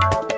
you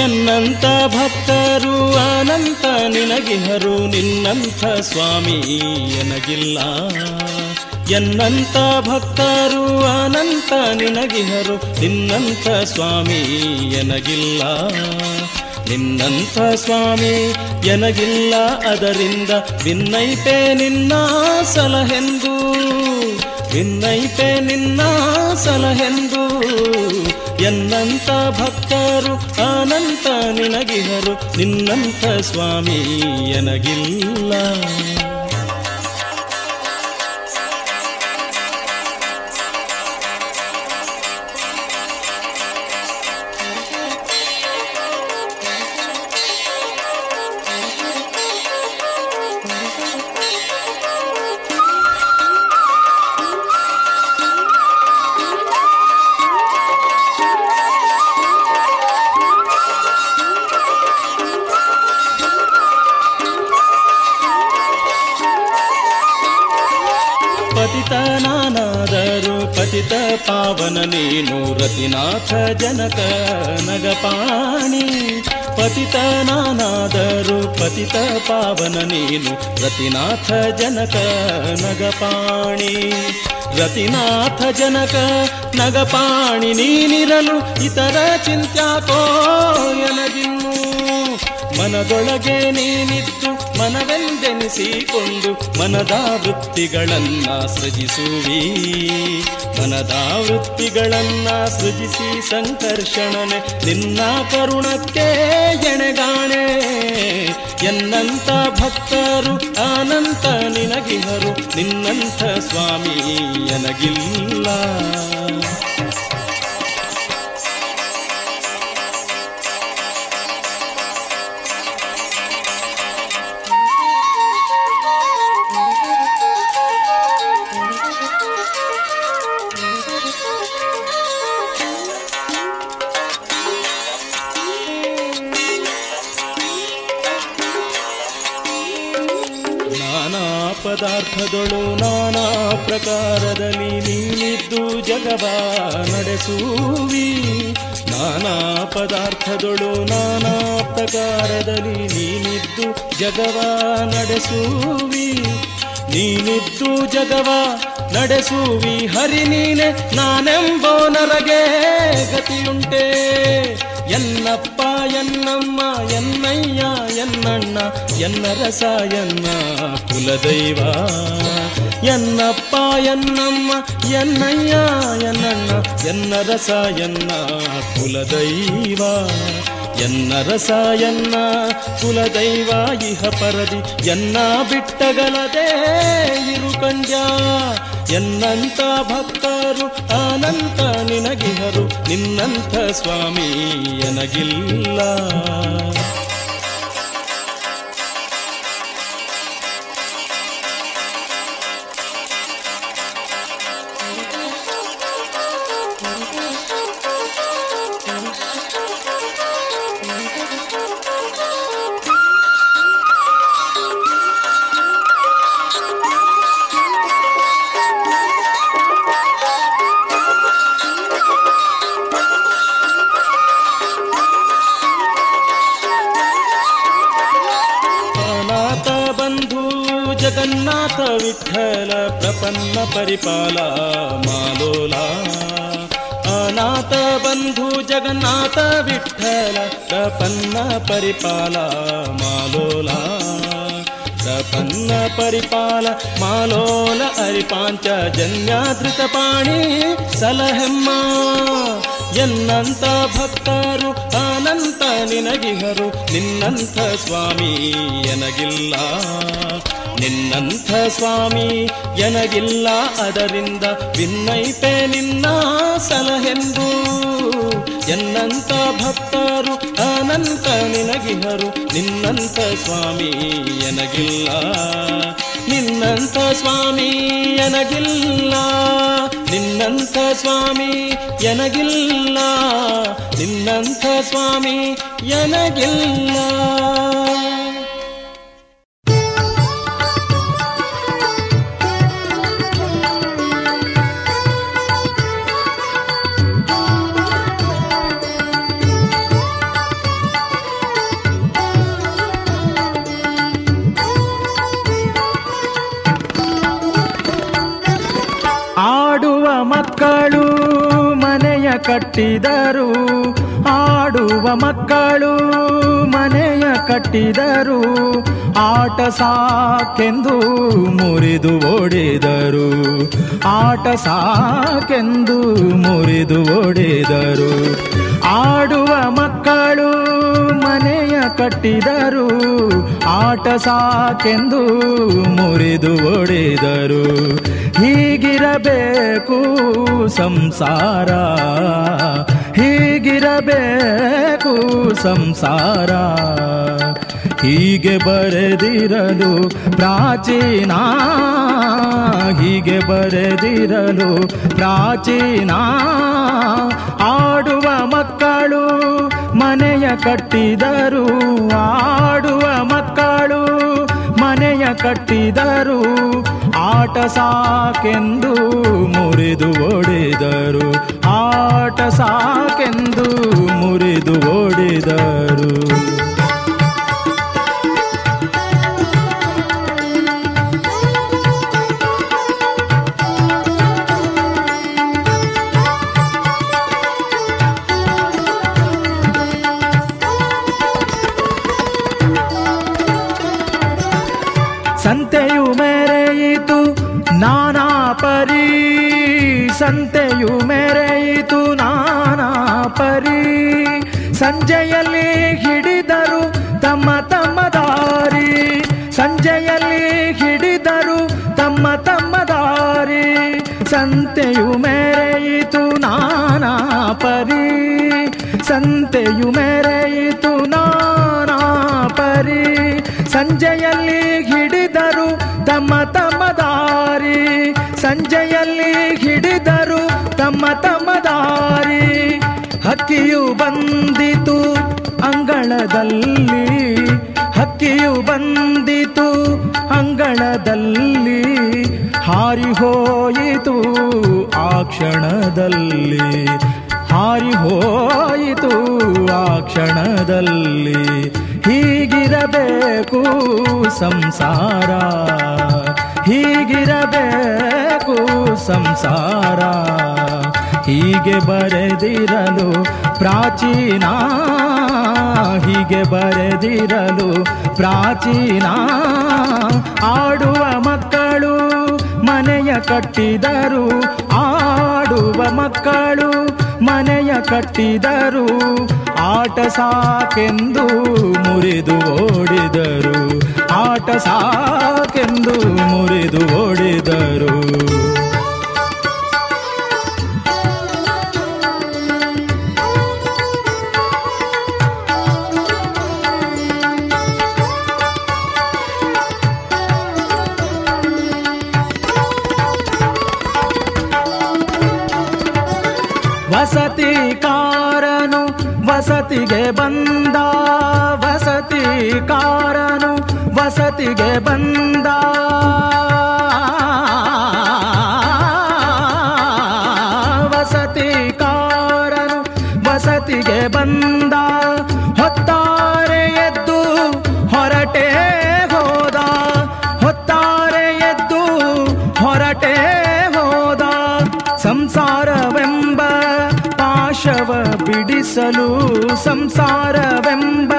ಎನ್ನಂತ ಭಕ್ತರು, ಅನಂತ ನಿನಗಿಹರು, ನಿನ್ನಂಥ ಸ್ವಾಮಿ ಎನಗಿಲ್ಲ. ಎನ್ನಂತ ಭಕ್ತರು, ಅನಂತ ನಿನಗಿಹರು, ನಿನ್ನಂಥ ಸ್ವಾಮಿ ಎನಗಿಲ್ಲ. ನಿನ್ನಂಥ ಸ್ವಾಮಿ ಎನಗಿಲ್ಲ, ಅದರಿಂದ ನಿನ್ನೈತೆ ನಿನ್ನ ಸಲಹೆಂದು ನಿನ್ನೈತೆ ನಿನ್ನ ಸಲಹೆಂದು. ಎನ್ನಂತ ಭಕ್ತರು ಅನಂತ ನಿನಗಿಹರು ನಿನ್ನಂತ ಸ್ವಾಮಿ ಎನಗಿಲ್ಲ. ಪತಿತನಾನಾದರೂ ಪಾವನ ನೀನು ರತಿನಾಥ ಜನಕ ನಗಪಾಣಿ. ಪತಿತ ನಾನಾದರು ಪತಿತ ಪಾವನ ನೀನು ರತಿನಾಥ ಜನಕ ನಗಪಾಣಿ. ರತಿನಾಥ ಜನಕ ನಗಪಾಣಿ, ನೀನಿರಲು ಇತರ ಚಿಂತ್ಯಾಕೋ ಎನಗಿನ್ನು. ಮನದೊಳಗೆ ನೀನಿತ್ತು ಮನವೆಂದೆನಿಸಿಕೊಂಡು ಮನದ ವೃತ್ತಿಗಳನ್ನ ಸೃಜಿಸುವಿ. ಮನದ ವೃತ್ತಿಗಳನ್ನ ಸೃಜಿಸಿ ಸಂಕರ್ಷಣನೆ ನಿನ್ನ ಕರುಣಕ್ಕೆ ಎಣೆಗಾಣೆ. ಎನ್ನಂತ ಭಕ್ತರು ಅನಂತ ನಿನಗಿಹರು ನಿನ್ನಂಥ ಸ್ವಾಮಿ ಎನಗಿಲ್ಲ. ಪದಾರ್ಥದೊಳು ನಾನಾ ಪ್ರಕಾರದಲ್ಲಿ ನೀನಿದ್ದು ಜಗವ ನಡೆಸುವಿ. ನಾನಾ ಪದಾರ್ಥದೊಳು ನಾನಾ ಪ್ರಕಾರದಲ್ಲಿ ನೀನಿದ್ದು ಜಗವ ನಡೆಸುವಿ. ನೀನಿದ್ದು ಜಗವ ನಡೆಸುವಿ. ಹರಿ ನೀನೆ ನಾನೆಂಬೋ ನರಗೆ ಗತಿಯುಂಟೆ. ಎನ್ನಪ್ಪ ಎನ್ನಮ್ಮ, ಎನ್ನಯ್ಯ, ಎನ್ನಣ್ಣ ಎನ್ನ ರಸ ಎನ್ನ ಕುಲದೈವ. ಎನ್ನಪ್ಪ, ಎನ್ನಮ್ಮ, ಎನ್ನಯ್ಯ, ಎನ್ನಣ್ಣ ಎನ್ನ ರಸ ಎನ್ನ ಕುಲದೈವ. ಎನ್ನ ರಸ ಎನ್ನ ಕುಲದೈವ, ಇಹ ಪರದಿ, ಎನ್ನ ಬಿಟ್ಟಗಲದೇ ಇರು ಕಂಜ ಎನ್ನಂತ ಭಕ್ತರು ಅನಂತ ನಿನಗಿಹರು ನಿನ್ನಂಥ ಸ್ವಾಮಿ ಎನಗಿಲ್ಲ. ಮಾಲೋಲ. ಪ್ರಪನ್ನ ಪರಿಪಾಲ, ಮಾಲೋಲ ಅರಿಪಾಂಚ ಜನ್ಯಾದೃತ ಪಾಣಿ, ಸಲಹೆಮ್ಮ. ಎನ್ನಂತ ಭಕ್ತರು ಅನಂತ ನಿನಗಿಹರು, ನಿನ್ನಂಥ ಸ್ವಾಮಿ ಎನಗಿಲ್ಲ. ನಿನ್ನಂಥ ಸ್ವಾಮಿ ಎನಗಿಲ್ಲ, ಅದರಿಂದ ಭಿನ್ನೈತೆ ನಿನ್ನ ಸಲಹೆಂದು. ಎನ್ನಂತ ಭಕ್ತರು, ಅನಂತ ನಿನಗಿಹರು, ನಿನ್ನಂತ ಸ್ವಾಮಿ ಎನಗಿಲ್ಲ. ನಿನ್ನಂತ ಸ್ವಾಮಿ ಎನಗಿಲ್ಲ. ನಿನ್ನಂತ ಸ್ವಾಮಿ ಎನಗಿಲ್ಲ. ನಿನ್ನಂಥ ಸ್ವಾಮಿ ಎನಗಿಲ್ಲ. ಕಟ್ಟಿದರು, ಆಡುವ ಮಕ್ಕಳು ಮನೆಯ ಕಟ್ಟಿದರು, ಆಟ ಸಾಕೆಂದು ಮುರಿದು ಓಡಿದರು, ಆಟ ಸಾಕೆಂದು ಮುರಿದು ಓಡಿದರು. ಆಡುವ ಮಕ್ಕಳು ಮನೆಯ ಕಟ್ಟಿದರು, ಆಟ ಸಾಕೆಂದು ಮುರಿದು ಓಡಿದರು. ಹೀಗಿರಬೇಕು ಸಂಸಾರ. ಹೀಗಿರಬೇಕು ಸಂಸಾರ. ಹೀಗೆ ಬರೆದಿರಲು ಪ್ರಾಚೀನ. ಹೀಗೆ ಬರೆದಿರಲು ಪ್ರಾಚೀನ. ಆಡುವ ಮಕ್ಕಳು ಮನೆಯ ಕಟ್ಟಿದರು. ಆಡುವ ಮಕ್ಕಳು ಮನೆಯ ಕಟ್ಟಿದರು ಆಟ ಸಾಕೆಂದು ಮುರಿದು ಓಡಿದರು ಆಟ ಸಾಕೆಂದು ಮುರಿದು ಓಡಿದರು. ಸಂತೆಯು ಮೆರೆಯಿತು ನಾನಾ ಪರಿ. ಸಂಜೆಯಲ್ಲಿ ಹಿಡಿದರು ತಮ್ಮ ತಮ್ಮ ದಾರಿ. ಸಂಜೆಯಲ್ಲಿ ಹಿಡಿದರು ತಮ್ಮ ತಮ್ಮ ದಾರಿ. ಸಂತೆಯು ಮೆರೆಯಿತು ನಾನಾ ಪರಿ. ಸಂತೆಯು ಮೆರೆಯಿತು ನಾನಾ ಪರಿ. ಸಂಜೆಯಲ್ಲಿ ಹಿಡಿದರು ತಮ್ಮ ತಮ್ಮ ದಾರಿ. ಸಂಜೆಯಲ್ಲಿ ತಮ್ಮ ತಮ್ಮ ದಾರಿ ಹಕ್ಕಿಯು ಬಂದಿತು ಅಂಗಳದಲ್ಲಿ. ಹಕ್ಕಿಯು ಬಂದಿತು ಅಂಗಳದಲ್ಲಿ. ಹಾರಿ ಹೋಯಿತು ಆ ಕ್ಷಣದಲ್ಲಿ. ಹಾರಿ ಹೋಯಿತು ಆ ಕ್ಷಣದಲ್ಲಿ. ಹೀಗಿರಬೇಕು ಸಂಸಾರ. ಹೀಗಿರಬೇಕು ಸಂಸಾರ. ಹೀಗೆ ಬರೆದಿರಲು, ಪ್ರಾಚೀನ ಹೀಗೆ ಬರೆದಿರಲು, ಪ್ರಾಚೀನ ಆಡುವ ಮಕ್ಕಳು ಮನೆಯ ಕಟ್ಟಿದರು, ಆಡುವ ಮಕ್ಕಳು ಮನೆಯ ಕಟ್ಟಿದರು, ಆಟ ಸಾಕೆಂದು ಮುರಿದು ಓಡಿದರು, ಆಟ ಸಾಕೆಂದು ಮುರಿದು ಓಡಿದರು. ವಸತಿಗೆ ಬಂದ ವಸತಿ ಕಾರನು ವಸತಿಗೆ ಬಂದ. ವಸತಿ ಕಾರನು ವಸತಿಗೆ ಬಂದ. ಹೊತ್ತಾರೆ ಎದ್ದು ಹೊರಟೆ ಹೋದ. ಹೊತ್ತಾರೆ ಎದ್ದು ಹೊರಟೆ ಹೋದ. ಸಂಸಾರವೆಂಬ ಪಾಶವ ಬಿಡಿಸಲು ಸಂಸಾರವೆಂಬ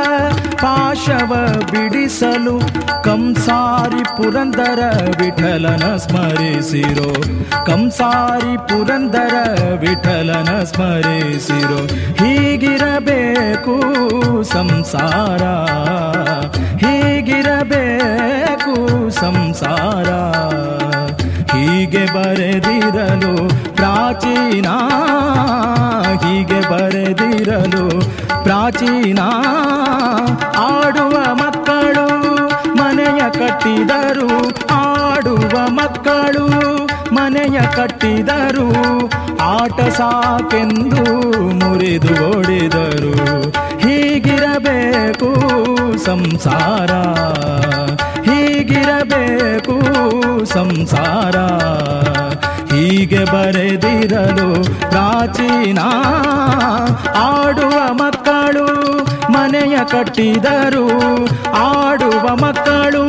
ಪಾಶವ ಬಿಡಿಸಲು ಕಂಸಾರಿ ಪುರಂದರ ವಿಠಲನ ಸ್ಮರಿಸಿರೋ. ಕಂಸಾರಿ ಪುರಂದರ ವಿಠಲನ ಸ್ಮರಿಸಿರೋ. ಹೀಗಿರಬೇಕು ಸಂಸಾರ. ಹೀಗಿರಬೇಕು ಸಂಸಾರ. ಹೀಗೆ ಬರೆದಿರಲು ಪ್ರಾಚೀನ ಪ್ರಾಚೀನ ಆಡುವ ಮಕ್ಕಳು ಮನೆಯ ಕಟ್ಟಿದರು, ಆಡುವ ಮಕ್ಕಳು ಮನೆಯ ಕಟ್ಟಿದರು, ಆಟ ಸಾಕೆಂದು ಮುರಿದು ಓಡಿದರು ಹೀಗಿರಬೇಕು ಸಂಸಾರ ಹೀಗಿರಬೇಕು ಸಂಸಾರ. ಹೀಗೆ ಬರೆದಿರಲು ಪ್ರಾಚೀನ ಆಡುವ ಮಕ್ಕಳು ಮನೆಯ ಕಟ್ಟಿದರು. ಆಡುವ ಮಕ್ಕಳು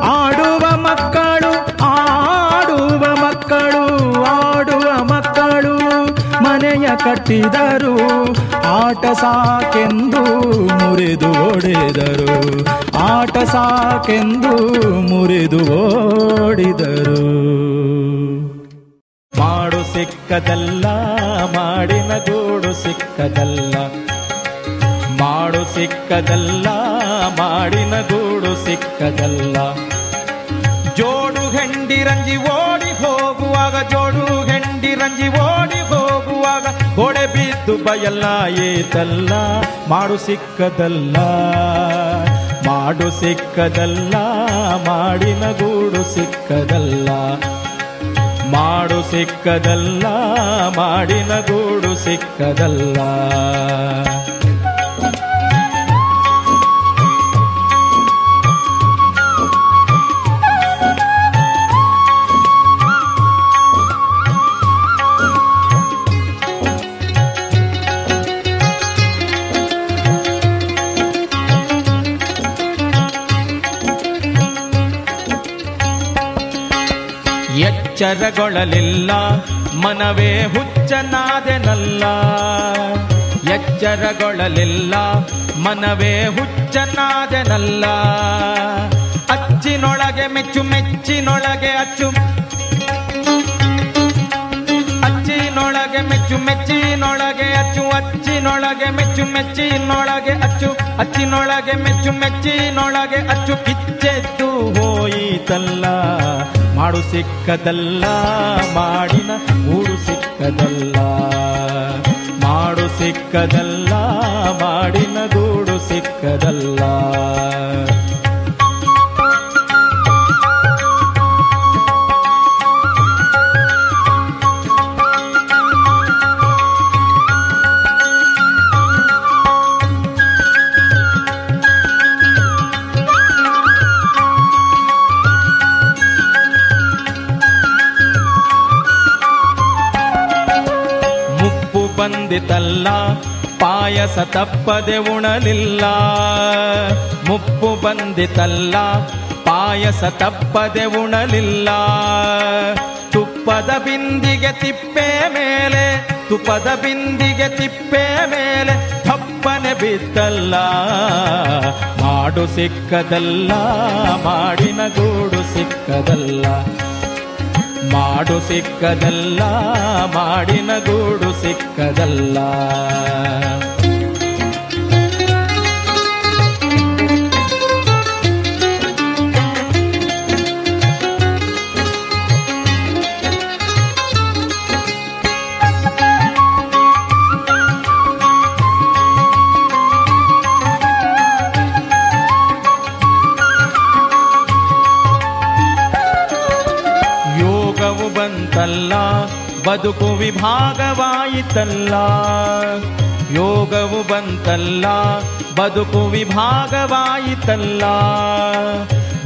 ಆಡುವ ಮಕ್ಕಳು ಆಡುವ ಮಕ್ಕಳು ಆಡುವ ಮಕ್ಕಳು ಮನೆಯ ಕಟ್ಟಿದರು. ಆಟ ಸಾಕೆಂದು ಮುರಿದು ಓಡಿದರು. ಆಟ ಸಾಕೆಂದು ಮುರಿದು ಓಡಿದರು. ಮಾಡು ಸಿಕ್ಕದಲ್ಲ, ಮಾಡಿನ ಗೂಡು ಸಿಕ್ಕದಲ್ಲ. ಮಾಡು ಸಿಕ್ಕದಲ್ಲ, ಮಾಡಿನ ಗೂಡು ಸಿಕ್ಕದಲ್ಲ. ಜೋಡು ಹೆಂಡಿ ರಂಜಿ ಓಡಿ ಹೋಗುವಾಗ, ಜೋಡು ಹೆಂಡಿ ರಂಜಿ ಓಡಿ ಹೋಗುವಾಗ, ಗೋಡೆ ಬಿದ್ದು ಬಯಲ್ಲ ಏತಲ್ಲ. ಮಾಡು ಸಿಕ್ಕದಲ್ಲ ಮಾಡು ಸಿಕ್ಕದಲ್ಲ, ಮಾಡಿನ ಗೂಡು ಸಿಕ್ಕದಲ್ಲ. ಮಾಡು ಸಿಕ್ಕದಲ್ಲ ಮಾಡಿನ ಗೂಡು ಸಿಕ್ಕದಲ್ಲ. ಎಚ್ಚರಗೊಳ್ಳಲಿಲ್ಲ, ಮನವೇ ಹುಚ್ಚನಾದೆನಲ್ಲ. ಎಚ್ಚರಗೊಳ್ಳಲಿಲ್ಲ, ಮನವೇ ಹುಚ್ಚನಾದೆನಲ್ಲ. ಅಚ್ಚಿನೊಳಗೆ ಮೆಚ್ಚು, ಮೆಚ್ಚಿನೊಳಗೆ ಅಚ್ಚು. ಅಚ್ಚಿನೊಳಗೆ ಮೆಚ್ಚು, ಮೆಚ್ಚಿನೊಳಗೆ ಅಚ್ಚು. ಅಚ್ಚಿನೊಳಗೆ ಮೆಚ್ಚು, ಮೆಚ್ಚಿನೊಳಗೆ ಅಚ್ಚು. ಅಚ್ಚಿನೊಳಗೆ ಮೆಚ್ಚು, ಮೆಚ್ಚಿನೊಳಗೆ ಅಚ್ಚು. ಕಿಚ್ಚೆದ್ದು ಹೋಯಿತಲ್ಲ. ಮಾಡು ಸಿಕ್ಕದಲ್ಲ ಮಾಡಿನ ಗೂಡು ಸಿಕ್ಕದಲ್ಲ. ಮಾಡು ಸಿಕ್ಕದಲ್ಲ ಮಾಡಿನ ಗೂಡು ಸಿಕ್ಕದಲ್ಲ. ಬಂದಿತಲ್ಲ, ಪಾಯಸ ತಪ್ಪದೆ ಉಣಲಿಲ್ಲ. ಮುಪ್ಪು ಬಂದಿತಲ್ಲ, ಪಾಯಸ ತಪ್ಪದೆ ಉಣಲಿಲ್ಲ. ತುಪ್ಪದ ಬಿಂದಿಗೆ ತಿಪ್ಪೆ ಮೇಲೆ, ತುಪ್ಪದ ಬಿಂದಿಗೆ ತಿಪ್ಪೆ ಮೇಲೆ ತಪ್ಪನೆ ಬಿದ್ದಲ್ಲ. ಮಾಡು ಸಿಕ್ಕದಲ್ಲ, ಮಾಡಿನ ಗೂಡು ಸಿಕ್ಕದಲ್ಲ. ಮಾಡು ಸಿಕ್ಕದಲ್ಲ, ಮಾಡಿನ ಗೂಡು ಸಿಕ್ಕದಲ್ಲ ವಿಭಾಗವಾಯಿತಲ್ಲ ಯೋಗವು ಬಂತಲ್ಲ ಬದುಕು ವಿಭಾಗವಾಯಿತಲ್ಲ.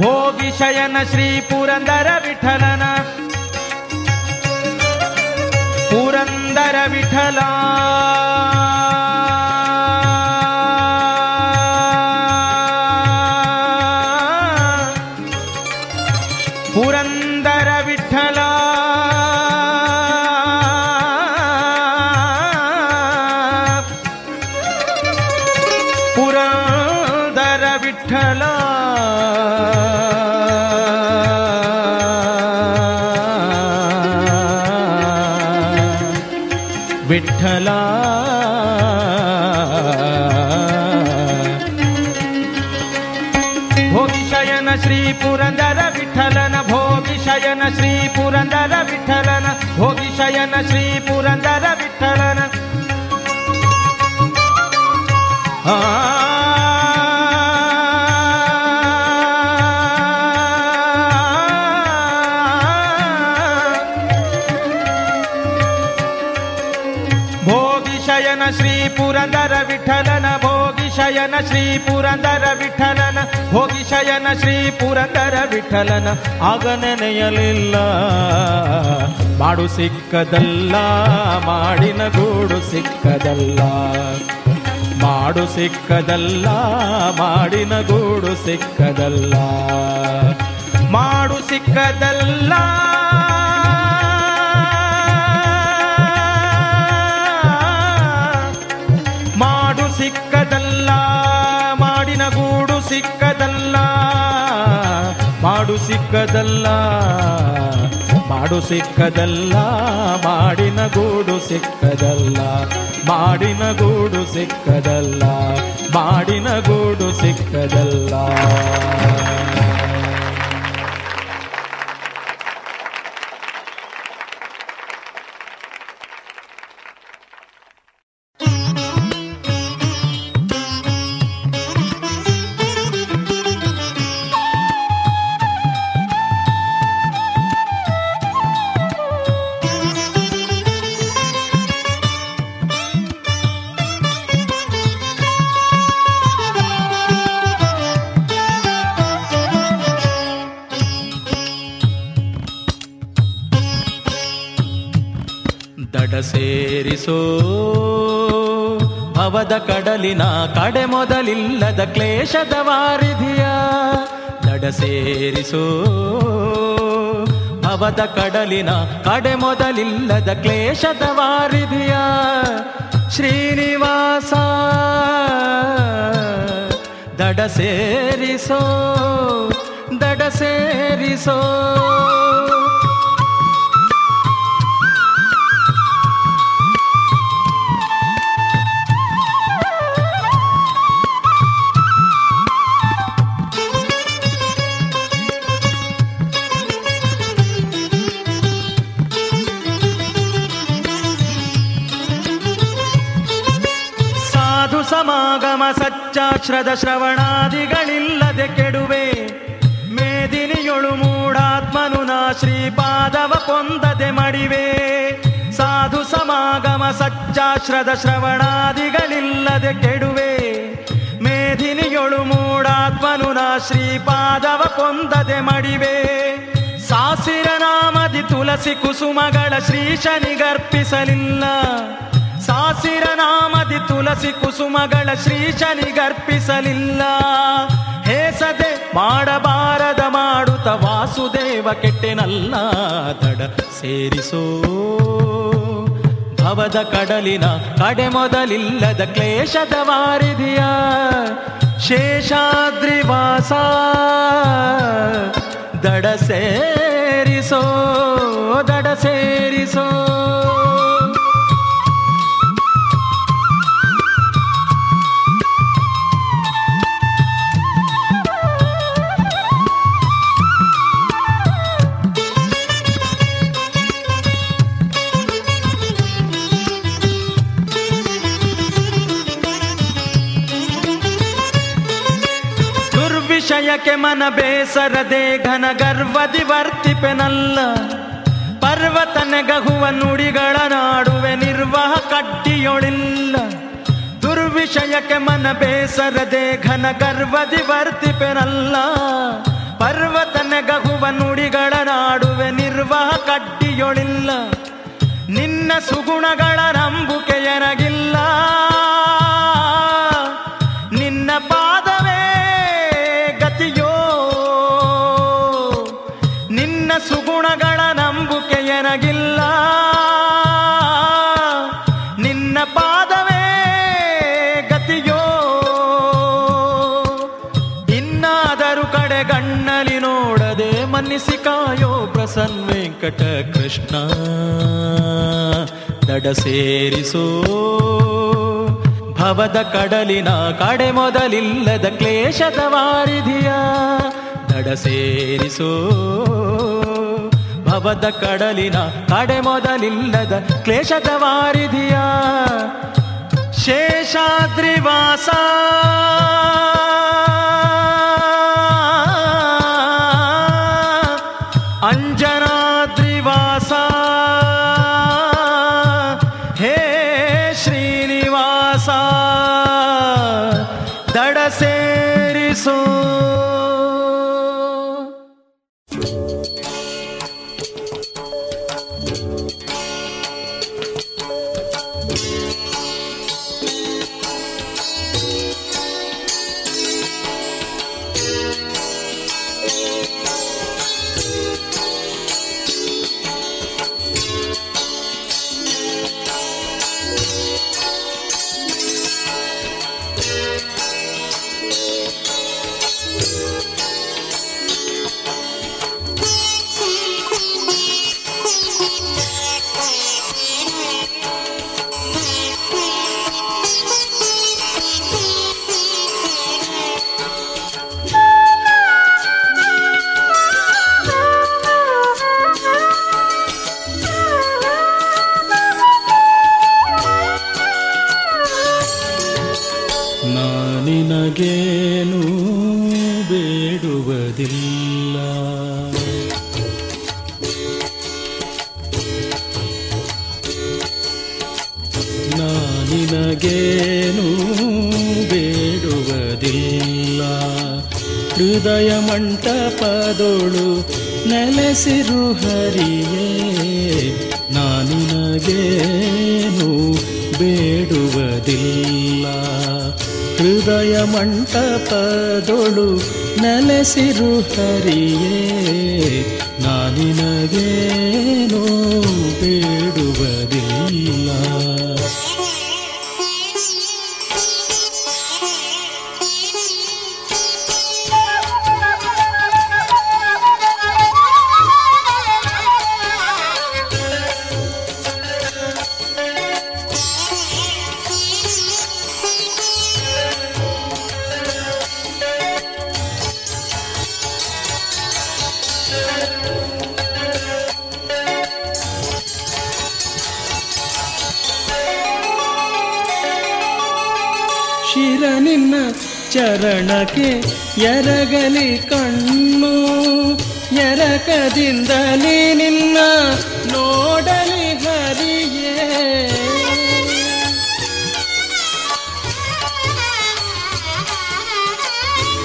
ಹೋಗಿ ಶಯನ ಶ್ರೀ ಪುರಂದರ ವಿಠಲನ. ಪುರಂದರ ವಿಠಲ. ಶ್ರೀ ಪುರಂದರ ವಿಠಲನ, ಹೋಗಿ ಶಯನ ಶ್ರೀ ಪುರಂದರ ವಿಠಲನ, ಆಗ ನೆನೆಯಲಿಲ್ಲ. ಮಾಡು ಸಿಕ್ಕದಲ್ಲ, ಮಾಡಿನ ಗೂಡು ಸಿಕ್ಕದಲ್ಲ. ಮಾಡು ಸಿಕ್ಕದಲ್ಲ, ಮಾಡಿನ ಗೂಡು ಸಿಕ್ಕದಲ್ಲ. ಮಾಡು ಸಿಕ್ಕದಲ್ಲ ಸಿಕ್ಕದಲ್ಲ ಮಾಡು ಸಿಕ್ಕದಲ್ಲ ಮಾಡಿನ ಗೂಡು ಸಿಕ್ಕದಲ್ಲ ಮಾಡಿನ ಗೂಡು ಸಿಕ್ಕದಲ್ಲ ಮಾಡಿನ ಗೂಡು ಸಿಕ್ಕದಲ್ಲ. ಕ್ಲೇಶದ ವಾರಿಧಿಯ ದಡ ಸೇರಿಸೋ ಭವದ ಕಡಲಿನ ಕಡೆ ಮೊದಲಿಲ್ಲದ ಕ್ಲೇಶದ ವಾರಿಧಿಯ ಶ್ರೀನಿವಾಸ ದಡ ಸೇರಿಸೋ ದಡ ಸೇರಿಸೋ ಸಮಾಗಮ ಸಚ್ಚಾಶ್ರದ ಶ್ರವಣಾದಿಗಳಿಲ್ಲದೆ ಕೆಡುವೆ. ಮೇದಿನಿಯೊಳು ಮೂಢಾತ್ಮನು ನಾ ಶ್ರೀಪಾದವ ಪೊಂದದೆ ಮಡಿವೆ. ಸಾಧು ಸಮಾಗಮ ಸಚ್ಚಾಶ್ರದ ಶ್ರವಣಾದಿಗಳಿಲ್ಲದೆ ಕೆಡುವೆ. ಮೇದಿನಿಯೊಳು ಮೂಢಾತ್ಮನು ನಾ ಶ್ರೀಪಾದವ ಪೊಂದದೆ ಮಡಿವೆ. ಸಾಸಿರ ನಾಮದಿ ತುಳಸಿ ಕುಸುಮಗಳ ಶ್ರೀ ಶ್ರೀಶನಿಗರ್ಪಿಸಲಿಲ್ಲ. ಸಾಸಿರ ನಾಮದಿ ತುಳಸಿ ಕುಸುಮಗಳ ಶ್ರೀಶನಿಗರ್ಪಿಸಲಿಲ್ಲ ಹೇಸದೆ ಮಾಡಬಾರದ ಮಾಡುತ್ತ ವಾಸುದೇವ ಕೆಟ್ಟೆನಲ್ಲ ತಡ ಸೇರಿಸೋ. ಭವದ ಕಡಲಿನ ಕಡೆ ಮೊದಲಿಲ್ಲದ ಕ್ಲೇಶದ ವಾರಿಧಿಯ ಶೇಷಾದ್ರಿವಾಸ ದಡ ಸೇರಿಸೋ ದಡ ಸೇರಿಸೋ. ದುರ್ವಿಷಯಕ್ಕೆ ಮನ ಬೇಸರದೆ ಘನ ಗರ್ವದಿ ವರ್ತಿಪೆನಲ್ಲ ಪರ್ವತ ನೆಗಹುವ ನುಡಿಗಳ ನಾಡುವೆ ನಿರ್ವಾಹ ಕಡ್ಡಿಯೊಳಿಲ್ಲ. ದುರ್ವಿಷಯಕ್ಕೆ ಮನ ಬೇಸರದೆ ಘನ ಗರ್ವದಿ ವರ್ತಿಪೆನಲ್ಲ ಪರ್ವತ ನೆಗಹುವ ನುಡಿಗಳ ನಾಡುವೆ ನಿರ್ವಾಹ ಕಡ್ಡಿಯೊಳಿಲ್ಲ. ನಿನ್ನ ಸುಗುಣಗಳ ನಂಬುಕೆಯನಗಿಲ್ಲ ವೆಂಕಟ ಕೃಷ್ಣ ದಡ ಸೇರಿಸೋ ಭವದ ಕಡಲಿನ ಕಡೆ ಮೊದಲಿಲ್ಲದ ಕ್ಲೇಶದ ವಾರಿಧಿಯ ದಡ ಸೇರಿಸೋ ಭವದ ಕಡಲಿನ ಕಡೆ ಮೊದಲಿಲ್ಲದ ಕ್ಲೇಶದ ವಾರಿಧಿಯ ಶೇಷಾದ್ರಿವಾಸ ನಾನಿನಗೇನು ಬೇಡುವುದಿಲ್ಲ. ಹೃದಯ ಮಂಟಪದೊಳು ನೆಲೆಸಿರು ಹರಿಯೇ ನಾನಿನಗೇನು ಬೇಡುವುದಿಲ್ಲ. ಹೃದಯ ಮಂಟಪದೊಳು ನೆಲೆಸಿರು ಹರಿಯೇ ನಾನಿನಗೇನು ಬೇಡುವುದಿಲ್ಲ. ಚರಣಕ್ಕೆ ಎರಗಲಿ ಕಣ್ಣು ಎರಕದಿಂದಲೇ ನಿನ್ನ ನೋಡಲಿ ಹರಿಯೇ.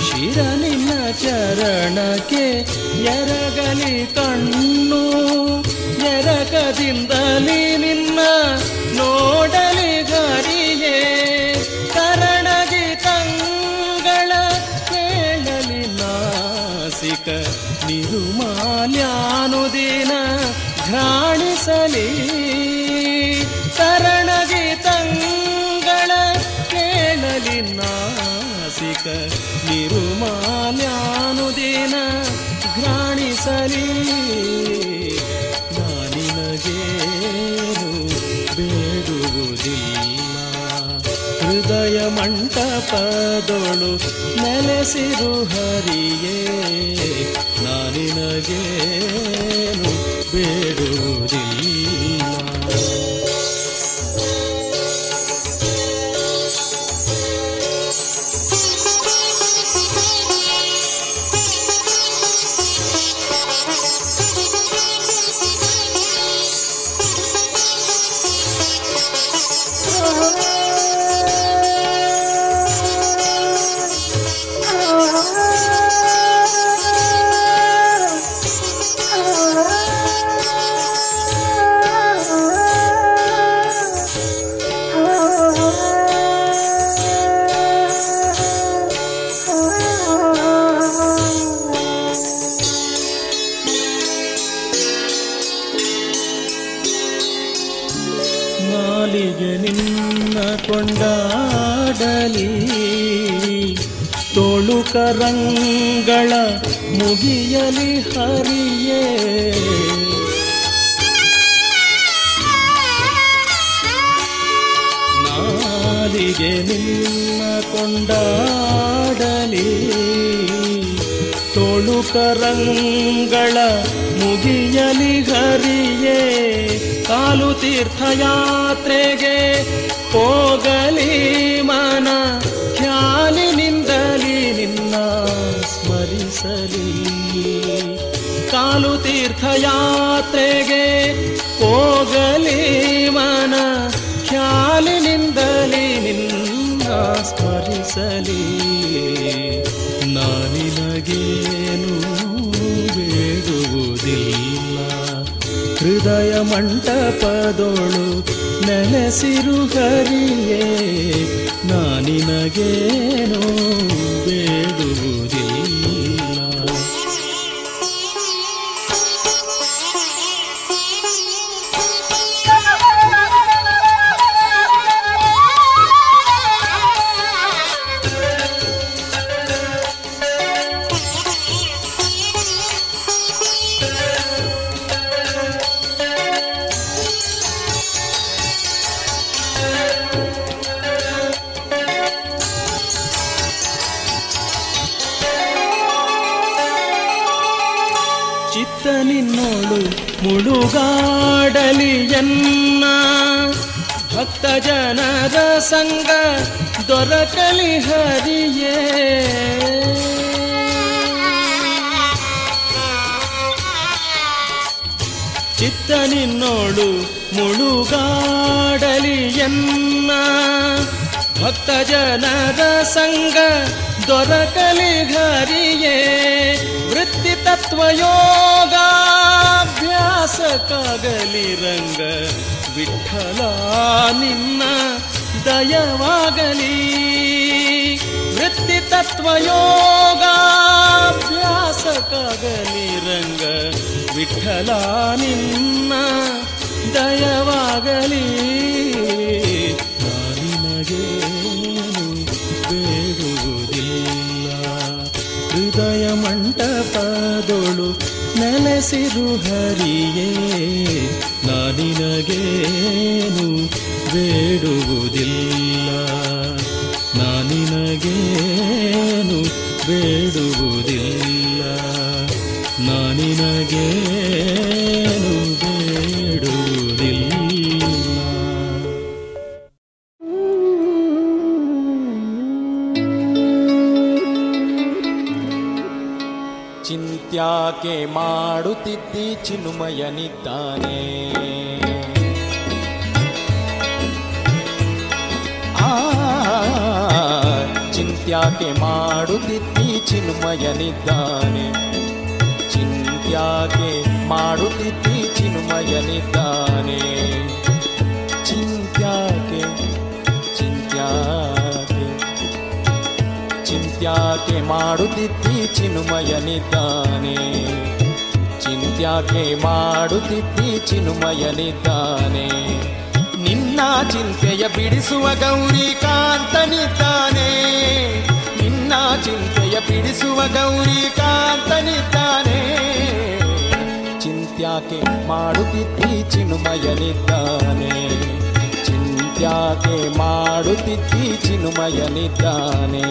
ಶಿರ ನಿನ್ನ ಚರಣಕ್ಕೆ ಎರಗಲಿ ಕಣ್ಣು ಎರಕದಿಂದಲೇ ನಿನ್ನ ಬಾಲ್ಯಾನುದಿನ ಘ್ರಾಣಿಸಲಿ. ತರಣಗೀತಂಗಳ ಕೇಳಲಿ ನಾಸಿಕ ನಿರುಮಾಲ್ಯಾನುದಿನ ಘ್ರಾಣಿಸಲಿ. ನಾನಿನಗೇನು ಬೇಡುವುದಿಲ್ಲ. ಹೃದಯ ಮಂಟಪದೊಳು ನೆಲೆಸಿರು ಹರಿಯೇ. ನಾನಿನಗೇನು ಬೇಡುವುದಿಲ್ಲ ನಾನಿನಗೇನು ಎನ್ನ ಭಕ್ತ ಜನರ ಸಂಗ ದೊರಕಲಿ ಘರಿಯೇ ವೃತ್ತಿ ತತ್ವಯೋಗಾಭ್ಯಾಸಕ್ಕಾಗಲಿ ರಂಗ ವಿಠಲ ನಿನ್ನ ದಯವಾಗಲಿ. ವೃತ್ತಿ ತತ್ವಯೋಗಾಭ್ಯಾಸಕ್ಕಾಗಲಿ ರಂಗ ವಿಠಲ ನಿನ್ನ ದಯವಾಗಲಿ. ಮಂಟಪದೊಳು ನೆನೆಸಿರು ಹರಿಯೇ ನಾನಿನಗೇನು ಬೇಡುವುದಿಲ್ಲ ನಾನಿನಗೇನು ಬೇಡುವುದಿಲ್ಲ. ಚಿಂತ್ಯಾಕೆ ಮಾಡುತ್ತಿದ್ದಿ ಚಿನ್ಮಯನಿದ್ದಾನೆ. ಆ ಚಿಂತ್ಯಾಕೆ ಮಾಡುತ್ತಿದ್ದಿ ಚಿನ್ಮಯನಿದ್ದಾನೆ. ಚಿಂತ್ಯಾಕೆ ಮಾಡುತ್ತಿದ್ದಿ ಚಿನ್ಮಯನಿದ್ದಾನೆ. ಚಿಂತ್ಯಾಕೆ ಮಾಡುತ್ತಿದ್ದಿ ಚಿನ್ಮಯನಿದ್ದಾನೆ? ಚಿಂತ್ಯಾಕೆ ಮಾಡುತ್ತಿದ್ದಿ ಚಿನ್ಮಯನಿದ್ದಾನೆ? ನಿನ್ನ ಚಿಂತೆಯ ಬಿಡಿಸುವ ಗೌರಿ ಕಾಂತನಿದ್ದಾನೆ ನಿನ್ನ ಚಿಂತೆಯ ಬಿಡಿಸುವ ಗೌರಿ ಕಾಂತನಿದ್ದಾನೆ ಚಿಂತ್ಯಾಕೆ ಮಾಡುತ್ತಿದ್ದಿ ಚಿನುಮಯನಿದ್ದಾನೆ? ಚಿಂತ್ಯಾಕೆ ಮಾಡುತ್ತಿದ್ದಿ ಚಿನುಮಯನಿದ್ದಾನೆ?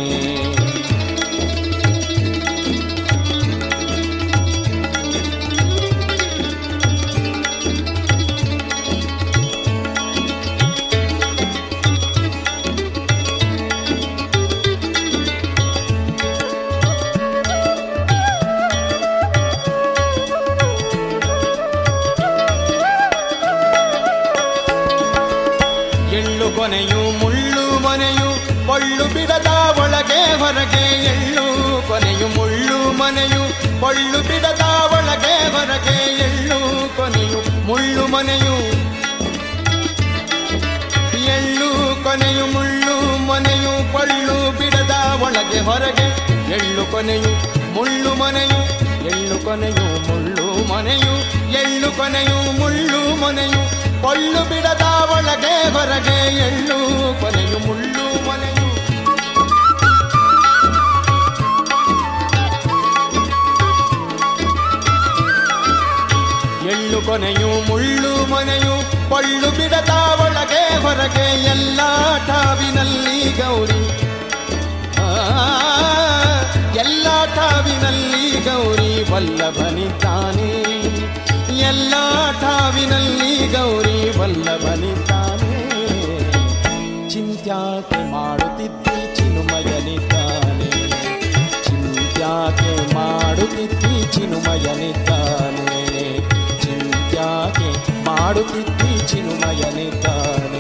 ಹೊರಗೆ ಎಳ್ಳು, ಕೊನೆಯು ಮುಳ್ಳು, ಮನೆಯು ಪೊಳ್ಳು ಬಿಡದ ಒಳಗೆ ಹೊರಗೆ ಎಳ್ಳು, ಕೊನೆಯು ಮುಳ್ಳು, ಮನೆಯು ಎಳ್ಳು, ಕೊನೆಯು ಮುಳ್ಳು, ಮನೆಯು ಪಳ್ಳು ಬಿಡದ ಒಳಗೆ ಹೊರಗೆ ಎಳ್ಳು, ಕೊನೆಯು ಮುಳ್ಳು, ಮನೆಯು ಎಳ್ಳು, ಕೊನೆಯು ಮುಳ್ಳು, ಮನೆಯು ಎಳ್ಳು, ಕೊನೆಯು ಮುಳ್ಳು, ಮನೆಯು ಪಳ್ಳು ಬಿಡದ ಒಳಗೆ ಹೊರಗೆ ಎಳ್ಳು, ಕೊನೆಯು ಮುಳ್ಳು ಕೊನೆಯು ಮುಳ್ಳು ಮನೆಯು, ಪಳ್ಳು ಬಿಡದ ಒಳಗೆ ಹೊರಗೆ ಎಲ್ಲ ಠಾವಿನಲ್ಲಿ ಗೌರಿ. ಎಲ್ಲ ಠಾವಿನಲ್ಲಿ ಗೌರಿ ವಲ್ಲಭನಿದ್ದಾನೆ ಎಲ್ಲ ಠಾವಿನಲ್ಲಿ ಗೌರಿ ವಲ್ಲಭನಿದ್ದಾನೆ ಚಿಂತ್ಯಾಕೆ ಮಾಡುತ್ತಿದ್ದಿ ಚಿನುಮಯನಿದ್ದಾನೆ ಚಿಂತ್ಯಾಕೆ ಮಾಡುತ್ತಿದ್ದಿ ಚಿನುಮಯನಿದ್ದಾನೆ ಚಿಂತ್ಯಾಕೆ ಮಾಡುತ್ತಿದ್ದಿ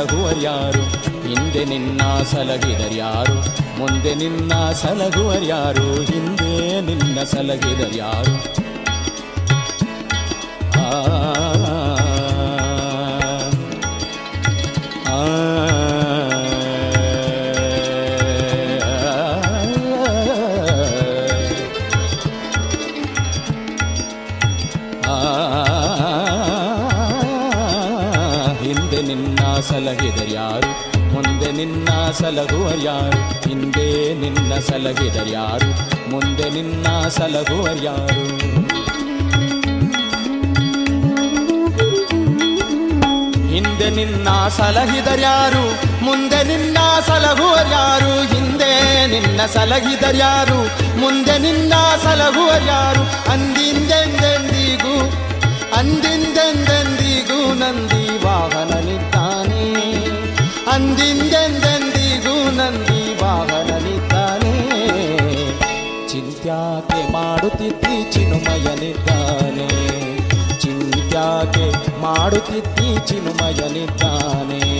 ಸಲಹುವರ್ಯಾರು ಹಿಂದೆ ನಿನ್ನ ಸಲಹಿದರ್ಯಾರು ಮುಂದೆ ನಿನ್ನ ಯಾರು? ಹಿಂದೆ ನಿನ್ನ ಸಲಹಿದರ್ಯಾರು ಸಲಹಿದರ್ಯಾರು ಮುಂದೆ ನಿನ್ನ ಸಲಹುವರ್ಯಾರು ಹಿಂದೆ ನಿನ್ನ ಸಲಹಿದರ್ಯಾರು ಮುಂದೆ ನಿನ್ನ ಸಲಹುವರ್ಯಾರು ಹಿಂದೆ ನಿನ್ನ ಸಲಹಿದರ್ಯಾರು ಮುಂದೆ ನಿನ್ನ ಸಲಹುವರ್ಯಾರು ಹಿಂದೆ ನಿನ್ನ ಸಲಹಿದರ್ಯಾರು ಮುಂದೆ ನಿನ್ನ ಸಲಹುವರ್ಯಾರು ಅಂದಿಂದೆಂದೆಂದಿಗೂ ಅಂದಿಂದೆಂದೆಂದಿಗೂ ನಂದಿ ವಾಹನನಿದ್ದಾನೆ ಅಂದಿಂದೆಂದೆಂದಿಗೂ ನಂದಿ ವಾಹನನಿದ್ದಾನೆ. ಚಿಂತ್ಯಾಕೆ ಮಾಡುತ್ತಿದ್ದಿ ಚಿನುಮಯನಿದ್ದಾನೆ. ಚಿಂತ್ಯಾಕೆ ಮಾಡುತ್ತಿದ್ದಿ ಚಿನುಮಯನಿದ್ದಾನೆ.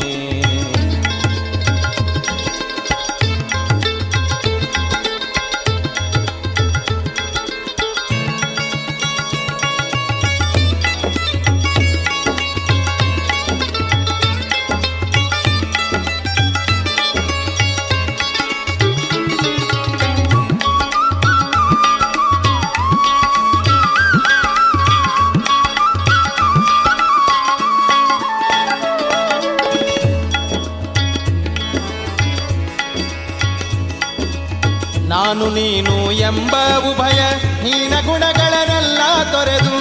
ನಾನು ನೀನು ಎಂಬ ಉಭಯ ಹೀನ ಗುಣಗಳನ್ನೆಲ್ಲ ತೊರೆದು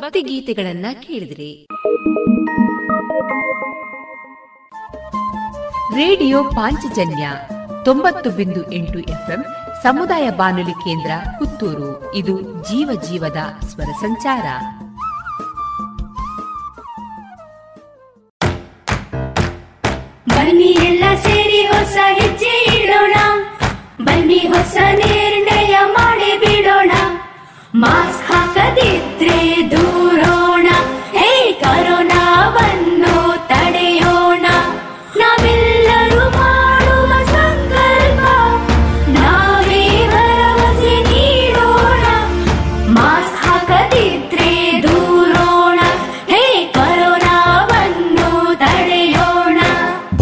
ಭಕ್ತಿ ಗೀತೆಗಳನ್ನ ಕೇಳಿದ್ರಿ. ರೇಡಿಯೋ ಪಾಂಚಜನ್ಯ ತೊಂಬತ್ತು ಬಿಂದು ಎಂಟು ಎಫ್ಎಂ ಸಮುದಾಯ ಬಾನುಲಿ ಕೇಂದ್ರ ಪುತ್ತೂರು. ಇದು ಜೀವ ಜೀವದ ಸ್ವರ ಸಂಚಾರ. ಬನ್ನಿ ಎಲ್ಲ ಸೇರಿ ಹೊಸ ಹೆಜ್ಜೆ ಇಡೋಣ. ಬನ್ನಿ ಹೊಸ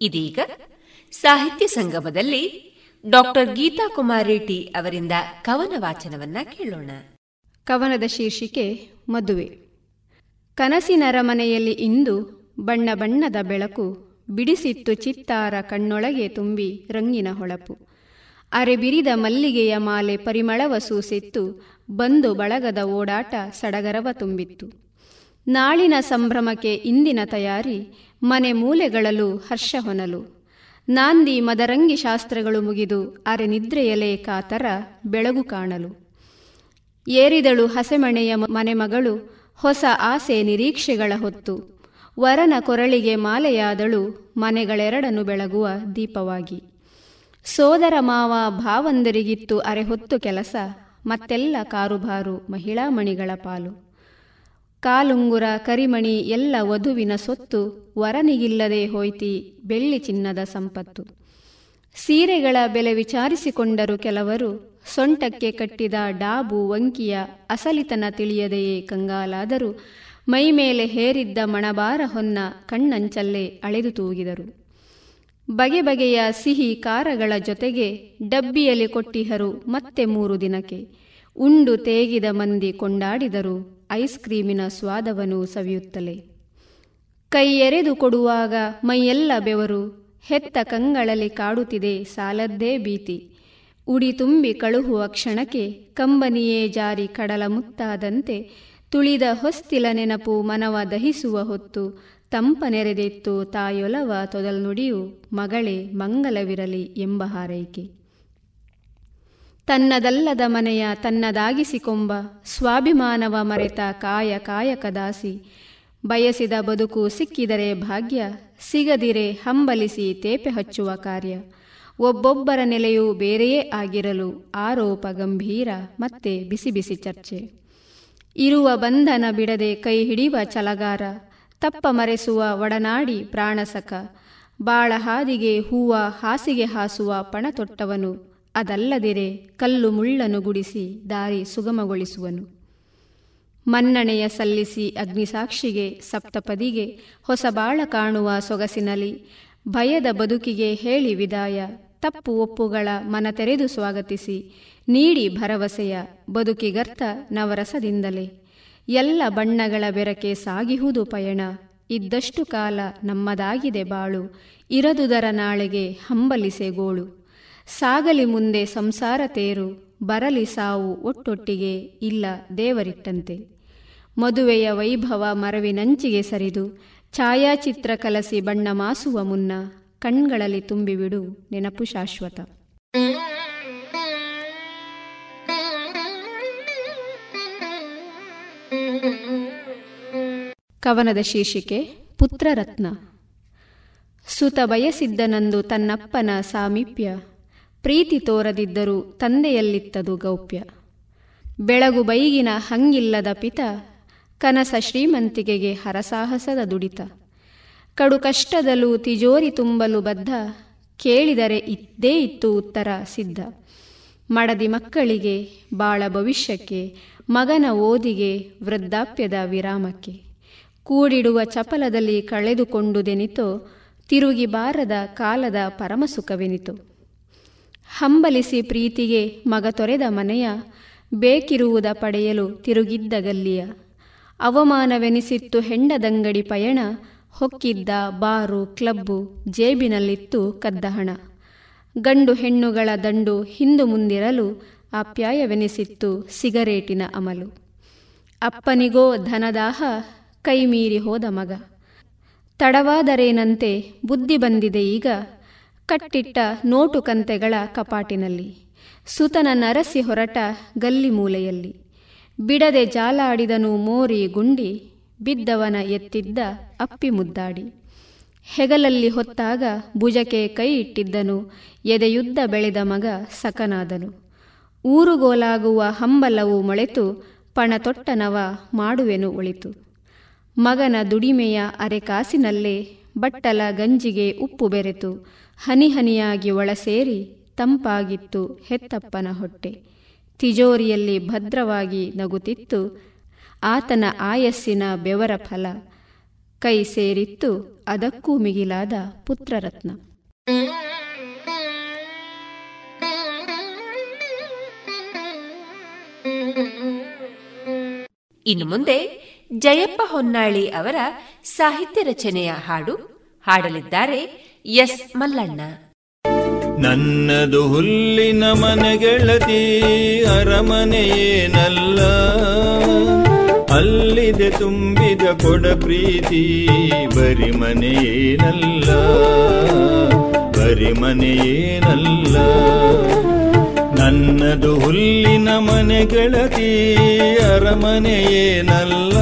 ಇದೀಗ ಸಾಹಿತ್ಯ ಸಂಗಮದಲ್ಲಿ ಡಾಕ್ಟರ್ ಗೀತಾ ಕುಮಾರ್ ರೆಡ್ಡಿ ಅವರಿಂದ ಕವನ ವಾಚನವನ್ನ ಕೇಳೋಣ. ಕವನದ ಶೀರ್ಷಿಕೆ ಮದುವೆ. ಕನಸಿನರಮನೆಯಲ್ಲಿ ಇಂದು ಬಣ್ಣ ಬಣ್ಣದ ಬೆಳಕು ಬಿಡಿಸಿತ್ತು ಚಿತ್ತಾರ ಕಣ್ಣೊಳಗೆ ತುಂಬಿ ರಂಗಿನ ಹೊಳಪು. ಅರೆಬಿರಿದ ಮಲ್ಲಿಗೆಯ ಮಾಲೆ ಪರಿಮಳವ ಸೂಸಿತ್ತು, ಬಂದು ಬಳಗದ ಓಡಾಟ ಸಡಗರವ ತುಂಬಿತ್ತು. ನಾಳಿನ ಸಂಭ್ರಮಕ್ಕೆ ಇಂದಿನ ತಯಾರಿ ಮನೆ ಮೂಲೆಗಳಲ್ಲೂ ಹರ್ಷ ಹೊನಲು. ನಾಂದಿ ಮದರಂಗಿ ಶಾಸ್ತ್ರಗಳು ಮುಗಿದು ಅರೆ ನಿದ್ರೆಯಲೇ ಕಾತರ ಬೆಳಗು ಕಾಣಲು. ಏರಿದಳು ಹಸೆಮಣೆಯ ಮನೆಮಗಳು ಹೊಸ ಆಸೆ ನಿರೀಕ್ಷೆಗಳ ಹೊತ್ತು. ವರನ ಕೊರಳಿಗೆ ಮಾಲೆಯಾದಳು ಮನೆಗಳೆರಡನ್ನು ಬೆಳಗುವ ದೀಪವಾಗಿ. ಸೋದರ ಮಾವ ಭಾವಂದರಿಗಿತ್ತು ಅರೆ ಹೊತ್ತು ಕೆಲಸ ಮತ್ತೆಲ್ಲ ಕಾರುಬಾರು ಮಹಿಳಾ ಮಣಿಗಳ ಪಾಲು. ಕಾಲುಂಗುರ, ಕರಿಮಣಿ ಎಲ್ಲ ವಧುವಿನ ಸೊತ್ತು ವರನಿಗಿಲ್ಲದೆ ಹೋಯ್ತಿ ಬೆಳ್ಳಿ ಚಿನ್ನದ ಸಂಪತ್ತು. ಸೀರೆಗಳ ಬೆಲೆ ವಿಚಾರಿಸಿಕೊಂಡರು ಕೆಲವರು, ಸೊಂಟಕ್ಕೆ ಕಟ್ಟಿದ ಡಾಬು ವಂಕಿಯ ಅಸಲಿತನ ತಿಳಿಯದೆಯೇ ಕಂಗಾಲಾದರೂ. ಮೈಮೇಲೆ ಹೇರಿದ್ದ ಮಣಬಾರ ಹೊನ್ನ ಕಣ್ಣಂಚಲ್ಲೇ ಅಳೆದು ತೂಗಿದರು. ಬಗೆ ಬಗೆಯ ಸಿಹಿ ಕಾರಗಳ ಜೊತೆಗೆ ಡಬ್ಬಿಯಲ್ಲಿ ಕೊಟ್ಟಿಹರು ಮತ್ತೆ ಮೂರು ದಿನಕ್ಕೆ. ಉಂಡು ತೇಗಿದ ಮಂದಿ ಕೊಂಡಾಡಿದರು. ಐಸ್ ಕ್ರೀಮಿನ ಸ್ವಾದವನು ಸವಿಯುತ್ತಲೇ. ಎರೆದು ಕೊಡುವಾಗ ಮೈಯೆಲ್ಲ ಬೆವರು, ಹೆತ್ತ ಕಂಗಳಲ್ಲಿ ಕಾಡುತ್ತಿದೆ ಸಾಲದ್ದೇ ಭೀತಿ. ಉಡಿ ತುಂಬಿ ಕಳುಹುವ ಕ್ಷಣಕ್ಕೆ ಕಂಬನಿಯೇ ಜಾರಿ ಕಡಲ ಮುತ್ತಾದಂತೆ ತುಳಿದ ಹೊಸ್ತಿಲ ನೆನಪು ಮನವ ದಹಿಸುವ ಹೊತ್ತು ತಂಪ ನೆರೆದಿತ್ತು ತಾಯೊಲವ ತೊದಲ್ನುಡಿಯು ಮಗಳೇ ಮಂಗಲವಿರಲಿ ಎಂಬ ಹಾರೈಕೆ. ತನ್ನದಲ್ಲದ ಮನೆಯ ತನ್ನದಾಗಿಸಿಕೊಂಬ ಸ್ವಾಭಿಮಾನವ ಮರೆತ ಕಾಯ ಕಾಯಕದಾಸಿ ಬಯಸಿದ ಬದುಕು ಸಿಕ್ಕಿದರೆ ಭಾಗ್ಯ, ಸಿಗದಿರೆ ಹಂಬಲಿಸಿ ತೇಪೆ ಹಚ್ಚುವ ಕಾರ್ಯ. ಒಬ್ಬೊಬ್ಬರ ನೆಲೆಯೂ ಬೇರೆಯೇ ಆಗಿರಲು ಆರೋಪ ಗಂಭೀರ, ಮತ್ತೆ ಬಿಸಿ ಬಿಸಿ ಚರ್ಚೆ. ಇರುವ ಬಂಧನ ಬಿಡದೆ ಕೈ ಹಿಡಿಯುವ ಚಲಗಾರ ತಪ್ಪ ಮರೆಸುವ ಒಡನಾಡಿ ಪ್ರಾಣಸಕ. ಬಾಳ ಹಾದಿಗೆ ಹೂವ ಹಾಸಿಗೆ ಹಾಸುವ ಪಣ ತೊಟ್ಟವನು ಅದಲ್ಲದಿರೆ ಕಲ್ಲು ಮುಳ್ಳನ್ನು ಗುಡಿಸಿ ದಾರಿ ಸುಗಮಗೊಳಿಸುವನು. ಮನ್ನಣೆಯ ಸಲ್ಲಿಸಿ ಅಗ್ನಿಸಾಕ್ಷಿಗೆ, ಸಪ್ತಪದಿಗೆ ಹೊಸ ಬಾಳ ಕಾಣುವ ಸೊಗಸಿನಲಿ ಭಯದ ಬದುಕಿಗೆ ಹೇಳಿ ವಿದಾಯ. ತಪ್ಪು ಒಪ್ಪುಗಳ ಮನ ತೆರೆದು ಸ್ವಾಗತಿಸಿ, ನೀಡಿ ಭರವಸೆಯ ಬದುಕಿಗರ್ಥ ನವರಸದಿಂದಲೇ. ಎಲ್ಲ ಬಣ್ಣಗಳ ಬೆರಕೆ ಸಾಗಿಹುದು ಪಯಣ. ಇದ್ದಷ್ಟು ಕಾಲ ನಮ್ಮದಾಗಿದೆ ಬಾಳು. ಇರದುದರ ನಾಳೆಗೆ ಹಂಬಲಿಸೆ ಗೋಳು. ಸಾಗಲಿ ಮುಂದೆ ಸಂಸಾರ ತೇರು, ಬರಲಿ ಸಾವು ಒಟ್ಟೊಟ್ಟಿಗೆ ಇಲ್ಲ ದೇವರಿಟ್ಟಂತೆ. ಮದುವೆಯ ವೈಭವ ಮರವಿನಂಚಿಗೆ ಸರಿದು, ಛಾಯಾಚಿತ್ರ ಕಲಸಿ ಬಣ್ಣ ಮಾಸುವ ಮುನ್ನ ಕಣ್ಗಳಲ್ಲಿ ತುಂಬಿಬಿಡು ನೆನಪು ಶಾಶ್ವತ. ಕವನದ ಶೀರ್ಷಿಕೆ, ಪುತ್ರರತ್ನ. ಸುತ ಬಯಸಿದ್ದನಂದು ತನ್ನಪ್ಪನ ಸಾಮೀಪ್ಯ. ಪ್ರೀತಿ ತೋರದಿದ್ದರೂ ತಂದೆಯಲ್ಲಿತ್ತದು ಗೌಪ್ಯ. ಬೆಳಗು ಬೈಗಿನ ಹಂಗಿಲ್ಲದ ಪಿತ ಕನಸ ಶ್ರೀಮಂತಿಕೆಗೆ ಹರಸಾಹಸದ ದುಡಿತ. ಕಡು ಕಷ್ಟದಲ್ಲೂ ತಿಜೋರಿ ತುಂಬಲು ಬದ್ಧ, ಕೇಳಿದರೆ ಇದ್ದೇ ಇತ್ತು ಉತ್ತರ ಸಿದ್ಧ. ಮಡದಿ ಮಕ್ಕಳಿಗೆ, ಬಾಳ ಭವಿಷ್ಯಕ್ಕೆ, ಮಗನ ಓದಿಗೆ, ವೃದ್ಧಾಪ್ಯದ ವಿರಾಮಕ್ಕೆ. ಕೂಡಿಡುವ ಚಪಲದಲ್ಲಿ ಕಳೆದುಕೊಂಡುದೆನಿತೋ, ತಿರುಗಿ ಬಾರದ ಕಾಲದ ಪರಮಸುಖವೆನಿತು. ಹಂಬಲಿಸಿ ಪ್ರೀತಿಗೆ ಮಗ ತೊರೆದ ಮನೆಯ ಬೇಕಿರುವುದ ಪಡೆಯಲು ತಿರುಗಿದ್ದ ಗಲ್ಲಿಯ ಅವಮಾನವೆನಿಸಿತ್ತು ಹೆಂಡದಂಗಡಿ ಪಯಣ, ಹೊಕ್ಕಿದ್ದ ಬಾರು, ಕ್ಲಬ್ಬು, ಜೇಬಿನಲ್ಲಿತ್ತು ಕದ್ದ ಹಣ ಗಂಡು ಹೆಣ್ಣುಗಳ ದಂಡು ಹಿಂದು ಮುಂದಿರಲು ಆಪ್ಯಾಯವೆನಿಸಿತ್ತು ಸಿಗರೇಟಿನ ಅಮಲು. ಅಪ್ಪನಿಗೋ ಧನದಾಹ ಕೈಮೀರಿ ಹೋದ ಮಗ. ತಡವಾದರೇನಂತೆ ಬುದ್ಧಿ ಬಂದಿದೆ ಈಗ ಕಟ್ಟಿಟ್ಟ ನೋಟು ಕಂತೆಗಳ ಕಪಾಟಿನಲ್ಲಿ, ಸುತನ ನರಸಿ ಹೊರಟ ಗಲ್ಲಿ ಮೂಲೆಯಲ್ಲಿ, ಬಿಡದೆ ಜಾಲಾಡಿದನು ಮೋರಿ ಗುಂಡಿ, ಬಿದ್ದವನ ಎತ್ತಿದ್ದ ಅಪ್ಪಿ ಮುದ್ದಾಡಿ. ಹೆಗಲಲ್ಲಿ ಹೊತ್ತಾಗ ಭುಜಕ್ಕೆ ಕೈ ಇಟ್ಟಿದ್ದನು, ಎದೆಯುದ್ದ ಬೆಳೆದ ಮಗ ಸಕನಾದನು. ಊರುಗೋಲಾಗುವ ಹಂಬಲವು ಮೊಳೆತು ಪಣ ತೊಟ್ಟನವ ಮಾಡುವೆನು ಒಳಿತು ಮಗನ ದುಡಿಮೆಯ ಅರೆಕಾಸಿನಲ್ಲೇ ಬಟ್ಟಲ ಗಂಜಿಗೆ ಉಪ್ಪು ಬೆರೆತು ಹನಿ ಹನಿಯಾಗಿ ಒಳಸೇರಿ ತಂಪಾಗಿತ್ತು ಹೆತ್ತಪ್ಪನ ಹೊಟ್ಟೆ. ತಿಜೋರಿಯಲ್ಲಿ ಭದ್ರವಾಗಿ ನಗುತ್ತಿತ್ತು ಆತನ ಆಯಸ್ಸಿನ ಬೆವರ ಫಲ. ಕೈ ಸೇರಿತ್ತು ಅದಕ್ಕೂ ಮಿಗಿಲಾದ ಪುತ್ರರತ್ನ. ಇನ್ನು ಮುಂದೆ ಜಯಪ್ಪ ಹೊನ್ನಾಳಿ ಅವರ ಸಾಹಿತ್ಯ ರಚನೆಯ ಹಾಡು ಹಾಡಲಿದ್ದಾರೆ ಎಸ್ ಮಲ್ಲಣ್ಣ. ನನ್ನದು ಹುಲ್ಲಿನ ಮನೆಗೆಳತಿ ಅರಮನೆಯೇನಲ್ಲ ಅಲ್ಲಿದೆ ತುಂಬಿದ ಕೊಡ ಪ್ರೀತಿ ಬರಿ ಮನೆಯೇನಲ್ಲ ಬರಿ ಮನೆಯೇನಲ್ಲ ನನ್ನದು ಹುಲ್ಲಿನ ಮನೆಗೆಳತಿ ಅರಮನೆಯೇನಲ್ಲ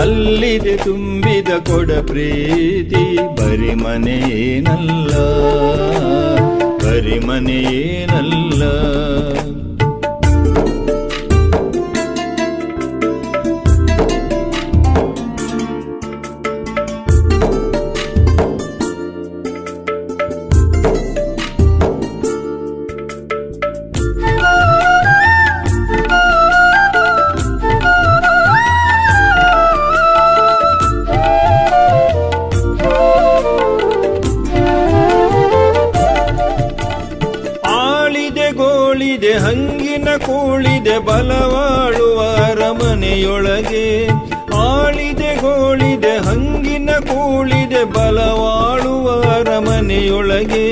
ಅಲ್ಲಿದೆ ತುಂಬಿದ ಕೊಡ ಪ್ರೀತಿ ಬರಿ ಮನೆಯೇನಲ್ಲ ಬರಿ ಮನೆಯೇನಲ್ಲ ಕೂಳಿದೆ ಬಲವಾಳುವ ಅರಮನೆಯೊಳಗೆ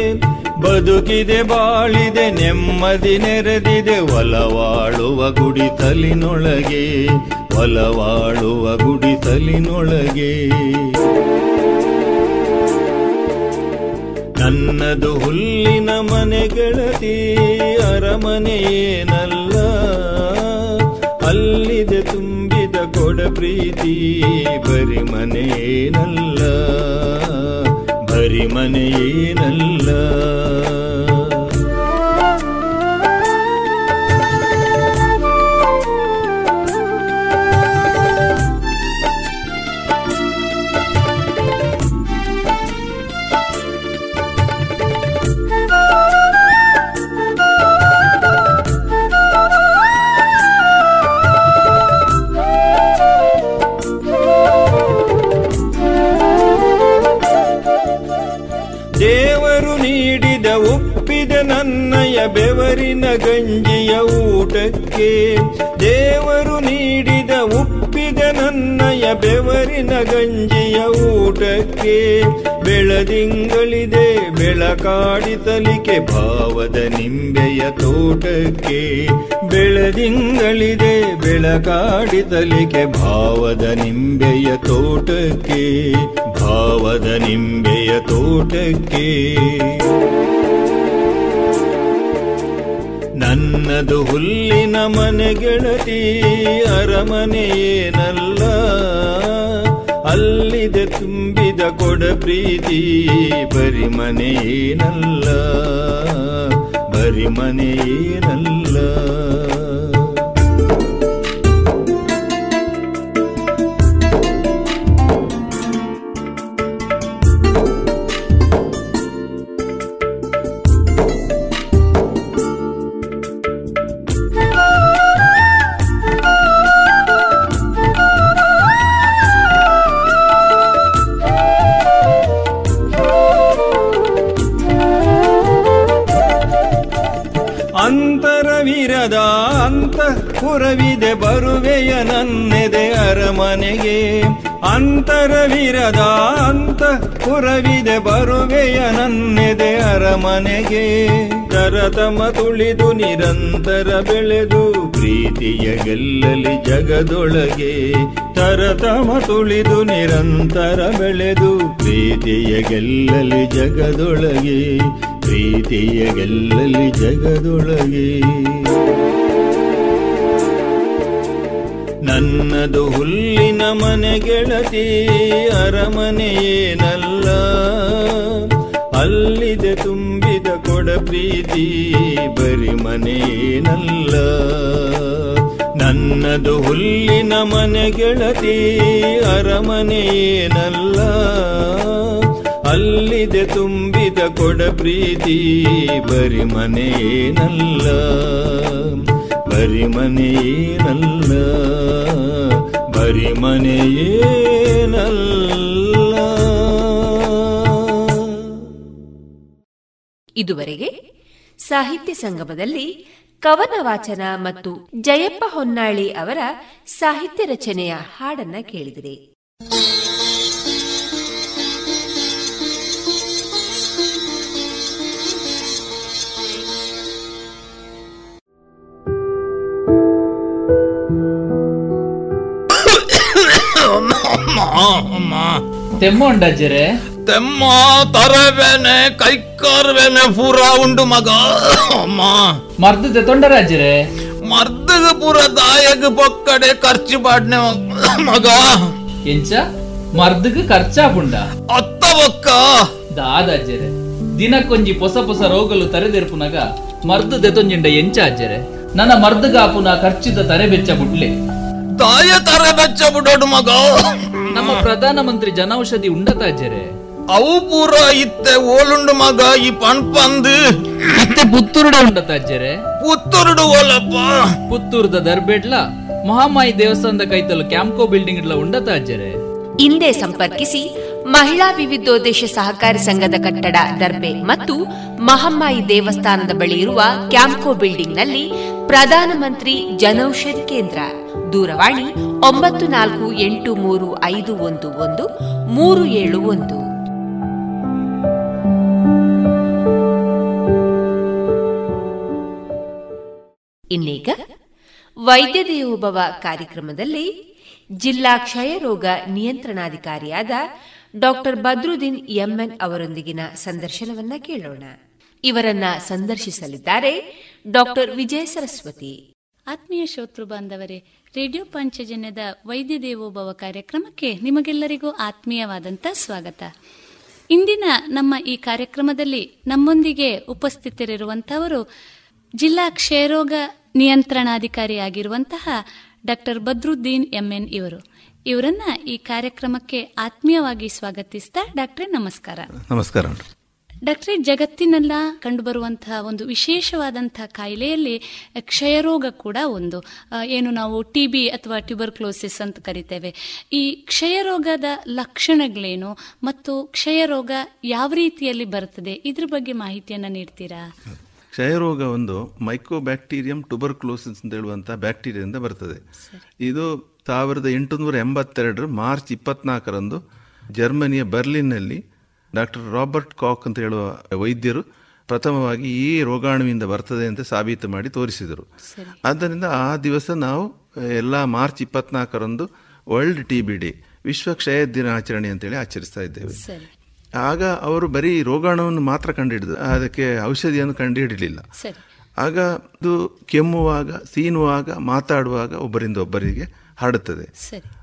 ಬದುಕಿದೆ, ಬಾಳಿದೆ, ನೆಮ್ಮದಿ ನೆರೆದಿದೆ, ಒಲವಾಳುವ ಗುಡಿತಲಿನೊಳಗೆ ಒಲವಾಳುವ ಗುಡಿತಲಿನೊಳಗೆ. ನನ್ನದು ಹುಲ್ಲಿನ ಮನೆಗಳತಿ ಅರಮನೆಯೇನಲ್ಲ ಅಲ್ಲಿದೆ ತುಂಬಿದ ಕೊಡ ಪ್ರೀತಿ ಬರಿ ಮನೆಯೇನಲ್ಲ ಬರಿ ಮನೆಯೇನಲ್ಲ ಗಂಜಿಯ ಊಟಕ್ಕೆ ದೇವರು ನೀಡಿದ ಉಪ್ಪಿದ ನನ್ನಯ ಬೆವರಿನ ಗಂಜಿಯ ಊಟಕ್ಕೆ ಬೆಳದಿಂಗಳಿದೆ ಬೆಳಕಾಡಿಸಲಿಕ್ಕೆ ಭಾವದ ನಿಂಬೆಯ ತೋಟಕ್ಕೆ ಬೆಳದಿಂಗಳಿದೆ ಬೆಳಕಾಡಿಸಲಿಕ್ಕೆ ಭಾವದ ನಿಂಬೆಯ ತೋಟಕ್ಕೆ ಭಾವದ ನಿಂಬೆಯ ತೋಟಕ್ಕೆ ನನ್ನದು ಹುಲ್ಲಿನ ಮನೆ ಗೆಳತಿ ಅರಮನೆಯೇನಲ್ಲ ಅಲ್ಲಿದೆ ತುಂಬಿದ ಕೊಡ ಪ್ರೀತಿ ಬರಿ ಮನೆಯೇನಲ್ಲ ಬರಿ ಮನೆಯೇನಲ್ಲ ಅರಮನೆಗೆ ಅಂತರವಿರದ ಅಂತ ಪುರವಿದೆ ಬರುವೆಯ ನನ್ನೆದೆ ಅರಮನೆಗೆ. ತರತಮ ತುಳಿದು ನಿರಂತರ ಬೆಳೆದು ಪ್ರೀತಿಯ ಗೆಲ್ಲಲಿ ಜಗದೊಳಗೆ. ತರತಮ ತುಳಿದು ನಿರಂತರ ಬೆಳೆದು ಪ್ರೀತಿಯ ಗೆಲ್ಲಲಿ ಜಗದೊಳಗೆ. ಪ್ರೀತಿಯ ಗೆಲ್ಲಲಿ ಜಗದೊಳಗೆ. ನನ್ನದು ಹುಲ್ಲಿನ ಮನೆ ಗೆಳತಿ ಅರಮನೆಯೇನಲ್ಲ ಅಲ್ಲಿದೆ ತುಂಬಿದ ಕೊಡ ಪ್ರೀತಿ, ಬರಿ ಮನೆಯೇನಲ್ಲ ನನ್ನದು ಹುಲ್ಲಿನ ಮನೆ ಗೆಳತಿ ಅರಮನೆಯೇನಲ್ಲ ಅಲ್ಲಿದೆ ತುಂಬಿದ ಕೊಡ ಪ್ರೀತಿ, ಬರಿ ಮನೆಯೇನಲ್ಲ ಬರಿ ಮನೆಯೇನಲ್ಲ ಇದುವರೆಗೆ ಸಾಹಿತ್ಯ ಸಂಗಮದಲ್ಲಿ ಕವನ ವಾಚನ ಮತ್ತು ಜಯಪ್ಪ ಹೊನ್ನಾಳಿ ಅವರ ಸಾಹಿತ್ಯ ರಚನೆಯ ಹಾಡನ್ನ ಕೇಳಿದಿರಿ. ತೆಮ್ಮ ಉಂಡಜ್ಜರೆ ತೆಮ್ಮ ತರವೇನೆ ಕೈಕಾರ್ವೇನೆ ಪೂರ ಉಂಡು ಮಗ ಅಮ್ಮ ಮರ್ದದ ತೊಂಡರಾಜ್ಜರೆ ಮರ್ದಗ ಪೂರ ದಾಯಗ ಪೊಕ್ಕಡೆ ಖರ್ಚು ಪಾಡ್ನೆ ಮಗ ಎಂಚ ಮರ್ದಗ್ ಖರ್ಚಾಪುಂಡ ಅತ್ತ ಬೊಕ್ಕ ದಾದಾಜ್ಜರೆ ದಿನಕ್ಕೊಂಜಿ ಪೊಸ ಪೊಸ ರೋಗಲು ತರೆದೆರ್ಪುನಗ ಮರ್ದು ದೆತೊಂಜಿಂಡ ಎಂಚ ಅಜ್ಜರೆ ನನ್ನ ಮರ್ದಗ ಆಪುನ ಖರ್ಚಿದ ತರೆ ಬೆಚ್ಚ ಬುಡ್ಲೆ ತಾಯ ತರ ಬೆಚ್ಚ ಬುಡೋಡು ಮಗ ನಮ್ಮ ಪ್ರಧಾನ ಮಂತ್ರಿ ಜನೌಷಧಿ ಉಂಡತಾಜರೆ ಅವು ಪೂರ ಇತ್ತೆ ಓಲುಂಡು ಮಗ ಈ ಪಣ್ಪಂದು ಮತ್ತೆ ಪುತ್ತೂರುಡ ಉಂಡತಾಜರೆ ಅಜ್ಜರೆ. ಪುತ್ತೂರುಡು ಓಲಪ್ಪ. ಪುತ್ತೂರ್ದ ದರ್ಬೇಡ್ಲ ಮಹಾಮಾಯಿ ದೇವಸ್ಥಾನದ ಕೈತಲು ಕ್ಯಾಂಪ್ಕೋ ಬಿಲ್ಡಿಂಗ್ ಇಡ್ಲ ಉಂಡತಾಜರೆ ಹಿಂದೆ ಸಂಪರ್ಕಿಸಿ ಮಹಿಳಾ ವಿವಿಧೋದ್ದೇಶ ಸಹಕಾರಿ ಸಂಘದ ಕಟ್ಟಡ ದರ್ಬೆ ಮತ್ತು ಮಹಮ್ಮಾಯಿ ದೇವಸ್ಥಾನದ ಬಳಿ ಇರುವ ಕ್ಯಾಂಪ್ಕೋ ಬಿಲ್ಡಿಂಗ್ನಲ್ಲಿ ಪ್ರಧಾನಮಂತ್ರಿ ಜನೌಷಧಿ ಕೇಂದ್ರ. ದೂರವಾಣಿ ಒಂಬತ್ತು ನಾಲ್ಕು ಎಂಟು ಮೂರು ಐದು ಒಂದು ಒಂದು ಮೂರು ಏಳು ಒಂದು. ಇನ್ನೀಗ ವೈದ್ಯ ದೇವೋಭವ ಕಾರ್ಯಕ್ರಮದಲ್ಲಿ ಜಿಲ್ಲಾ ಕ್ಷಯರೋಗ ನಿಯಂತ್ರಣಾಧಿಕಾರಿಯಾದ ಡಾಕ್ಟರ್ ಬದ್ರುದ್ದೀನ್ ಎಂಎನ್ ಅವರೊಂದಿಗಿನ ಸಂದರ್ಶನವನ್ನ ಕೇಳೋಣ. ಇವರನ್ನ ಸಂದರ್ಶಿಸಲಿದ್ದಾರೆ ಡಾಕ್ಟರ್ ವಿಜಯ ಸರಸ್ವತಿ. ಆತ್ಮೀಯ ಶ್ರೋತೃ ಬಾಂಧವರೇ ರೇಡಿಯೋ ಪಂಚಜನ್ಯದ ವೈದ್ಯ ದೇವೋಭವ ಕಾರ್ಯಕ್ರಮಕ್ಕೆ ನಿಮಗೆಲ್ಲರಿಗೂ ಆತ್ಮೀಯವಾದಂಥ ಸ್ವಾಗತ. ಇಂದಿನ ನಮ್ಮ ಈ ಕಾರ್ಯಕ್ರಮದಲ್ಲಿ ನಮ್ಮೊಂದಿಗೆ ಉಪಸ್ಥಿತರಿರುವಂತಹವರು ಜಿಲ್ಲಾ ಕ್ಷಯರೋಗ ನಿಯಂತ್ರಣಾಧಿಕಾರಿಯಾಗಿರುವಂತಹ ಡಾಕ್ಟರ್ ಬದ್ರುದ್ದೀನ್ ಎಂಎನ್ ಇವರು. ಇವರನ್ನ ಈ ಕಾರ್ಯಕ್ರಮಕ್ಕೆ ಆತ್ಮೀಯವಾಗಿ ಸ್ವಾಗತಿಸ್ತಾ ಡಾಕ್ಟರ್ ನಮಸ್ಕಾರ. ನಮಸ್ಕಾರ ಡಾಕ್ಟ್ರೇ ಜಗತ್ತಿನೆಲ್ಲ ಕಂಡುಬರುವಂತಹ ಒಂದು ವಿಶೇಷವಾದಂತಹ ಕಾಯಿಲೆಯಲ್ಲಿ ಕ್ಷಯರೋಗ ಕೂಡ ಒಂದು. ಏನು ನಾವು ಟಿ ಬಿ ಅಥವಾ ಟ್ಯೂಬರ್ಕ್ಲೋಸಿಸ್ ಅಂತ ಕರಿತೇವೆ. ಈ ಕ್ಷಯರೋಗದ ಲಕ್ಷಣಗಳೇನು ಮತ್ತು ಕ್ಷಯರೋಗ ಯಾವ ರೀತಿಯಲ್ಲಿ ಬರುತ್ತದೆ? ಇದ್ರ ಬಗ್ಗೆ ಮಾಹಿತಿಯನ್ನು ನೀಡ್ತೀರಾ? ಕ್ಷಯರೋಗ ಒಂದು ಮೈಕ್ರೋಬ್ಯಾಕ್ಟೀರಿಯಂ ಟ್ಯೂಬರ್ಕ್ಲೋಸಿಸ್ ಅಂತ ಹೇಳುವಂತಹ ಬ್ಯಾಕ್ಟೀರಿಯಾದಿಂದ ಬರ್ತದೆ. ಇದು ಸಾವಿರದ ಎಂಟುನೂರ ಎಂಬತ್ತೆರಡರ ಮಾರ್ಚ್ ಇಪ್ಪತ್ನಾಲ್ಕರಂದು ಜರ್ಮನಿಯ ಬರ್ಲಿನ್ನಲ್ಲಿ ಡಾಕ್ಟರ್ ರಾಬರ್ಟ್ ಕಾಕ್ ಅಂತ ಹೇಳುವ ವೈದ್ಯರು ಪ್ರಥಮವಾಗಿ ಈ ರೋಗಾಣುವಿಂದ ಬರ್ತದೆ ಅಂತ ಸಾಬೀತು ಮಾಡಿ ತೋರಿಸಿದರು. ಆದ್ದರಿಂದ ಆ ದಿವಸ ನಾವು ಎಲ್ಲ ಮಾರ್ಚ್ ಇಪ್ಪತ್ನಾಲ್ಕರಂದು ವರ್ಲ್ಡ್ ಟಿ ಬಿ ಡೇ ವಿಶ್ವ ಕ್ಷಯ ದಿನಾಚರಣೆ ಅಂತೇಳಿ ಆಚರಿಸ್ತಾ ಇದ್ದೇವೆ. ಆಗ ಅವರು ಬರೀ ರೋಗಾಣುವನ್ನು ಮಾತ್ರ ಕಂಡುಹಿಡಿದ್ರು ಅದಕ್ಕೆ ಔಷಧಿಯನ್ನು ಕಂಡುಹಿಡಲಿಲ್ಲ. ಆಗ ಇದು ಕೆಮ್ಮುವಾಗ ಸೀನುವಾಗ ಮಾತಾಡುವಾಗ ಒಬ್ಬರಿಂದ ಒಬ್ಬರಿಗೆ ಹರಡುತ್ತದೆ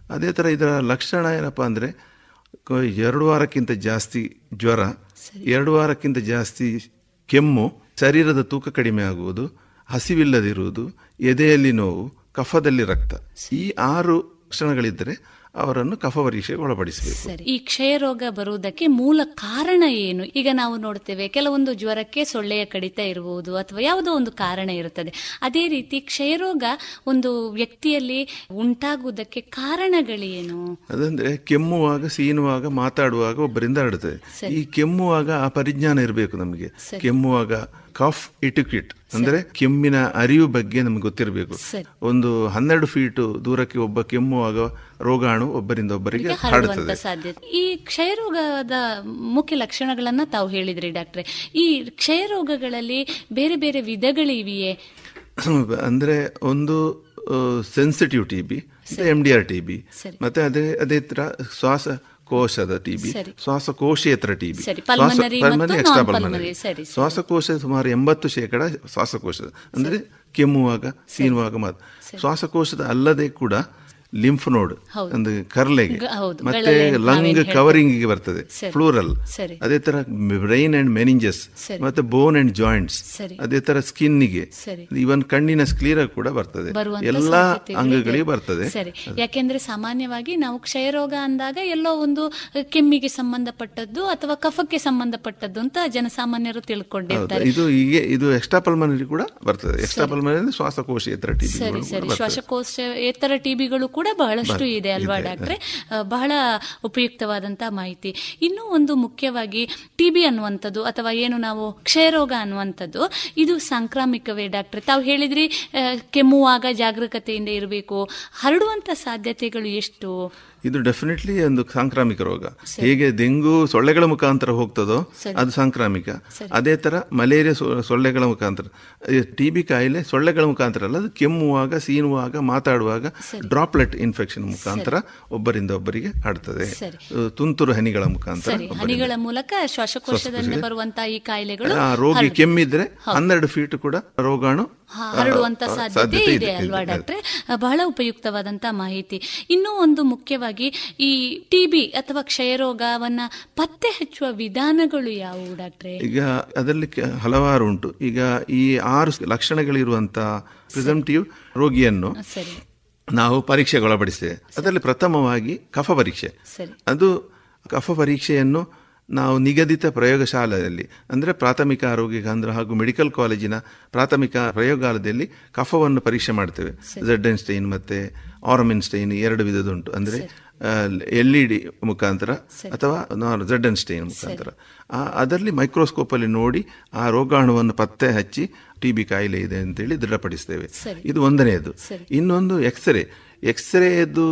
ಅದೇ ಥರ ಇದರ ಲಕ್ಷಣ ಏನಪ್ಪ ಅಂದರೆ ಎರಡು ವಾರಕ್ಕಿಂತ ಜಾಸ್ತಿ ಜ್ವರ ಎರಡು ವಾರಕ್ಕಿಂತ ಜಾಸ್ತಿ ಕೆಮ್ಮು ಶರೀರದ ತೂಕ ಕಡಿಮೆ ಆಗುವುದು ಹಸಿವಿಲ್ಲದಿರುವುದು ಎದೆಯಲ್ಲಿ ನೋವು ಕಫದಲ್ಲಿ ರಕ್ತ. ಈ ಆರು ಲಕ್ಷಣಗಳಿದ್ದರೆ ಅವರನ್ನು ಕಫ ಪರೀಕ್ಷೆಗೆ ಒಳಪಡಿಸಬೇಕು. ಸರಿ. ಈ ಕ್ಷಯರೋಗ ಬರುವುದಕ್ಕೆ ಮೂಲ ಕಾರಣ ಏನು? ಈಗ ನಾವು ನೋಡ್ತೇವೆ ಕೆಲವೊಂದು ಜ್ವರಕ್ಕೆ ಸೊಳ್ಳೆಯ ಕಡಿತ ಇರಬಹುದು ಅಥವಾ ಯಾವುದೋ ಒಂದು ಕಾರಣ ಇರುತ್ತದೆ. ಅದೇ ರೀತಿ ಕ್ಷಯ ರೋಗ ಒಂದು ವ್ಯಕ್ತಿಯಲ್ಲಿ ಉಂಟಾಗುವುದಕ್ಕೆ ಕಾರಣಗಳೇನು? ಅದಂದ್ರೆ ಕೆಮ್ಮುವಾಗ ಸೀನುವಾಗ ಮಾತಾಡುವಾಗ ಒಬ್ಬರಿಂದ ಹರಡುತ್ತದೆ ಈ ಕೆಮ್ಮುವಾಗ ಆ ಪರಿಜ್ಞಾನ ಇರಬೇಕು ನಮಗೆ. ಕೆಮ್ಮುವಾಗ ಕಾಫ್ ಇಟಿಕ್ಯೂಟ್ ಅಂದ್ರೆ ಕೆಮ್ಮಿನ ಅರಿವು ಬಗ್ಗೆ ನಮ್ಗೆ ಗೊತ್ತಿರಬೇಕು. ಒಂದು ಹನ್ನೆರಡು ಫೀಟ್ ದೂರಕ್ಕೆ ಒಬ್ಬ ಕೆಮ್ಮುವಾಗ ರೋಗಾಣು ಒಬ್ಬರಿಂದ ಒಬ್ಬರಿಗೆ ಹರಡುತ್ತದೆ ಈ ಕ್ಷಯ ರೋಗದ ಮುಖ್ಯ ಲಕ್ಷಣಗಳನ್ನ ತಾವು ಹೇಳಿದ್ರಿ ಡಾಕ್ಟ್ರೆ. ಈ ಕ್ಷಯರೋಗಗಳಲ್ಲಿ ಬೇರೆ ಬೇರೆ ವಿಧಗಳಿವೆಯೇ? ಅಂದ್ರೆ ಒಂದು sensitive T B M D R T B ಮತ್ತೆ ಅದೇ ಅದೇ ತರ ಶ್ವಾಸ ಕೋಶದ ಟಿಬಿ ಶ್ವಾಸಕೋಶೇತರ ಟಿಬಿ. ಪಲ್ಮನರಿ ಎಕ್ಸ್ಟ್ರಾ ಪಲ್ಮನರಿ ಶ್ವಾಸಕೋಶ ಸುಮಾರು ಎಂಬತ್ತು ಶೇಕಡ ಶ್ವಾಸಕೋಶದ ಅಂದ್ರೆ ಕೆಮ್ಮುವಾಗ ಸೀನುವಾಗ ಮಾತ್ರ. ಶ್ವಾಸಕೋಶದ ಅಲ್ಲದೆ ಕೂಡ ಲಿಂಫ್ ನೋಡ್ ಒಂದು ಕರ್ಲೆಗೆ. ಮತ್ತೆ ಲಂಗ್ ಕವರಿಂಗ್ ಬರ್ತದೆ ಫ್ಲೂರಲ್ ಅದೇ ತರ ಬ್ರೈನ್ ಅಂಡ್ ಮೆನಿಂಜಸ್ ಮತ್ತೆ ಬೋನ್ ಅಂಡ್ ಜಾಯಿಂಟ್ಸ್ ಅದೇ ತರ ಸ್ಕಿನ್ಗೆ ಇವನ್ ಕಣ್ಣಿನ ಸ್ಕ್ಲೀರ ಕೂಡ ಬರ್ತದೆ. ಎಲ್ಲಾ ಅಂಗಗಳಿಗೆ ಬರ್ತದೆ. ಯಾಕೆಂದ್ರೆ ಸಾಮಾನ್ಯವಾಗಿ ನಾವು ಕ್ಷಯ ರೋಗ ಅಂದಾಗ ಎಲ್ಲೋ ಒಂದು ಕೆಮ್ಮಿಗೆ ಸಂಬಂಧಪಟ್ಟದ್ದು ಅಥವಾ ಕಫಕ್ಕೆ ಸಂಬಂಧಪಟ್ಟದ್ದು ಅಂತ ಜನಸಾಮಾನ್ಯರು ತಿಳ್ಕೊಂಡಿರ್ತಾರೆ ಇದು ಹೀಗೆ ಇದು ಎಕ್ಸ್ಟ್ರಾ ಪಲ್ಮನರಿ ಕೂಡ ಬರ್ತದೆ. ಎಕ್ಸ್ಟ್ರಾ ಪಲ್ಮನರಿ ಶ್ವಾಸಕೋಶೇತರ ಟಿಬಿ ಸರಿ ಸರಿ. ಶ್ವಾಸಕೋಶ ಎತ್ತರ ಟಿಬಿಗಳು ಕೂಡ ಬಹಳಷ್ಟು ಇದೆ ಅಲ್ವಾ ಡಾಕ್ಟ್ರೆ? ಬಹಳ ಉಪಯುಕ್ತವಾದಂತ ಮಾಹಿತಿ. ಇನ್ನೂ ಒಂದು ಮುಖ್ಯವಾಗಿ ಟಿ ಬಿ ಅನ್ನುವಂಥದ್ದು ಅಥವಾ ಏನು ನಾವು ಕ್ಷಯರೋಗ ಅನ್ನುವಂಥದ್ದು ಇದು ಸಾಂಕ್ರಾಮಿಕವೇ ಡಾಕ್ಟ್ರೆ? ತಾವು ಹೇಳಿದ್ರಿ ಕೆಮ್ಮುವಾಗ ಜಾಗರೂಕತೆಯಿಂದ ಇರಬೇಕು. ಹರಡುವಂತ ಸಾಧ್ಯತೆಗಳು ಎಷ್ಟು? ಇದು ಡೆಫಿನೆಟ್ಲಿ ಒಂದು ಸಾಂಕ್ರಾಮಿಕ ರೋಗ. ಹೇಗೆ ಡೆಂಗು ಸೊಳ್ಳೆಗಳ ಮುಖಾಂತರ ಹೋಗ್ತದೋ ಅದು ಸಾಂಕ್ರಾಮಿಕ. ಅದೇ ತರ ಮಲೇರಿಯಾ ಸೊಳ್ಳೆಗಳ ಮುಖಾಂತರ. ಟಿ ಬಿ ಕಾಯಿಲೆ ಸೊಳ್ಳೆಗಳ ಮುಖಾಂತರ ಅಲ್ಲ ಅದು ಕೆಮ್ಮುವಾಗ ಸೀನುವಾಗ ಮಾತಾಡುವಾಗ ಡ್ರಾಪ್ಲೆಟ್ ಇನ್ಫೆಕ್ಷನ್ ಮುಖಾಂತರ ಒಬ್ಬರಿಂದ ಒಬ್ಬರಿಗೆ ಹರಡ್ತದೆ. ತುಂತುರು ಹನಿಗಳ ಮುಖಾಂತರ ಹನಿಗಳ ಮೂಲಕ ಶ್ವಾಸಕೋಶದಲ್ಲಿ ಬರುವಂತಹ ಈ ಕಾಯಿಲೆಗಳು ರೋಗಿ ಕೆಮ್ಮಿದ್ರೆ ಹನ್ನೆರಡು ಫೀಟ್ ಕೂಡ ರೋಗಾಣು ಹರಡುವಂತ ಸಾಧ್ಯತೆ ಇದೆ ಅಲ್ವಾ ಡಾಕ್ಟ್ರೆ? ಬಹಳ ಉಪಯುಕ್ತವಾದಂತಹ ಮಾಹಿತಿ. ಇನ್ನೂ ಒಂದು ಮುಖ್ಯವಾಗಿ ಈ ಟಿಬಿ ಅಥವಾ ಕ್ಷಯರೋಗವನ್ನ ಪತ್ತೆ ಹಚ್ಚುವ ವಿಧಾನಗಳು ಯಾವುವು ಡಾಕ್ಟ್ರೆ? ಈಗ ಅದರಲ್ಲಿ ಹಲವಾರು ಉಂಟು. ಈಗ ಈ ಆರು ಲಕ್ಷಣಗಳಿರುವಂತಹ ಪ್ರಿಸಂಟಿವ್ ರೋಗಿಯನ್ನು ನಾವು ಪರೀಕ್ಷೆಗೊಳಪಡಿಸ್ತೇವೆ. ಅದರಲ್ಲಿ ಪ್ರಥಮವಾಗಿ ಕಫ ಪರೀಕ್ಷೆ. ಅದು ಕಫ ಪರೀಕ್ಷೆಯನ್ನು ನಾವು ನಿಗದಿತ ಪ್ರಯೋಗಶಾಲೆಯಲ್ಲಿ ಅಂದರೆ ಪ್ರಾಥಮಿಕ ಆರೋಗ್ಯ ಕೇಂದ್ರ ಹಾಗೂ ಮೆಡಿಕಲ್ ಕಾಲೇಜಿನ ಪ್ರಾಥಮಿಕ ಪ್ರಯೋಗಾಲಯದಲ್ಲಿ ಕಫವನ್ನು ಪರೀಕ್ಷೆ ಮಾಡ್ತೇವೆ. ಝೆಡ್ ಸ್ಟೈನ್ ಮತ್ತು ಆರಮಿನ್ ಸ್ಟೈನ್ ಎರಡು ವಿಧದುಂಟು ಅಂದರೆ ಎಲ್ ಇ ಡಿ ಮುಖಾಂತರ ಅಥವಾ ಝಡ್ ಎನ್ ಸ್ಟೈನ್ ಮುಖಾಂತರ ಅದರಲ್ಲಿ ಮೈಕ್ರೋಸ್ಕೋಪಲ್ಲಿ ನೋಡಿ ಆ ರೋಗಾಣುವನ್ನು ಪತ್ತೆ ಹಚ್ಚಿ ಟಿ ಬಿ ಕಾಯಿಲೆ ಇದೆ ಅಂತೇಳಿ ದೃಢಪಡಿಸ್ತೇವೆ. ಇದು ಒಂದನೆಯದು. ಇನ್ನೊಂದು ಎಕ್ಸ್ರೇ. ಎಕ್ಸ್ರೇದು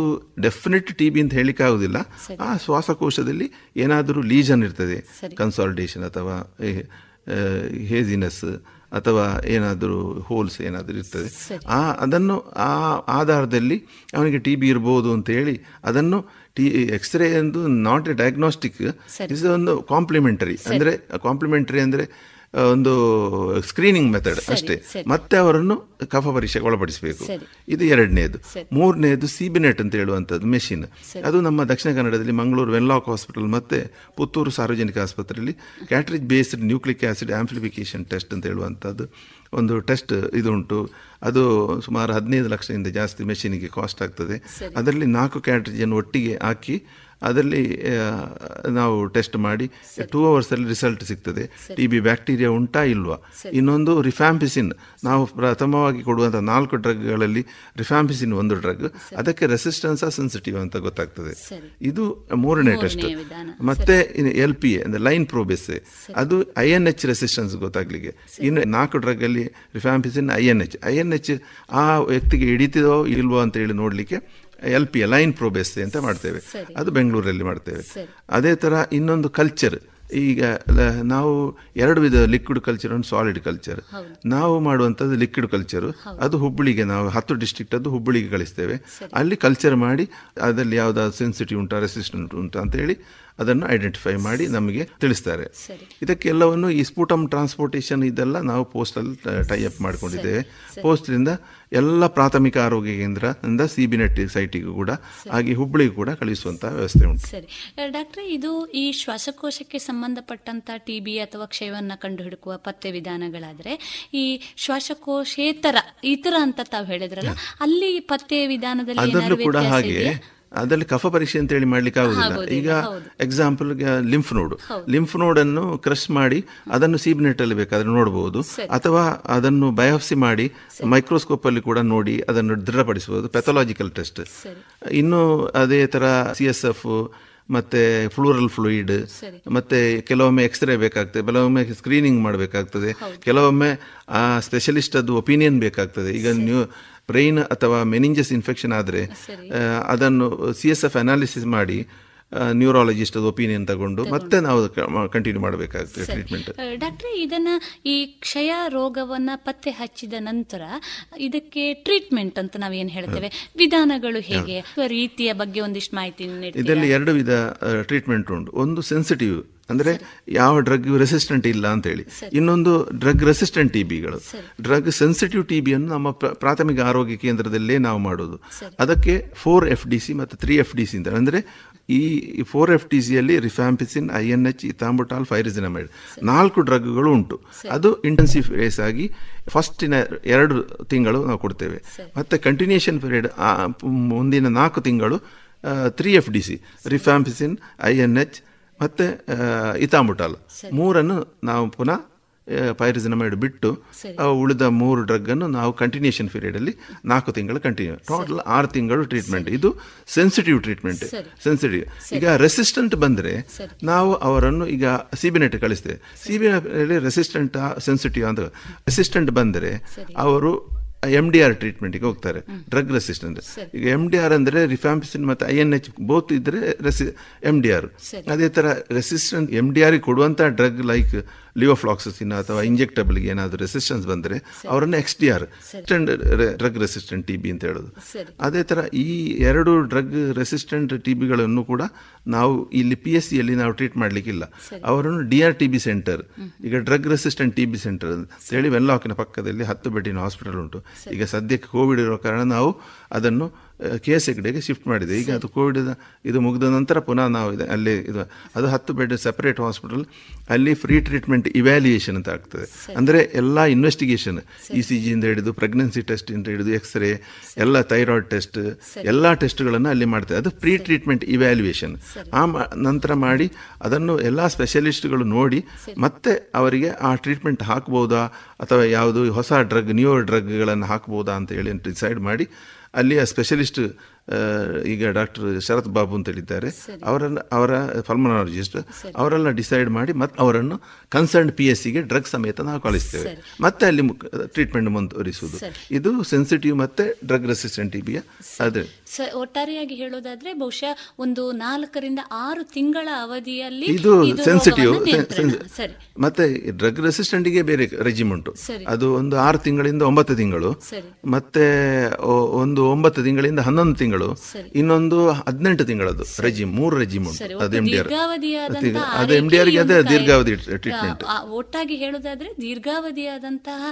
ಡೆಫಿನೆಟ್ ಟಿ ಬಿ ಅಂತ ಹೇಳಿಕ್ಕೆ ಆಗುದಿಲ್ಲ. ಆ ಶ್ವಾಸಕೋಶದಲ್ಲಿ ಏನಾದರೂ ಲೀಜನ್ ಇರ್ತದೆ. ಕನ್ಸಾಲ್ಟೇಷನ್ ಅಥವಾ ಹೇಜಿನೆಸ್ ಅಥವಾ ಏನಾದರೂ ಹೋಲ್ಸ್ ಏನಾದರೂ ಇರ್ತದೆ. ಆ ಅದನ್ನು ಆ ಆಧಾರದಲ್ಲಿ ಅವನಿಗೆ ಟಿ ಬಿ ಇರ್ಬೋದು ಅಂತ ಹೇಳಿ ಅದನ್ನು ಟಿ ಎಕ್ಸ್ರೇ ಎಂದು ನಾಟ್ ಎ ಡಯಾಗ್ನೋಸ್ಟಿಕ್. ಇಸ್ ಒಂದು ಕಾಂಪ್ಲಿಮೆಂಟರಿ. ಅಂದರೆ ಕಾಂಪ್ಲಿಮೆಂಟರಿ ಅಂದರೆ ಒಂದು ಸ್ಕ್ರೀನಿಂಗ್ ಮೆಥಡ್ ಅಷ್ಟೇ. ಮತ್ತೆ ಅವರನ್ನು ಕಫ ಪರೀಕ್ಷೆಗೆ ಒಳಪಡಿಸಬೇಕು ಇದು ಎರಡನೇದು. ಮೂರನೇದು ಸಿಬಿನೆಟ್ ಅಂತ ಹೇಳುವಂಥದ್ದು ಮೆಷಿನ್ ಅದು ನಮ್ಮ ದಕ್ಷಿಣ ಕನ್ನಡದಲ್ಲಿ ಮಂಗಳೂರು ವೆನ್ಲಾಕ್ ಹಾಸ್ಪಿಟಲ್ ಮತ್ತೆ ಪುತ್ತೂರು ಸಾರ್ವಜನಿಕ ಆಸ್ಪತ್ರೆಯಲ್ಲಿ cartridge based nucleic acid amplification test ಅಂತ ಹೇಳುವಂಥದ್ದು. ಒಂದು ಟೆಸ್ಟ್ ಇದು ಉಂಟು ಅದು ಸುಮಾರು ಹದಿನೈದು ಲಕ್ಷದಿಂದ ಜಾಸ್ತಿ ಮೆಷಿನಿಗೆ ಕಾಸ್ಟ್ ಆಗ್ತದೆ. ಅದರಲ್ಲಿ ನಾಲ್ಕು ಕ್ಯಾಟ್ರಿಜನ್ನು ಒಟ್ಟಿಗೆ ಹಾಕಿ ಅದರಲ್ಲಿ ನಾವು ಟೆಸ್ಟ್ ಮಾಡಿ ಟೂ ಅವರ್ಸಲ್ಲಿ ರಿಸಲ್ಟ್ ಸಿಗ್ತದೆ. ಟಿ ಬಿ ಬ್ಯಾಕ್ಟೀರಿಯಾ ಉಂಟಾ ಇಲ್ವಾ? ಇನ್ನೊಂದು ರಿಫ್ಯಾಂಪಿಸಿನ್ ನಾವು ಪ್ರಥಮವಾಗಿ ಕೊಡುವಂಥ ನಾಲ್ಕು ಡ್ರಗ್ಗಳಲ್ಲಿ ರಿಫ್ಯಾಂಪಿಸಿನ್ ಒಂದು ಡ್ರಗ್ ಅದಕ್ಕೆ ರೆಸಿಸ್ಟೆನ್ಸ್ ಸೆನ್ಸಿಟಿವ್ ಅಂತ ಗೊತ್ತಾಗ್ತದೆ. ಇದು ಮೂರನೇ ಟೆಸ್ಟ್. ಮತ್ತೆ ಎಲ್ ಪಿ ಎ ಅಂದ್ರೆ ಲೈನ್ ಪ್ರೋಬೆಸ್ ಅದು ಐ ಎನ್ ಎಚ್ ರೆಸಿಸ್ಟೆನ್ಸ್ ಗೊತ್ತಾಗ್ಲಿಕ್ಕೆ. ಇನ್ನು ನಾಲ್ಕು ಡ್ರಗ್ ಅಲ್ಲಿ rifampicin I N H I N H ಆ ವ್ಯಕ್ತಿಗೆ ಹಿಡಿತಿದೋ ಇಲ್ವೋ ಅಂತ ಹೇಳಿ ನೋಡಲಿಕ್ಕೆ ಎಲ್ ಪಿ ಲೈನ್ ಪ್ರೋಬೆಸ್ ಅಂತ ಮಾಡ್ತೇವೆ. ಅದು ಬೆಂಗಳೂರಲ್ಲಿ ಮಾಡ್ತೇವೆ. ಅದೇ ಥರ ಇನ್ನೊಂದು ಕಲ್ಚರ್ ಈಗ ನಾವು ಎರಡು ವಿಧ ಲಿಕ್ವಿಡ್ ಕಲ್ಚರ್ ಒಂದು ಸಾಲಿಡ್ ಕಲ್ಚರ್ ನಾವು ಮಾಡುವಂಥದ್ದು ಲಿಕ್ವಿಡ್ ಕಲ್ಚರು ಅದು ಹುಬ್ಬಳ್ಳಿಗೆ ನಾವು ಹತ್ತು ಡಿಸ್ಟ್ರಿಕ್ಟ್ ಅದು ಹುಬ್ಬಳ್ಳಿಗೆ ಕಳಿಸ್ತೇವೆ. ಅಲ್ಲಿ ಕಲ್ಚರ್ ಮಾಡಿ ಅದರಲ್ಲಿ ಯಾವುದಾದ್ರು ಸೆನ್ಸಿಟಿವ್ ಉಂಟಾ ರೆಸಿಸ್ಟೆಂಟ್ ಉಂಟಾ ಅಂತ ಹೇಳಿ ಅದನ್ನು ಐಡೆಂಟಿಫೈ ಮಾಡಿ ನಮಗೆ ತಿಳಿಸ್ತಾರೆ. ಇದಕ್ಕೆಲ್ಲವನ್ನು ಈ ಸ್ಪೂಟಮ್ ಟ್ರಾನ್ಸ್ಪೋರ್ಟೇಷನ್ ಇದೆಲ್ಲ ನಾವು ಪೋಸ್ಟಲ್ಲಿ ಟೈ ಅಪ್ ಮಾಡ್ಕೊಂಡಿದ್ದೇವೆ. ಪೋಸ್ಟ್ರಿಂದ ಎಲ್ಲ ಪ್ರಾಥಮಿಕ ಆರೋಗ್ಯ ಕೇಂದ್ರದಿಂದ ಸಿ ಬಿ ನೆಟ್ ಸೈಟಿಗೂ ಕೂಡ ಹಾಗೆ ಹುಬ್ಬಳ್ಳಿಗೂ ಕೂಡ ಕಳಿಸುವಂತಹ ವ್ಯವಸ್ಥೆ ಉಂಟು. ಸರಿ. ಡಾಕ್ಟರ್ ಇದು ಈ ಶ್ವಾಸಕೋಶಕ್ಕೆ ಸಂಬಂಧಪಟ್ಟಂತ ಟಿ ಬಿ ಅಥವಾ ಕ್ಷಯವನ್ನ ಕಂಡುಹಿಡುಕುವ ಪತ್ತೆ ವಿಧಾನಗಳಾದ್ರೆ ಈ ಶ್ವಾಸಕೋಶೇತರ ಇತರ ಅಂತ ತಾವು ಹೇಳಿದ್ರಲ್ಲ ಅಲ್ಲಿ ಪತ್ತೆ ವಿಧಾನದಲ್ಲಿ ಅದರಲ್ಲೂ ಕೂಡ ಹಾಗೆ? ಅದರಲ್ಲಿ ಕಫ ಪರೀಕ್ಷೆ ಅಂತ ಹೇಳಿ ಮಾಡ್ಲಿಕ್ಕೆ ಆಗುದಿಲ್ಲ. ಈಗ. ಎಕ್ಸಾಂಪಲ್ ಲಿಂಫ್ ನೋಡ್. ಲಿಂಫ್ ನೋಡ್ ಅನ್ನು ಕ್ರಶ್ ಮಾಡಿ ಅದನ್ನು ಸೀಬ್ನೆಟ್ ಅಲ್ಲಿ ಬೇಕಾದ್ರೆ ನೋಡಬಹುದು ಅಥವಾ ಅದನ್ನು ಬಯೋಪ್ಸಿ ಮಾಡಿ ಮೈಕ್ರೋಸ್ಕೋಪ್ ಅಲ್ಲಿ ಕೂಡ ನೋಡಿ ಅದನ್ನು ದೃಢಪಡಿಸಬಹುದು ಪೆಥಾಲಜಿಕಲ್ ಟೆಸ್ಟ್. ಇನ್ನು ಅದೇ ತರ ಸಿ ಎಸ್ ಎಫ್ ಮತ್ತೆ ಫ್ಲೂರಲ್ ಫ್ಲೂಯಿಡ್ ಮತ್ತೆ ಕೆಲವೊಮ್ಮೆ ಎಕ್ಸ್ರೇ ಬೇಕಾಗ್ತದೆ ಕೆಲವೊಮ್ಮೆ ಸ್ಕ್ರೀನಿಂಗ್ ಮಾಡಬೇಕಾಗ್ತದೆ ಕೆಲವೊಮ್ಮೆ ಆ ಸ್ಪೆಷಲಿಸ್ಟ್ ಅದು ಒಪಿನಿಯನ್ ಬೇಕಾಗ್ತದೆ. ಈಗ ನೀವು ಬ್ರೈನ್ ಅಥವಾ ಮೆನಿಂಜಸ್ ಇನ್ಫೆಕ್ಷನ್ ಆದರೆ ಅದನ್ನು ಸಿ ಎಸ್ ಎಫ್ ಅನಾಲಿಸಿಸ್ ಮಾಡಿ ನ್ಯೂರಾಲಜಿಸ್ಟ್ ಒಪಿನಿಯನ್ ತಗೊಂಡು ಮತ್ತೆ ನಾವು ಕಂಟಿನ್ಯೂ ಮಾಡಬೇಕಾಗ್ತದೆ ಟ್ರೀಟ್ಮೆಂಟ್ ಡಾಕ್ಟ್ರೆ ಇದನ್ನ ಈ ಕ್ಷಯ ರೋಗವನ್ನ ಪತ್ತೆ ಹಚ್ಚಿದ ನಂತರ ಇದಕ್ಕೆ ಟ್ರೀಟ್ಮೆಂಟ್ ಅಂತ ನಾವು ಏನ್ ಹೇಳ್ತೇವೆ? ವಿಧಾನಗಳು ಹೇಗೆ? ರೀತಿಯ ಬಗ್ಗೆ ಒಂದಿಷ್ಟು ಮಾಹಿತಿ? ಇದರಲ್ಲಿ ಎರಡು ವಿಧ ಟ್ರೀಟ್ಮೆಂಟ್ ಉಂಟು. ಒಂದು ಸೆನ್ಸಿಟಿವ್ ಅಂದ್ರೆ ಯಾವ ಡ್ರಗ್ ರೆಸಿಸ್ಟೆಂಟ್ ಇಲ್ಲ ಅಂತ ಹೇಳಿ ಇನ್ನೊಂದು ಡ್ರಗ್ ರೆಸಿಸ್ಟೆಂಟ್ ಟಿ ಬಿಗಳು ಡ್ರಗ್ ಸೆನ್ಸಿಟಿವ್ ಟಿ ಬಿಯನ್ನು ನಮ್ಮ ಪ್ರಾಥಮಿಕ ಆರೋಗ್ಯ ಕೇಂದ್ರದಲ್ಲೇ ನಾವು ಮಾಡೋದು. ಅದಕ್ಕೆ ಫೋರ್ ಎಫ್ ಡಿ ಸಿ ಮತ್ತು ತ್ರೀ ಎಫ್ ಡಿ ಸಿ ಅಂತ ಅಂದ್ರೆ ಈ ಫೋರ್ ಎಫ್ ಟಿ ಸಿಯಲ್ಲಿ rifampicin I N H ethambutol pyrazinamide ನಾಲ್ಕು ಡ್ರಗ್ಗಳು ಉಂಟು. ಅದು ಇಂಟೆನ್ಸಿವ್ ಫೇಸ್ ಆಗಿ ಫಸ್ಟಿನ ಎರಡು ತಿಂಗಳು ನಾವು ಕೊಡ್ತೇವೆ. ಮತ್ತೆ ಕಂಟಿನ್ಯೂಷನ್ ಪೀರಿಯಡ್ ಮುಂದಿನ ನಾಲ್ಕು ತಿಂಗಳು three F D C rifampicin I N H ಮತ್ತೆ ಇತಾಂಬುಟಾಲ್ ಮೂರನ್ನು ನಾವು ಪುನಃ ಪೈರಿಸಿನಮೈಡ್ ಬಿಟ್ಟು ಉಳಿದ ಮೂರು ಡ್ರಗ್ ಅನ್ನು ನಾವು ಕಂಟಿನ್ಯೂಷನ್ ಪೀರಿಯಡ್ ಅಲ್ಲಿ ನಾಲ್ಕು ತಿಂಗಳು ಕಂಟಿನ್ಯೂ ಟೋಟಲ್ ಆರು ತಿಂಗಳು ಟ್ರೀಟ್ಮೆಂಟ್ ಇದು ಸೆನ್ಸಿಟಿವ್ ಟ್ರೀಟ್ಮೆಂಟ್ ಸೆನ್ಸಿಟಿವ್ ಈಗ ರೆಸಿಸ್ಟೆಂಟ್ ಬಂದ್ರೆ ನಾವು ಅವರನ್ನು ಈಗ ಸಿಬಿನೆಟ್ ಕಳಿಸ್ತೇವೆ. ಸಿಬಿನೆಟ್ ರೆಸಿಸ್ಟೆಂಟ್ ಸೆನ್ಸಿಟಿವ್ ಅಂತ ರೆಸಿಸ್ಟೆಂಟ್ ಬಂದರೆ ಅವರು ಎಂ ಡಿ ಆರ್ ಟ್ರೀಟ್ಮೆಂಟ್ಗೆ ಹೋಗ್ತಾರೆ. ಡ್ರಗ್ ರೆಸಿಸ್ಟೆಂಟ್ ಈಗ ಎಂ ಡಿ ಆರ್ ಅಂದ್ರೆ ರಿಫಾಂಪಿಸಿನ್ ಮತ್ತೆ ಐ ಎನ್ ಎಚ್ ಬೋತ್ ಇದ್ರೆ ಎಂ ಡಿ ಆರ್ ಅದೇ ತರ ರೆಸಿಸ್ಟೆಂಟ್ ಎಂ ಡಿ ಆರ್ ಕೊಡುವಂತ ಡ್ರಗ್ ಲೈಕ್ ಲಿಯೋಫ್ಲಾಕ್ಸಿನ್ ಅಥವಾ ಇಂಜೆಕ್ಟಬಲ್ಗೆ ಏನಾದರೂ ರೆಸಿಸ್ಟೆನ್ಸ್ ಬಂದರೆ ಅವರನ್ನು X D R drug resistant T B ಅಂತ ಹೇಳೋದು. ಅದೇ ಥರ ಈ ಎರಡು ಡ್ರಗ್ ರೆಸಿಸ್ಟೆಂಟ್ ಟಿ ಬಿಗಳನ್ನು ಕೂಡ ನಾವು ಇಲ್ಲಿ ಪಿ ಎಸ್ ಸಿಯಲ್ಲಿ ನಾವು ಟ್ರೀಟ್ ಮಾಡಲಿಕ್ಕಿಲ್ಲ. ಅವರನ್ನು D R T B centre ಈಗ drug resistant T B centre ಅಂತ ಹೇಳಿ ವೆನ್ಲಾಕಿನ ಪಕ್ಕದಲ್ಲಿ ಹತ್ತು ಬೆಡ್ಡಿನ ಹಾಸ್ಪಿಟಲ್ ಉಂಟು. ಈಗ ಸದ್ಯಕ್ಕೆ ಕೋವಿಡ್ ಇರೋ ಕಾರಣ ನಾವು ಅದನ್ನು ಕೆ ಎಸ್ ಹೆಗ್ಡೆಗೆ ಶಿಫ್ಟ್ ಮಾಡಿದೆ. ಈಗ ಅದು ಕೋವಿಡ್ ಇದು ಮುಗಿದ ನಂತರ ಪುನಃ ನಾವು ಇದೆ ಅಲ್ಲಿ ಇದು ಅದು ಹತ್ತು ಬೆಡ್ ಸೆಪರೇಟ್ ಹಾಸ್ಪಿಟಲ್ ಅಲ್ಲಿ ಫ್ರೀ ಟ್ರೀಟ್ಮೆಂಟ್ ಇವ್ಯಾಲ್ಯೂಯೇಷನ್ ಅಂತ ಆಗ್ತದೆ. ಅಂದರೆ ಎಲ್ಲ ಇನ್ವೆಸ್ಟಿಗೇಷನ್ ಇ ಸಿ ಜಿಯಿಂದ ಹಿಡಿದು ಪ್ರೆಗ್ನೆನ್ಸಿ ಟೆಸ್ಟ್ ಇಂದ ಹಿಡಿದು ಎಕ್ಸ್ರೇ ಎಲ್ಲ ಥೈರಾಯ್ಡ್ ಟೆಸ್ಟ್ ಎಲ್ಲ ಟೆಸ್ಟ್ಗಳನ್ನು ಅಲ್ಲಿ ಮಾಡ್ತಾರೆ ಅದು ಪ್ರೀ ಟ್ರೀಟ್ಮೆಂಟ್ ಇವ್ಯಾಲ್ಯೂಯೇಷನ್ ಆ ನಂತರ ಮಾಡಿ ಅದನ್ನು ಎಲ್ಲ ಸ್ಪೆಷಲಿಸ್ಟ್ಗಳು ನೋಡಿ ಮತ್ತೆ ಅವರಿಗೆ ಆ ಟ್ರೀಟ್ಮೆಂಟ್ ಹಾಕ್ಬೋದಾ ಅಥವಾ ಯಾವುದು ಹೊಸ ಡ್ರಗ್ ನ್ಯೂ ಡ್ರಗ್ಗಳನ್ನು ಹಾಕ್ಬೋದಾ ಅಂತ ಹೇಳಿ ಡಿಸೈಡ್ ಮಾಡಿ ಅಲ್ಲಿ ಸ್ಪೆಷಲಿಸ್ಟ್ ಆ, ಈಗ ಡಾಕ್ಟರ್ ಶರತ್ ಬಾಬು ಅಂತ ಹೇಳಿದ್ದಾರೆ. ಅವರನ್ನು ಅವರ ಪಲ್ಮನಾಲಜಿಸ್ಟ್ ಅವರೆಲ್ಲ ಡಿಸೈಡ್ ಮಾಡಿ ಮತ್ತೆ ಅವರನ್ನು ಕನ್ಸರ್ನ್ ಪಿ ಎಸ್ ಸಿಗೆ ಡ್ರಗ್ ಸಮೇತ ನಾವು ಕಳಿಸ್ತೇವೆ. ಮತ್ತೆ ಅಲ್ಲಿ ಟ್ರೀಟ್ಮೆಂಟ್ ಮುಂದುವರಿಸುವುದು. ಇದು ಸೆನ್ಸಿಟಿವ್ ಮತ್ತೆ ಡ್ರಗ್ ರೆಸಿಸ್ಟೆಂಟ್ ಟಿಬಿಯ ಅದೇ ಒಟ್ಟಾರೆಯಾಗಿ ಹೇಳೋದಾದ್ರೆ ಬಹುಶಃ ಒಂದು ನಾಲ್ಕರಿಂದ ಆರು ತಿಂಗಳ ಅವಧಿಯಲ್ಲಿ ಇದು ಸೆನ್ಸಿಟಿವ್ ಮತ್ತೆ ಡ್ರಗ್ ರೆಸಿಸ್ಟೆಂಟ್ಗೆ ಬೇರೆ ರೆಜಿಮ್ ಉಂಟು. ಅದು ಒಂದು ಆರು ತಿಂಗಳಿಂದ ಒಂಬತ್ತು ತಿಂಗಳು. ಮತ್ತೆ ಒಂದು ಒಂಬತ್ತು ತಿಂಗಳಿಂದ ಹನ್ನೊಂದು ತಿಂಗಳು. ಸರಿ. ಇನ್ನೊಂದು ಹದಿನೆಂಟು ತಿಂಗಳದು ರೆಜಿಮ್ ಮೂರು ರೆಜಿಮ್ ಉಂಟು ಅದು ಎಂ ಡಿ ಆರ್ ದೀರ್ಘಾವಧಿಯಾದಂತಹ ಅದು ಎಂ ಡಿ ಆರ್ಗೆ ಅದೇ ಆರೈಕೆ ಈ ಒಂದು ದೀರ್ಘಾವಧಿ ಟ್ರೀಟ್ಮೆಂಟ್ ಒಟ್ಟಾಗಿ ಹೇಳುದಾದ್ರೆ ದೀರ್ಘಾವಧಿಯಾದಂತಹ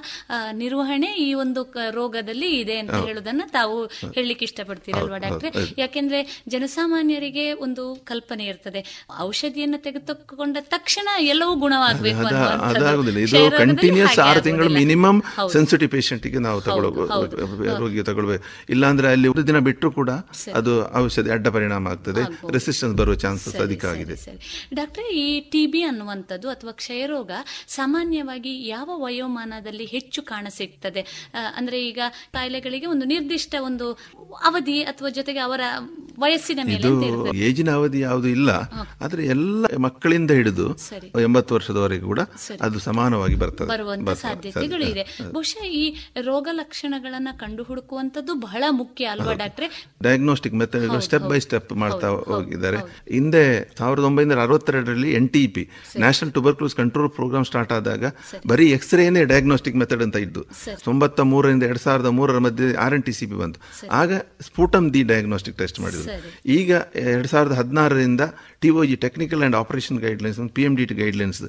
ನಿರ್ವಹಣೆ ಈ ಒಂದು ರೋಗದಲ್ಲಿ ಇದೆ ಅಂತ ಹೇಳುದನ್ನ ತಾವು ಹೇಳಲಿಕ್ಕೆ ಇಷ್ಟಪಡ್ತೀರಲ್ವಾ ಡಾಕ್ಟ್ರೆ. ಯಾಕೆಂದ್ರೆ ಜನಸಾಮಾನ್ಯರಿಗೆ ಒಂದು ಕಲ್ಪನೆ ಇರ್ತದೆ ಔಷಧಿಯನ್ನು ತೆಗೆದುಕೊಂಡ ತಕ್ಷಣ ಎಲ್ಲವೂ ಗುಣವಾಗಬೇಕು. ಅದಾಗುದಿಲ್ಲ ಇದು ಕಂಟಿನ್ಯೂಸ್ ಆರು ತಿಂಗಳು. ಮಿನಿಮಮ್. ಸೆನ್ಸಿಟಿವ್ ಪೇಷಂಟ್ಗೆ ನಾವು ತಗೊಳ್ಬೇಕು ರೋಗಿಗೆ ತಗೊಳ್ಬೇಕು ಇಲ್ಲಾಂದ್ರೆ ಅಲ್ಲಿ ಒಂದು ದಿನ ಬಿಟ್ಟರು ಕೂಡ ಅದು ಔಷಧಿ ಅಡ್ಡ ಪರಿಣಾಮ ಆಗ್ತದೆ. ರೆಸಿಸ್ಟೆನ್ಸ್ ಬರುವ ಚಾನ್ಸಸ್ ಅಧಿಕ ಆಗಿದೆ. ಡಾಕ್ಟರ್ ಈ ಟಿಬಿ ಅನ್ನುವಂಥದ್ದು ಅಥವಾ ಕ್ಷಯರೋಗ ಸಾಮಾನ್ಯವಾಗಿ ಯಾವ ವಯೋಮಾನದಲ್ಲಿ ಹೆಚ್ಚು ಕಾಣಸಿಗ್ತದೆ? ಅಂದ್ರೆ ಈಗ ಕಾಯಿಲೆಗಳಿಗೆ ಒಂದು ನಿರ್ದಿಷ್ಟ ಒಂದು ಅವಧಿ ಅಥವಾ ಜೊತೆಗೆ ಅವರ ವಯಸ್ಸಿನ ಮೇಲೆ. ಏಜಿನ ಅವಧಿ ಯಾವುದು ಇಲ್ಲ. ಆದ್ರೆ ಎಲ್ಲ ಮಕ್ಕಳಿಂದ ಹಿಡಿದು. ಎಂಬತ್ತು ವರ್ಷದವರೆಗೆ ಕೂಡ ಅದು ಸಮಾನವಾಗಿ ಬರ್ತದೆ. ಬರುವಂತ ಬರ್ತದೆ. ಸಾಧ್ಯತೆಗಳು ಇದೆ ಬಹುಶಃ ಈ ರೋಗ ಲಕ್ಷಣಗಳನ್ನ ಕಂಡು ಹುಡುಕುವಂತದ್ದು ಬಹಳ ಮುಖ್ಯ ಅಲ್ವಾ ಡಾಕ್ಟ್ರೆ? Diagnostic method step by step ಮಾಡ್ತಾ ಹೋಗಿದ್ದಾರೆ. ಹಿಂದೆ. ಸಾವಿರದ ಒಂಬೈನೂರ ಅರವತ್ತೆರಡರಲ್ಲಿ N T P national tuberculosis control programme start ಆದಾಗ ಬರೀ ಎಕ್ಸ್ರೇನೇ ಡಯಾಗ್ನೋಸ್ಟಿಕ್ ಮೆಥಡ್ ಅಂತ ಇದ್ದು ತೊಂಬತ್ತ ಮೂರರಿಂದ ಎರಡ್ ಸಾವಿರದ ಮೂರರ ಮಧ್ಯೆ R N T C P ಬಂತು. ಆಗ ಸ್ಫೂಟಮ್ ದಿ ಡಯಾಗ್ನೋಸ್ಟಿಕ್ ಟೆಸ್ಟ್ ಮಾಡಿದ್ರು. ಈಗ ಎರಡ್ ಸಾವಿರದ ಹದಿನಾರರಿಂದ T O G technical and operation guidelines P M D T guidelines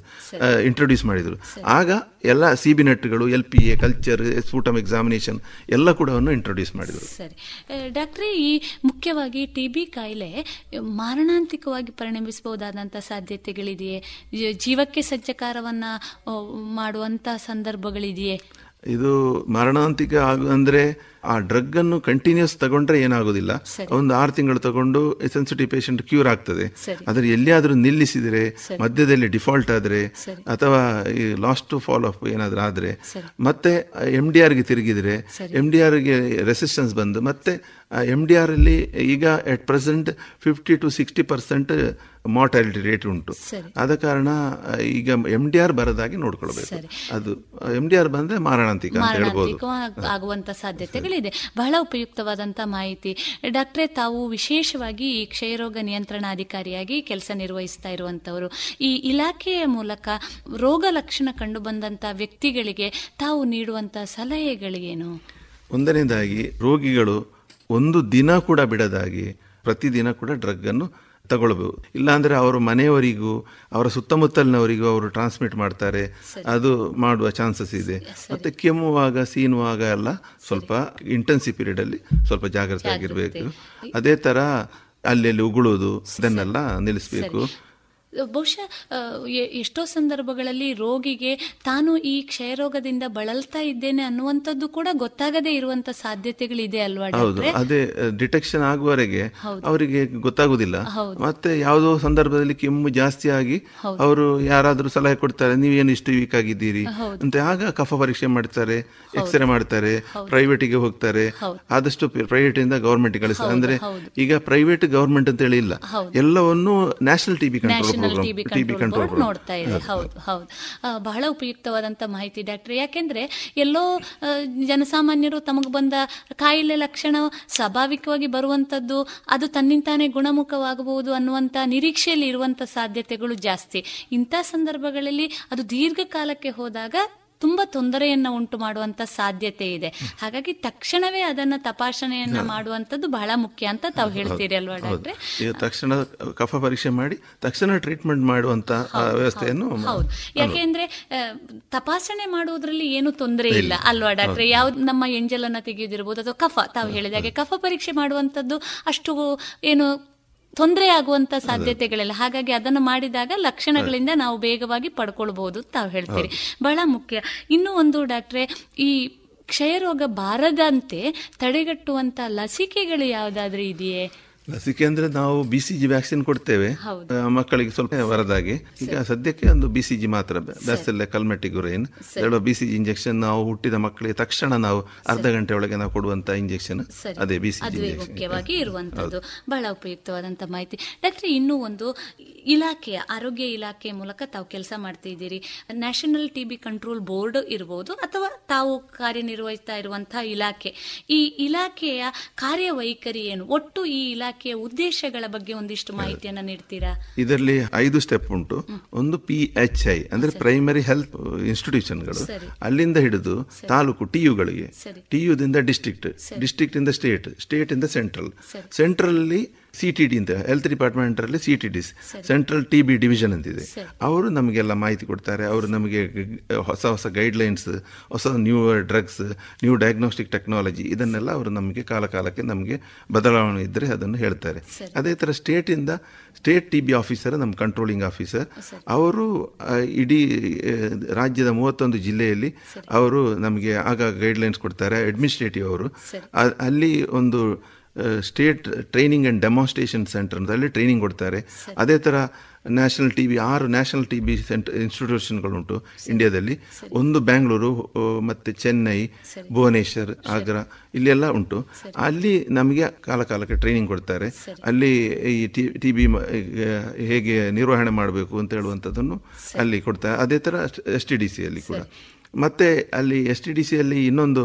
introduce ಮಾಡಿದ್ರು. ಆಗ ಎಲ್ಲ C B ನೆಟ್ಗಳು L P A culture sputum examination ಎಲ್ಲ ಕೂಡ ಇಂಟ್ರೊಡ್ಯೂಸ್ ಮಾಡಿದ್ರು. ಸರಿ. ಡಾಕ್ಟ್ರೆ ಈ ಮುಖ್ಯವಾಗಿ ಟಿ ಬಿ ಕಾಯಿಲೆ ಮಾರಣಾಂತಿಕವಾಗಿ ಪರಿಣಮಿಸಬಹುದಾದಂಥ ಸಾಧ್ಯತೆಗಳಿದೆಯೇ? ಜೀವಕ್ಕೆ ಸಜ್ಜಕಾರವನ್ನ ಮಾಡುವಂಥ ಮಾಡುವಂತ ಸಂದರ್ಭಗಳಿದೆಯೇ? ಇದು ಮರಣಾಂತಿಕ ಆಗ ಅಂದ್ರೆ ಆ ಡ್ರಗ್ ಅನ್ನು ಕಂಟಿನ್ಯೂಸ್ ತಗೊಂಡ್ರೆ ಏನಾಗೋದಿಲ್ಲ. ಒಂದು ಆರು ತಿಂಗಳು ತಗೊಂಡು ಸೆನ್ಸಿಟಿವ್ ಪೇಷಂಟ್ ಕ್ಯೂರ್ ಆಗ್ತದೆ. ಆದ್ರೆ ಎಲ್ಲಿಯಾದ್ರೂ ನಿಲ್ಲಿಸಿದ್ರೆ ಮಧ್ಯದಲ್ಲಿ ಡಿಫಾಲ್ಟ್ ಆದ್ರೆ ಅಥವಾ ಈ ಲಾಸ್ಟ್ ಫಾಲೋ ಅಪ್ ಏನಾದ್ರೂ ಆದ್ರೆ. ಮತ್ತೆ ಎಂ ಡಿ ಆರ್ಗೆ ತಿರುಗಿದ್ರೆ ಎಂಡಿಆರ್ ಎಂ ಡಿ ಆರ್ಗೆ ರೆಸಿಸ್ಟೆನ್ಸ್ ಬಂದು ಮತ್ತೆ ಎಂ ಡಿ ಆರ್ ಅಲ್ಲಿ ಈಗ at present fifty to sixty percent mortality rate ಉಂಟು. ಆದ ಕಾರಣ ಈಗ ಎಂ ಡಿ ಆರ್ ಬರದಾಗಿ ನೋಡ್ಕೊಳ್ಬೇಕು. ಅದು ಎಂ ಡಿ ಆರ್ ಬಂದ್ರೆ ಮಾರಣಾಂತಿಕ ಅಂತ ಹೇಳ್ಬೋದು. ಆಗುವಂತ ಸಾಧ್ಯತೆಗಳಿದೆ. ಬಹಳ ಉಪಯುಕ್ತವಾದಂತ ಮಾಹಿತಿ. ಡಾಕ್ಟ್ರೆ ತಾವು ವಿಶೇಷವಾಗಿ ಈ ಕ್ಷಯರೋಗ ನಿಯಂತ್ರಣಾಧಿಕಾರಿಯಾಗಿ ಕೆಲಸ ನಿರ್ವಹಿಸ್ತಾ ಇರುವಂತವರು ಈ ಇಲಾಖೆಯ ಮೂಲಕ ರೋಗ ಲಕ್ಷಣ ಕಂಡು ಬಂದಂತ ವ್ಯಕ್ತಿಗಳಿಗೆ ತಾವು ನೀಡುವಂತ ಸಲಹೆಗಳಿಗೇನು? ಒಂದನೇದಾಗಿ ರೋಗಿಗಳು ಒಂದು ದಿನ ಕೂಡ ಬಿಡದಾಗಿ ಪ್ರತಿದಿನ ಕೂಡ ಡ್ರಗ್ಗನ್ನು ತಗೊಳ್ಬೇಕು ಇಲ್ಲಾಂದರೆ ಅವರು ಮನೆಯವರಿಗೂ ಅವರ ಸುತ್ತಮುತ್ತಲಿನವರಿಗೂ ಅವರು ಟ್ರಾನ್ಸ್ಮಿಟ್ ಮಾಡ್ತಾರೆ. ಅದು ಮಾಡುವ ಚಾನ್ಸಸ್ ಇದೆ. ಮತ್ತೆ ಕೆಮ್ಮುವಾಗ ಸೀನುವಾಗ ಎಲ್ಲ ಸ್ವಲ್ಪ ಇಂಟೆನ್ಸಿ ಪೀರಿಯಡ್ ಅಲ್ಲಿ ಸ್ವಲ್ಪ ಜಾಗ್ರತೆ. ಆಗಿರಬೇಕು ಅದೇ ತರ ಅಲ್ಲೆಲ್ಲಿ ಉಗುಳೋದು ಇದನ್ನೆಲ್ಲ ನಿಲ್ಲಿಸಬೇಕು. ಬಹುಶಃ ಎಷ್ಟೋ ಸಂದರ್ಭಗಳಲ್ಲಿ ರೋಗಿಗೆ ತಾನು ಈ ಕ್ಷಯರೋಗದಿಂದ ಬಳಲ್ತಾ ಇದ್ದೇನೆ ಅನ್ನುವಂಥದ್ದು ಕೂಡ ಗೊತ್ತಾಗದೇ ಇರುವಂತ ಸಾಧ್ಯತೆಗಳಿದೆ ಅಲ್ವಾ ಹೌದು. ಅದೇ ಡಿಟೆಕ್ಷನ್ ಆಗುವವರೆಗೆ. ಅವರಿಗೆ ಗೊತ್ತಾಗುದಿಲ್ಲ ಮತ್ತೆ ಯಾವುದೋ ಸಂದರ್ಭದಲ್ಲಿ ಕೆಮ್ಮು ಜಾಸ್ತಿ ಆಗಿ. ಅವರು ಯಾರಾದರೂ ಸಲಹೆ ಕೊಡ್ತಾರೆ ನೀವೇನು ಇಷ್ಟು ವೀಕ್ ಆಗಿದ್ದೀರಿ ಅಂತ ಆಗ ಕಫ ಪರೀಕ್ಷೆ ಮಾಡ್ತಾರೆ ಎಕ್ಸ್ರೇ ಮಾಡ್ತಾರೆ ಪ್ರೈವೇಟಿಗೆ ಹೋಗ್ತಾರೆ. ಆದಷ್ಟು ಪ್ರೈವೇಟ್ ಇಂದ ಗೌರ್ಮೆಂಟ್ ಕಳಿಸ್ತಾರೆ. ಅಂದ್ರೆ ಈಗ ಪ್ರೈವೇಟ್ ಗವರ್ಮೆಂಟ್ ಅಂತ ಹೇಳಿ ಇಲ್ಲ. ಎಲ್ಲವನ್ನು national TB control national TB control board ನೋಡ್ತಾ ಇದೆ. ಹೌದು ಹೌದು. ಬಹಳ ಉಪಯುಕ್ತವಾದಂತ ಮಾಹಿತಿ ಡಾಕ್ಟರ್. ಯಾಕೆಂದ್ರೆ ಎಲ್ಲೋ ಜನಸಾಮಾನ್ಯರು ತಮಗೆ ಬಂದ ಕಾಯಿಲೆ ಲಕ್ಷಣ ಸ್ವಾಭಾವಿಕವಾಗಿ ಬರುವಂತದ್ದು ಅದು ತನ್ನಿಂತಾನೆ ಗುಣಮುಖವಾಗಬಹುದು ಅನ್ನುವಂತ ನಿರೀಕ್ಷೆಯಲ್ಲಿ ಇರುವಂತ ಸಾಧ್ಯತೆಗಳು ಜಾಸ್ತಿ. ಇಂಥ ಸಂದರ್ಭಗಳಲ್ಲಿ ಅದು ದೀರ್ಘಕಾಲಕ್ಕೆ ಹೋದಾಗ ತುಂಬಾ ತೊಂದರೆಯನ್ನ ಉಂಟು ಮಾಡುವಂತ ಸಾಧ್ಯತೆ ಇದೆ. ಹಾಗಾಗಿ ತಕ್ಷಣವೇ ಅದನ್ನ ತಪಾಸಣೆಯನ್ನ ಮಾಡುವಂತದ್ದು ಬಹಳ ಮುಖ್ಯ ಅಂತ ತಾವು ಹೇಳ್ತೀರಿ ಅಲ್ವಾ ಡಾಕ್ಟ್ರೆ? ತಕ್ಷಣ ಕಫ ಪರೀಕ್ಷೆ ಮಾಡಿ ತಕ್ಷಣ ಟ್ರೀಟ್ಮೆಂಟ್ ಮಾಡುವಂತ ವ್ಯವಸ್ಥೆಯನ್ನು ಹೌದು. ಯಾಕೆಂದ್ರೆ ತಪಾಸಣೆ ಮಾಡುವುದರಲ್ಲಿ ಏನು ತೊಂದರೆ ಇಲ್ಲ. ಅಲ್ವಾ ಡಾಕ್ಟ್ರೆ? ಯಾವ್ದು ನಮ್ಮ ಎಂಜಲನ್ನ ತೆಗೆಯೋದಿರ್ಬೋದು ಅಥವಾ ಕಫ ತಾವು ಹೇಳಿದಾಗೆ ಕಫ ಪರೀಕ್ಷೆ ಮಾಡುವಂತದ್ದು ಅಷ್ಟು ಏನು ತೊಂದರೆ ಆಗುವಂತ ಸಾಧ್ಯತೆಗಳೆಲ್ಲ. ಹಾಗಾಗಿ ಅದನ್ನು ಮಾಡಿದಾಗ ಲಕ್ಷಣಗಳಿಂದ ನಾವು ಬೇಗವಾಗಿ ಪಡ್ಕೊಳ್ಬಹುದು ತಾವು ಹೇಳ್ತೀರಿ. ಬಹಳ ಮುಖ್ಯ. ಇನ್ನೂ ಒಂದು ಡಾಕ್ಟ್ರೆ ಈ ಕ್ಷಯರೋಗ ಬಾರದಂತೆ ತಡೆಗಟ್ಟುವಂತ ಲಸಿಕೆಗಳು ಯಾವ್ದಾದ್ರೂ ಇದೆಯೇ? ಲಸಿಕೆ ಅಂದ್ರೆ ನಾವು ಬಿ ಸಿ ಜಿ ವ್ಯಾಕ್ಸಿನ್ ಕೊಡ್ತೇವೆ. ಮಕ್ಕಳಿಗೆ ಸ್ವಲ್ಪ ವರದಾಗಿ. ಈಗ ಸದ್ಯಕ್ಕೆ ಒಂದು ಬಿ ಸಿ ಜಿ ಮಾತ್ರ ಬ್ಯಾಸೆಲ್ಲ ಕಲ್ಮೆಟಿಗುರೇನ್ ಹೇಳುವ ಬಿ ಸಿ ಜಿ ಇಂಜೆಕ್ಷನ್ ನಾವು ಹುಟ್ಟಿದ ಮಕ್ಕಳಿಗೆ ತಕ್ಷಣ ನಾವು ಅರ್ಧ ಗಂಟೆ ಒಳಗೆ ನಾವು ಕೊಡುವಂತ ಇಂಜೆಕ್ಷನ್ ಅದೇ ಬಿ ಸಿ ಜಿ ಮುಖ್ಯವಾಗಿ ಇರುವಂತದ್ದು. ಬಹಳ ಉಪಯುಕ್ತವಾದಂತ ಮಾಹಿತಿ. ಡಾಕ್ಟರ್ ಇನ್ನೂ ಒಂದು ಇಲಾಖೆಯ ಆರೋಗ್ಯ ಇಲಾಖೆ ಮೂಲಕ ತಾವು ಕೆಲಸ ಮಾಡ್ತಾ ಇದ್ದೀರಿ. National T B control board ಇರಬಹುದು ಅಥವಾ ತಾವು ಕಾರ್ಯನಿರ್ವಹಿಸ್ತಾ ಇರುವಂತಹ ಇಲಾಖೆ. ಈ ಇಲಾಖೆಯ ಕಾರ್ಯವೈಖರಿ ಏನು? ಒಟ್ಟು ಈ ಇಲಾಖೆಯ ಉದ್ದೇಶಗಳ ಬಗ್ಗೆ ಒಂದಿಷ್ಟು ಮಾಹಿತಿಯನ್ನು ನೀಡ್ತೀರಾ? ಇದರಲ್ಲಿ ಐದು ಸ್ಟೆಪ್ ಉಂಟು. ಒಂದು ಪಿ ಎಚ್ ಐ ಅಂದ್ರೆ ಪ್ರೈಮರಿ ಹೆಲ್ತ್ ಇನ್ಸ್ಟಿಟ್ಯೂಷನ್ಗಳು ಅಲ್ಲಿಂದ ಹಿಡಿದು ತಾಲೂಕು ಟಿ ಯುಗಳಿಗೆ ಸರಿ. ಟಿ ಯುದಿಂದ ಡಿಸ್ಟ್ರಿಕ್ಟ್ ಡಿಸ್ಟ್ರಿಕ್ಟ್ ಇಂದ ಸ್ಟೇಟ್ ಸ್ಟೇಟ್ ಇಂದ ಸೆಂಟ್ರಲ್ ಸರಿ. ಸಿ ಟಿ ಡಿ ಅಂತ ಹೆಲ್ತ್ ಡಿಪಾರ್ಟ್ಮೆಂಟಲ್ಲಿ ಸಿ ಟಿ ಡಿಸ್. ಸೆಂಟ್ರಲ್ ಟಿ ಬಿ ಡಿವಿಷನ್ ಅಂತಿದೆ. ಅವರು ನಮಗೆಲ್ಲ ಮಾಹಿತಿ ಕೊಡ್ತಾರೆ ಅವರು ನಮಗೆ ಹೊಸ ಹೊಸ ಗೈಡ್ಲೈನ್ಸ್ ಹೊಸ new drugs new diagnostic technology ಇದನ್ನೆಲ್ಲ ಅವರು ನಮಗೆ ಕಾಲ ಕಾಲಕ್ಕೆ ನಮಗೆ ಬದಲಾವಣೆ ಇದ್ದರೆ ಅದನ್ನು ಹೇಳ್ತಾರೆ. ಅದೇ ಥರ ಸ್ಟೇಟಿಂದ ಸ್ಟೇಟ್ ಟಿ ಬಿ ಆಫೀಸರ್ ನಮ್ಮ ಕಂಟ್ರೋಲಿಂಗ್ ಆಫೀಸರ್ ಅವರು ಇಡೀ ರಾಜ್ಯದ ಮೂವತ್ತೊಂದು ಜಿಲ್ಲೆಯಲ್ಲಿ ಅವರು ನಮಗೆ ಆಗ ಗೈಡ್ಲೈನ್ಸ್ ಕೊಡ್ತಾರೆ ಅಡ್ಮಿನಿಸ್ಟ್ರೇಟಿವ್ ಅವರು. ಅಲ್ಲಿ ಒಂದು state training and demonstration centre ಅಂತ ಅಲ್ಲಿ ಟ್ರೈನಿಂಗ್ ಕೊಡ್ತಾರೆ. ಅದೇ ಥರ ನ್ಯಾಷನಲ್ ಟಿ ವಿ ಆರು ನ್ಯಾಷನಲ್ ಟಿ ವಿ ಸೆಂಟರ್ ಇನ್ಸ್ಟಿಟ್ಯೂಷನ್ಗಳುಂಟು ಇಂಡಿಯಾದಲ್ಲಿ ಒಂದು ಬ್ಯಾಂಗ್ಳೂರು ಮತ್ತು ಮತ್ತೆ ಚೆನ್ನೈ ಭುವನೇಶ್ವರ್ ಆಗ್ರಾ ಇಲ್ಲೆಲ್ಲ ಉಂಟು. ಅಲ್ಲಿ ನಮಗೆ ಕಾಲ ಕಾಲಕ್ಕೆ ಟ್ರೈನಿಂಗ್ ಕೊಡ್ತಾರೆ ಅಲ್ಲಿ ಈ ಟಿ ಟಿ ಬಿ ಹೇಗೆ ನಿರ್ವಹಣೆ ಮಾಡಬೇಕು ಅಂತ ಹೇಳುವಂಥದ್ದನ್ನು ಅಲ್ಲಿ ಕೊಡ್ತಾರೆ. ಅದೇ ಥರ ಎಸ್ ಟಿ ಡಿ ಸಿಯಲ್ಲಿ ಕೂಡ. ಮತ್ತು ಅಲ್ಲಿ ಎಸ್ ಟಿ ಡಿ ಸಿಯಲ್ಲಿ ಇನ್ನೊಂದು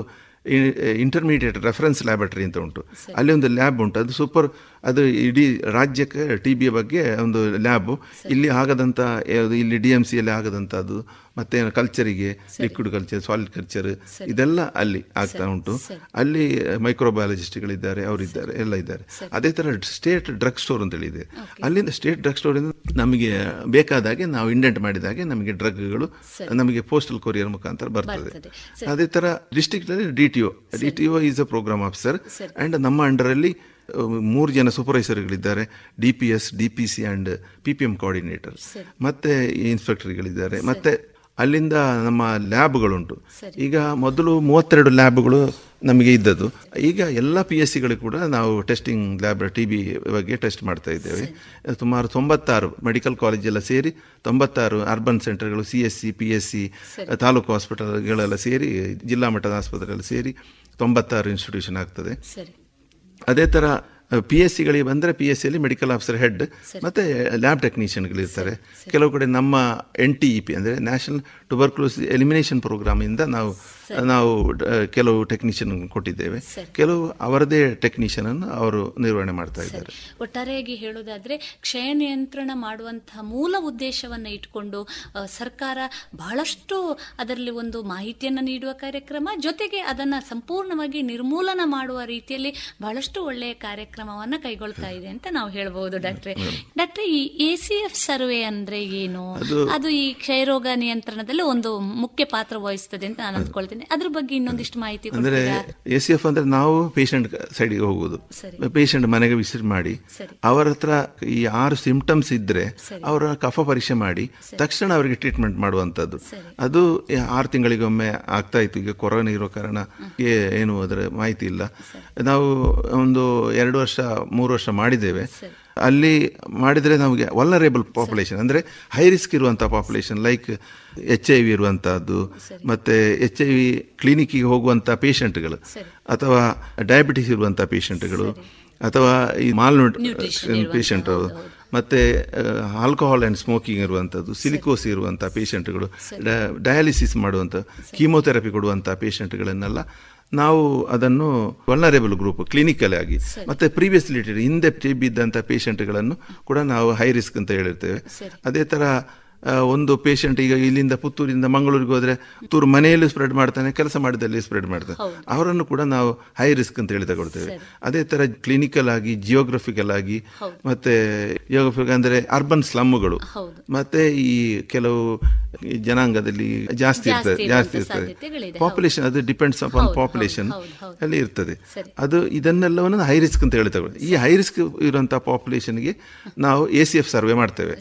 ಇಂಟರ್ಮೀಡಿಯೇಟ್ ರೆಫರೆನ್ಸ್ ಲ್ಯಾಬರೇಟರಿ ಅಂತ ಉಂಟು. ಅಲ್ಲಿ ಒಂದು ಲ್ಯಾಬ್ ಉಂಟು. ಅದು ಸೂಪರ್ ಅದು ಇಡೀ ರಾಜ್ಯಕ್ಕೆ ಟಿ ಬಿಯ ಬಗ್ಗೆ ಒಂದು ಲ್ಯಾಬು ಇಲ್ಲಿ ಆಗದಂಥ ಯಾವುದು ಇಲ್ಲಿ ಡಿ ಎಂ ಸಿಯಲ್ಲಿ ಆಗದಂಥದ್ದು ಮತ್ತೆ ಕಲ್ಚರಿಗೆ ಲಿಕ್ವಿಡ್ ಕಲ್ಚರ್ ಸಾಲಿಡ್ ಕಲ್ಚರ್ ಇದೆಲ್ಲ ಅಲ್ಲಿ ಆಗ್ತಾ ಉಂಟು. ಅಲ್ಲಿ ಮೈಕ್ರೋಬಯಾಲಜಿಸ್ಟ್ಗಳಿದ್ದಾರೆ ಅವರಿದ್ದಾರೆ ಎಲ್ಲ ಇದ್ದಾರೆ. ಅದೇ ಥರ ಸ್ಟೇಟ್ ಡ್ರಗ್ ಸ್ಟೋರ್ ಅಂತ ಹೇಳಿದೆ. ಅಲ್ಲಿಂದ ಸ್ಟೇಟ್ ಡ್ರಗ್ ಸ್ಟೋರಿಂದ ನಮಗೆ ಬೇಕಾದಾಗೆ ನಾವು ಇಂಡೆಂಟ್ ಮಾಡಿದಾಗೆ ನಮಗೆ ಡ್ರಗ್ಗಳು ನಮಗೆ ಪೋಸ್ಟಲ್ ಕೊರಿಯರ್ ಮುಖಾಂತರ ಬರ್ತದೆ. ಅದೇ ತರ ಡಿಸ್ಟ್ರಿಕ್ಟ್ ಅಲ್ಲಿ D T O D T O is a programme officer and ನಮ್ಮ ಅಂಡರಲ್ಲಿ ಮೂರು ಜನ ಸೂಪರ್ವೈಸರ್ಗಳಿದ್ದಾರೆ D P S D P C and P P M coordinator ಮತ್ತೆ ಇನ್ಸ್ಪೆಕ್ಟರ್ಗಳಿದ್ದಾರೆ ಮತ್ತೆ ಅಲ್ಲಿಂದ ನಮ್ಮ ಲ್ಯಾಬ್ಗಳುಂಟು. ಈಗ ಮೊದಲು ಮೂವತ್ತೆರಡು ಲ್ಯಾಬ್ಗಳು ನಮಗೆ ಇದ್ದದ್ದು. ಈಗ ಎಲ್ಲ ಪಿ ಎಸ್ ಸಿಗಳು ಕೂಡ ನಾವು ಟೆಸ್ಟಿಂಗ್ ಲ್ಯಾಬ್ ಟಿ ಬಿ ಬಗ್ಗೆ ಟೆಸ್ಟ್ ಮಾಡ್ತಾ ಇದ್ದೇವೆ. ಸುಮಾರು ತೊಂಬತ್ತಾರು ಮೆಡಿಕಲ್ ಕಾಲೇಜೆಲ್ಲ ಸೇರಿ ತೊಂಬತ್ತಾರು urban ಸೆಂಟರ್ಗಳು C S C P S C taluk ಹಾಸ್ಪಿಟಲ್ಗಳೆಲ್ಲ ಸೇರಿ ಜಿಲ್ಲಾ ಮಟ್ಟದ ಆಸ್ಪತ್ರೆಗಳು ಸೇರಿ ತೊಂಬತ್ತಾರು ಇನ್ಸ್ಟಿಟ್ಯೂಷನ್ ಆಗ್ತದೆ. ಅದೇ ಥರ ಪಿ ಎಸ್ ಸಿಗಳಿಗೆ ಬಂದರೆ ಪಿ ಎಸ್ ಸಿಯಲ್ಲಿ ಮೆಡಿಕಲ್ ಆಫೀಸರ್ ಹೆಡ್ ಮತ್ತು ಲ್ಯಾಬ್ ಟೆಕ್ನಿಷಿಯನ್ಗಳಿರ್ತಾರೆ ಕೆಲವು ಕಡೆ ನಮ್ಮ ಎನ್ ಟಿ ಇ ಪಿ ಅಂದರೆ ನ್ಯಾಷನಲ್ ಟುಬರ್ಕ್ಲೋಸ್ ಎಲಿಮಿನೇಷನ್ ಪ್ರೋಗ್ರಾಮಿಂದ ನಾವು ನಾವು ಕೆಲವು ಟೆಕ್ನಿಷಿಯನ್ ಕೊಟ್ಟಿದ್ದೇವೆ. ಕೆಲವು ಅವರದೇ ಟೆಕ್ನಿಷಿಯನ್ ಅನ್ನು ಅವರು ನಿರ್ವಹಣೆ ಮಾಡ್ತಾ ಇದ್ದಾರೆ. ಒಟ್ಟಾರೆಯಾಗಿ ಹೇಳೋದಾದ್ರೆ ಕ್ಷಯ ನಿಯಂತ್ರಣ ಮಾಡುವಂತಹ ಮೂಲ ಉದ್ದೇಶವನ್ನ ಇಟ್ಕೊಂಡು ಸರ್ಕಾರ ಬಹಳಷ್ಟು ಅದರಲ್ಲಿ ಒಂದು ಮಾಹಿತಿಯನ್ನ ನೀಡುವ ಕಾರ್ಯಕ್ರಮ ಜೊತೆಗೆ ಅದನ್ನ ಸಂಪೂರ್ಣವಾಗಿ ನಿರ್ಮೂಲನ ಮಾಡುವ ರೀತಿಯಲ್ಲಿ ಬಹಳಷ್ಟು ಒಳ್ಳೆಯ ಕಾರ್ಯಕ್ರಮವನ್ನ ಕೈಗೊಳ್ತಾ ಇದೆ ಅಂತ ನಾವು ಹೇಳಬಹುದು ಡಾಕ್ಟ್ರೆ. ಡಾಕ್ಟ್ರೆ ಈ ಎ ಸಿ ಎಫ್ ಸರ್ವೆ ಅಂದ್ರೆ ಏನು? ಅದು ಈ ಕ್ಷಯರೋಗ ನಿಯಂತ್ರಣದಲ್ಲಿ ಒಂದು ಮುಖ್ಯ ಪಾತ್ರ ವಹಿಸುತ್ತದೆ ಅಂತ ನಾನು ಅಂದ್ಕೊಳ್ತೇನೆ. ಅದ್ರ ಬಗ್ಗೆ ಇನ್ನೊಂದಿಷ್ಟು ಮಾಹಿತಿ ಅಂದ್ರೆ ಎ ಸಿ ಎಫ್ ಅಂದ್ರೆ ನಾವು ಪೇಷಂಟ್ ಸೈಡಿಗೆ ಹೋಗುವುದು. ಪೇಷಂಟ್ ಮನೆಗೆ ವಿಸಿಟ್ ಮಾಡಿ ಅವರ ಹತ್ರ ಈ ಆರು ಸಿಂಪ್ಟಮ್ಸ್ ಇದ್ರೆ ಅವರ ಕಫ ಪರೀಕ್ಷೆ ಮಾಡಿ ತಕ್ಷಣ ಅವರಿಗೆ ಟ್ರೀಟ್ಮೆಂಟ್ ಮಾಡುವಂತದ್ದು ಅದು ಆರು ತಿಂಗಳಿಗೊಮ್ಮೆ ಆಗ್ತಾ ಇತ್ತು. ಈಗ ಕೊರೋನಾ ಇರೋ ಕಾರಣ ಏನು ಅದರ ಮಾಹಿತಿ ಇಲ್ಲ. ನಾವು ಒಂದು ಎರಡು ವರ್ಷ ಮೂರು ವರ್ಷ ಮಾಡಿದ್ದೇವೆ. ಅಲ್ಲಿ ಮಾಡಿದರೆ ನಮಗೆ ವಲ್ನರೇಬಲ್ ಪಾಪ್ಯುಲೇಷನ್ ಅಂದರೆ ಹೈ ರಿಸ್ಕ್ ಇರುವಂಥ population like H I V ಇರುವಂಥದ್ದು ಮತ್ತು ಎಚ್ ಐ ವಿ ಕ್ಲಿನಿಕ್ಕಿಗೆ ಹೋಗುವಂಥ ಪೇಷಂಟ್ಗಳು ಅಥವಾ ಡಯಾಬಿಟಿಸ್ ಇರುವಂಥ ಪೇಷಂಟ್ಗಳು ಅಥವಾ ಈ ಮಾಲ್ ಪೇಷಂಟ್ ಮತ್ತು ಆಲ್ಕೋಹಾಲ್ ಆ್ಯಂಡ್ ಸ್ಮೋಕಿಂಗ್ ಇರುವಂಥದ್ದು ಸಿಲಿಕೋಸ್ ಇರುವಂಥ ಪೇಷಂಟ್ಗಳು ಡಯಾಲಿಸಿಸ್ ಮಾಡುವಂಥ ಕೀಮೋಥೆರಪಿ ಕೊಡುವಂಥ ಪೇಷಂಟ್ಗಳನ್ನೆಲ್ಲ ನಾವು ಅದನ್ನು ವಲ್ನರೇಬಲ್ ಗ್ರೂಪ್ ಕ್ಲಿನಿಕಲ್ ಆಗಿ. ಮತ್ತೆ ಪ್ರೀವಿಯಸ್ಲಿ ಹಿಂದೆ ಟಿ ಬಿ ಇದ್ದಂಥ ಪೇಷಂಟ್ಗಳನ್ನು ಕೂಡ ನಾವು ಹೈ ರಿಸ್ಕ್ ಅಂತ ಹೇಳಿರ್ತೇವೆ. ಅದೇ ಥರ ಒಂದು ಪೇಷಂಟ್ ಈಗ ಇಲ್ಲಿಂದ ಪುತ್ತೂರಿಂದ ಮಂಗಳೂರಿಗೆ ಹೋದರೆ ತೂರು ಮನೆಯಲ್ಲಿ ಸ್ಪ್ರೆಡ್ ಮಾಡ್ತಾನೆ ಕೆಲಸ ಮಾಡಿದಲ್ಲಿ ಸ್ಪ್ರೆಡ್ ಮಾಡ್ತಾನೆ. ಅವರನ್ನು ಕೂಡ ನಾವು ಹೈ ರಿಸ್ಕ್ ಅಂತ ಹೇಳಿ ತಗೊಳ್ತೇವೆ. ಅದೇ ಥರ ಕ್ಲಿನಿಕಲ್ ಆಗಿ ಜಿಯೋಗ್ರಫಿಕಲ್ ಆಗಿ ಮತ್ತೆ ಜಿಯೋಗ್ರಫಿಕ್ ಅಂದರೆ ಅರ್ಬನ್ ಸ್ಲಮ್ಗಳು ಮತ್ತೆ ಈ ಕೆಲವು ಈ ಜನಾಂಗದಲ್ಲಿ ಜಾಸ್ತಿ ಇರ್ತದೆ ಜಾಸ್ತಿ ಇರ್ತದೆ. ಪಾಪ್ಯುಲೇಷನ್ ಅದು ಡಿಪೆಂಡ್ಸ್ ಅಪಾನ್ ಪಾಪ್ಯುಲೇಷನ್ ಅಲ್ಲಿ ಇರ್ತದೆ. ಅದು ಇದನ್ನೆಲ್ಲವನ್ನು ಹೈ ರಿಸ್ಕ್ ಅಂತ ಹೇಳಿ ತಗೊಳ್ಳಿ. ಈ ಹೈ ರಿಸ್ಕ್ ಇರುವಂತಹ ಪಾಪ್ಯುಲೇಷನ್ಗೆ ನಾವು ಎ ಸಿ ಎಫ್ ಸರ್ವೆ ಮಾಡ್ತೇವೆ.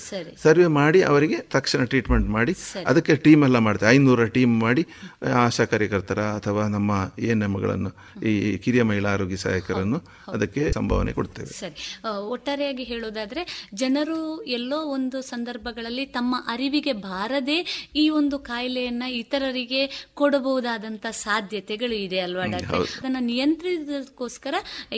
ಸರ್ವೆ ಮಾಡಿ ಅವರಿಗೆ ತಕ್ಷಣ ಟ್ರೀಟ್ಮೆಂಟ್ ಮಾಡಿ ಅದಕ್ಕೆ ಟೀಮ್ ಎಲ್ಲ ಮಾಡ್ತಾರೆ. ಐನೂರ ಟೀಮ್ ಮಾಡಿ ಆಶಾ ಕಾರ್ಯಕರ್ತರ ಅಥವಾ ನಮ್ಮ ಎ ಎನ್ ಎಂಗಳನ್ನು ಈ ಕಿರಿಯ ಮಹಿಳಾ ಆರೋಗ್ಯ ಸಹಾಯಕರನ್ನು ಅದಕ್ಕೆ ಸಂಭಾವನೆ ಕೊಡ್ತೇವೆ. ಸರಿ. ಒಟ್ಟಾರೆಯಾಗಿ ಹೇಳೋದಾದ್ರೆ ಜನರು ಎಲ್ಲೋ ಒಂದು ಸಂದರ್ಭಗಳಲ್ಲಿ ತಮ್ಮ ಅರಿವಿಗೆ ಬಾರದೆ ಈ ಒಂದು ಕಾಯಿಲೆಯನ್ನ ಇತರರಿಗೆ ಕೊಡಬಹುದಾದಂತ ಸಾಧ್ಯತೆಗಳು ಇದೆ ಅಲ್ವಾ ಡಾಕ್ಟರ್? ಅದನ್ನ ನಿಯಂತ್ರಿಸೋದಕ್ಕೋಸ್ಕರ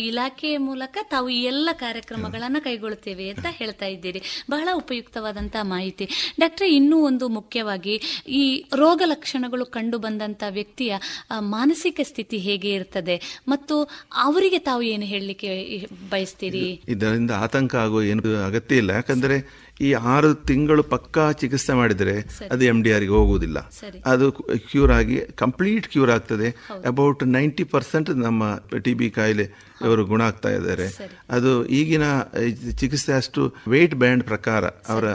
ಇಲಾಖೆಯ ಮೂಲಕ ತಾವು ಈ ಎಲ್ಲ ಕಾರ್ಯಕ್ರಮಗಳನ್ನ ಕೈಗೊಳ್ಳುತ್ತೇವೆ ಅಂತ ಹೇಳ್ತಾ ಇದ್ದೀರಿ. ಬಹಳ ಉಪಯುಕ್ತವಾದಂತಹ ಮಾಹಿತಿ. ಡಾಕ್ಟ್ರೆ ಇನ್ನೂ ಒಂದು ಮುಖ್ಯವಾಗಿ ಈ ರೋಗ ಲಕ್ಷಣಗಳು ಕಂಡು ಬಂದಂತ ವ್ಯಕ್ತಿಯ ಮಾನಸಿಕ ಸ್ಥಿತಿ ಹೇಗೆ ಇರ್ತದೆ? ಮತ್ತು ಅವರಿಗೆ ತಾವು ಏನು ಹೇಳಲಿಕ್ಕೆ ಬಯಸ್ತೀರಿ? ಇದರಿಂದ ಆತಂಕ ಆಗೋ ಏನು ಅಗತ್ಯ ಇಲ್ಲ. ಯಾಕಂದ್ರೆ ಈ ಆರು ತಿಂಗಳು ಪಕ್ಕಾ ಚಿಕಿತ್ಸೆ ಮಾಡಿದರೆ ಅದು ಎಂ ಡಿ ಆರ್ಗೆ ಹೋಗುವುದಿಲ್ಲ. ಅದು ಕ್ಯೂರ್ ಆಗಿ ಕಂಪ್ಲೀಟ್ ಕ್ಯೂರ್ ಆಗ್ತದೆ. ಅಬೌಟ್ ನೈಂಟಿ ಪರ್ಸೆಂಟ್ ನಮ್ಮ ಟಿ ಬಿ ಕಾಯಿಲೆ ಇವರು ಗುಣ ಆಗ್ತಾ ಇದ್ದಾರೆ. ಅದು ಈಗಿನ ಚಿಕಿತ್ಸೆ ಅಷ್ಟು ವೇಟ್ ಬ್ಯಾಂಡ್ ಪ್ರಕಾರ ಅವರ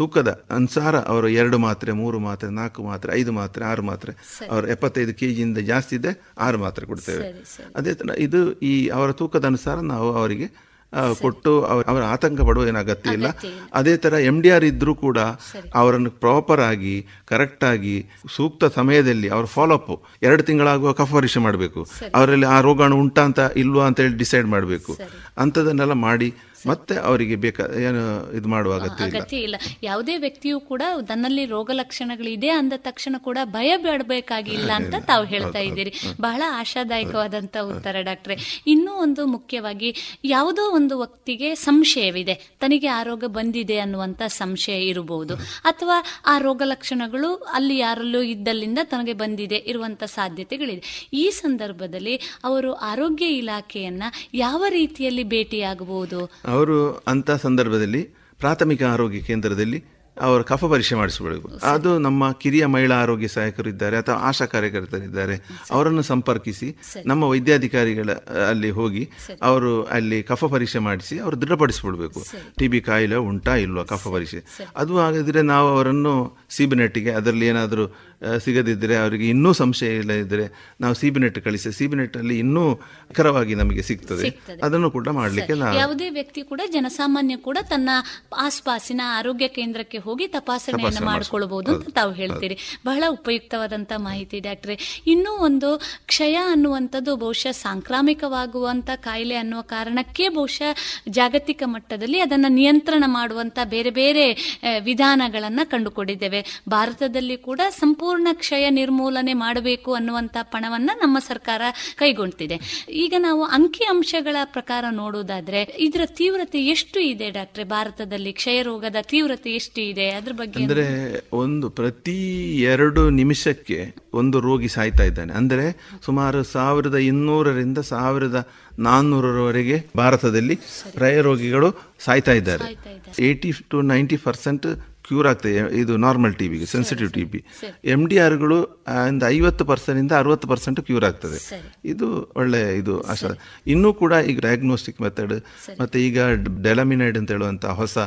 ತೂಕದ ಅನುಸಾರ ಅವರು ಎರಡು ಮಾತ್ರೆ ಮೂರು ಮಾತ್ರೆ ನಾಲ್ಕು ಮಾತ್ರೆ ಐದು ಮಾತ್ರೆ ಆರು ಮಾತ್ರೆ ಅವರು ಎಪ್ಪತ್ತೈದು ಕೆ ಜಿಯಿಂದ ಜಾಸ್ತಿ ಇದೆ ಆರು ಮಾತ್ರೆ ಕೊಡ್ತೇವೆ. ಅದೇ ಥರ ಇದು ಈ ಅವರ ತೂಕದ ಅನುಸಾರ ನಾವು ಅವರಿಗೆ ಕೊಟ್ಟು ಅವ್ರ ಅವರ ಆತಂಕ ಪಡುವ ಏನು ಅಗತ್ಯ ಇಲ್ಲ. ಅದೇ ಥರ ಎಂ ಡಿ ಆರ್ ಇದ್ದರೂ ಕೂಡ ಅವರನ್ನು ಪ್ರಾಪರ್ ಆಗಿ ಕರೆಕ್ಟ್ ಆಗಿ ಸೂಕ್ತ ಸಮಯದಲ್ಲಿ ಅವ್ರ ಫಾಲೋ ಅಪ್ ಎರಡು ತಿಂಗಳಾಗುವ ಕಫ ಪರೀಕ್ಷೆ ಮಾಡಬೇಕು. ಅವರಲ್ಲಿ ಆ ರೋಗಾಣು ಉಂಟಾ ಅಂತ ಇಲ್ವಾ ಅಂತ ಹೇಳಿ ಡಿಸೈಡ್ ಮಾಡಬೇಕು. ಅಂಥದನ್ನೆಲ್ಲ ಮಾಡಿ ಮತ್ತೆ ಅವರಿಗೆ ಬೇಕಾದ ಏನು ಇದು ಮಾಡುವ ಅಗತ್ಯ ಇಲ್ಲ. ಯಾವುದೇ ವ್ಯಕ್ತಿಯು ಕೂಡ ತನ್ನಲ್ಲಿ ರೋಗ ಲಕ್ಷಣಗಳಿದೆ ಅಂದ ತಕ್ಷಣ ಕೂಡ ಭಯ ಬೇಡಬೇಕಾಗಿಲ್ಲ ಅಂತ ತಾವು ಹೇಳ್ತಾ ಇದ್ದೀರಿ. ಬಹಳ ಆಶಾದಾಯಕವಾದಂತ ಉತ್ತರ ಡಾಕ್ಟ್ರೆ. ಇನ್ನೂ ಒಂದು ಮುಖ್ಯವಾಗಿ ಯಾವುದೋ ಒಂದು ವ್ಯಕ್ತಿಗೆ ಸಂಶಯವಿದೆ. ತನಗೆ ಆ ರೋಗ ಬಂದಿದೆ ಅನ್ನುವಂತ ಸಂಶಯ ಇರಬಹುದು. ಅಥವಾ ಆ ರೋಗ ಲಕ್ಷಣಗಳು ಅಲ್ಲಿ ಯಾರಲ್ಲೂ ಇದ್ದಲ್ಲಿಂದ ತನಗೆ ಬಂದಿದೆ ಇರುವಂತ ಸಾಧ್ಯತೆಗಳಿದೆ. ಈ ಸಂದರ್ಭದಲ್ಲಿ ಅವರು ಆರೋಗ್ಯ ಇಲಾಖೆಯನ್ನ ಯಾವ ರೀತಿಯಲ್ಲಿ ಭೇಟಿಯಾಗಬಹುದು? ಅವರು ಅಂಥ ಸಂದರ್ಭದಲ್ಲಿ ಪ್ರಾಥಮಿಕ ಆರೋಗ್ಯ ಕೇಂದ್ರದಲ್ಲಿ ಅವರು ಕಫ ಪರೀಕ್ಷೆ ಮಾಡಿಸಬೇಕು ಅದು ನಮ್ಮ ಕಿರಿಯ ಮಹಿಳಾ ಆರೋಗ್ಯ ಸಹಾಯಕರು ಇದ್ದಾರೆ ಅಥವಾ ಆಶಾ ಕಾರ್ಯಕರ್ತರಿದ್ದಾರೆ. ಅವರನ್ನು ಸಂಪರ್ಕಿಸಿ ನಮ್ಮ ವೈದ್ಯಾಧಿಕಾರಿಗಳ ಅಲ್ಲಿ ಹೋಗಿ ಅವರು ಅಲ್ಲಿ ಕಫ ಪರೀಕ್ಷೆ ಮಾಡಿಸಿ ಅವರು ದೃಢಪಡಿಸಿಬಿಡಬೇಕು ಟಿ ಬಿ ಕಾಯಿಲೆ ಉಂಟಾ ಇಲ್ವಾ ಕಫ ಪರೀಕ್ಷೆ? ಅದು ಆಗಿದ್ರೆ ನಾವು ಅವರನ್ನು ಸಿಬಿನೆಟ್ಗೆ ಅದರಲ್ಲಿ ಏನಾದರೂ ಸಿಗದಿದ್ದರೆ ಅವರಿಗೆ ಇನ್ನೂ ಸಂಶಯ ಇಲ್ಲದಿದ್ದರೆ ನಾವು ಸಿಬಿನೆಟ್ ಕಳಿಸಿ ಸಿಬಿನೆಟ್ಟಲ್ಲಿ ಇನ್ನೂ ನಿಖರವಾಗಿ ನಮಗೆ ಸಿಗ್ತದೆ. ಅದನ್ನು ಕೂಡ ಮಾಡಲಿಕ್ಕೆ ಯಾವುದೇ ವ್ಯಕ್ತಿ ಕೂಡ ಜನಸಾಮಾನ್ಯ ಕೂಡ ತನ್ನ ಆಸ್ಪಾಸಿನ ಆರೋಗ್ಯ ಕೇಂದ್ರಕ್ಕೆ ಹೋಗಿ ತಪಾಸಣೆಯನ್ನು ಮಾಡಿಕೊಳ್ಬಹುದು ಅಂತ ತಾವು ಹೇಳ್ತೀರಿ. ಬಹಳ ಉಪಯುಕ್ತವಾದಂಥ ಮಾಹಿತಿ ಡಾಕ್ಟ್ರೆ. ಇನ್ನೂ ಒಂದು ಕ್ಷಯ ಅನ್ನುವಂಥದ್ದು ಬಹುಶಃ ಸಾಂಕ್ರಾಮಿಕವಾಗುವಂತ ಕಾಯಿಲೆ ಅನ್ನುವ ಕಾರಣಕ್ಕೆ ಬಹುಶಃ ಜಾಗತಿಕ ಮಟ್ಟದಲ್ಲಿ ಅದನ್ನ ನಿಯಂತ್ರಣ ಮಾಡುವಂತ ಬೇರೆ ಬೇರೆ ವಿಧಾನಗಳನ್ನು ಕಂಡುಕೊಂಡಿದ್ದೇವೆ. ಭಾರತದಲ್ಲಿ ಕೂಡ ಸಂಪೂರ್ಣ ಕ್ಷಯ ನಿರ್ಮೂಲನೆ ಮಾಡಬೇಕು ಅನ್ನುವಂತ ಪಣವನ್ನ ನಮ್ಮ ಸರ್ಕಾರ ಕೈಗೊಂಡಿದೆ. ಈಗ ನಾವು ಅಂಕಿ ಅಂಶಗಳ ಪ್ರಕಾರ ನೋಡುವುದಾದ್ರೆ ಇದರ ತೀವ್ರತೆ ಎಷ್ಟು ಇದೆ ಡಾಕ್ಟ್ರೆ? ಭಾರತದಲ್ಲಿ ಕ್ಷಯ ರೋಗದ ತೀವ್ರತೆ ಎಷ್ಟು ಇದೆ? ಅದ್ರ ಬಗ್ಗೆ ಅಂದ್ರೆ ಒಂದು ಪ್ರತಿ ಎರಡು ನಿಮಿಷಕ್ಕೆ ಒಂದು ರೋಗಿ ಸಾಯ್ತಾ ಇದ್ದಾನೆ. ಅಂದ್ರೆ ಸುಮಾರು ಸಾವಿರದ ಇನ್ನೂರರಿಂದ ಸಾವಿರದ ನಾನ್ನೂರರವರೆಗೆ ಭಾರತದಲ್ಲಿ ಪ್ರಯ ರೋಗಿಗಳು ಸಾಯ್ತಾ ಇದ್ದಾರೆ. Eighty to ninety percent cure ಆಗ್ತದೆ ಇದು ನಾರ್ಮಲ್ ಟಿ ಬಿಗೆ sensitive T B M D ಆರ್ಗಳು ಒಂದು ಐವತ್ತು ಪರ್ಸೆಂಟಿಂದ ಅರವತ್ತು ಪರ್ಸೆಂಟ್ ಕ್ಯೂರ್ ಆಗ್ತದೆ. ಇದು ಒಳ್ಳೆ ಇದು ಆಶಾ. ಇನ್ನೂ ಕೂಡ ಈಗ ಡಯಾಗ್ನೋಸ್ಟಿಕ್ ಮೆಥಡ್ ಮತ್ತೆ ಈಗ ಡೆಲಮಿನೈಡ್ ಅಂತ ಹೇಳುವಂಥ ಹೊಸ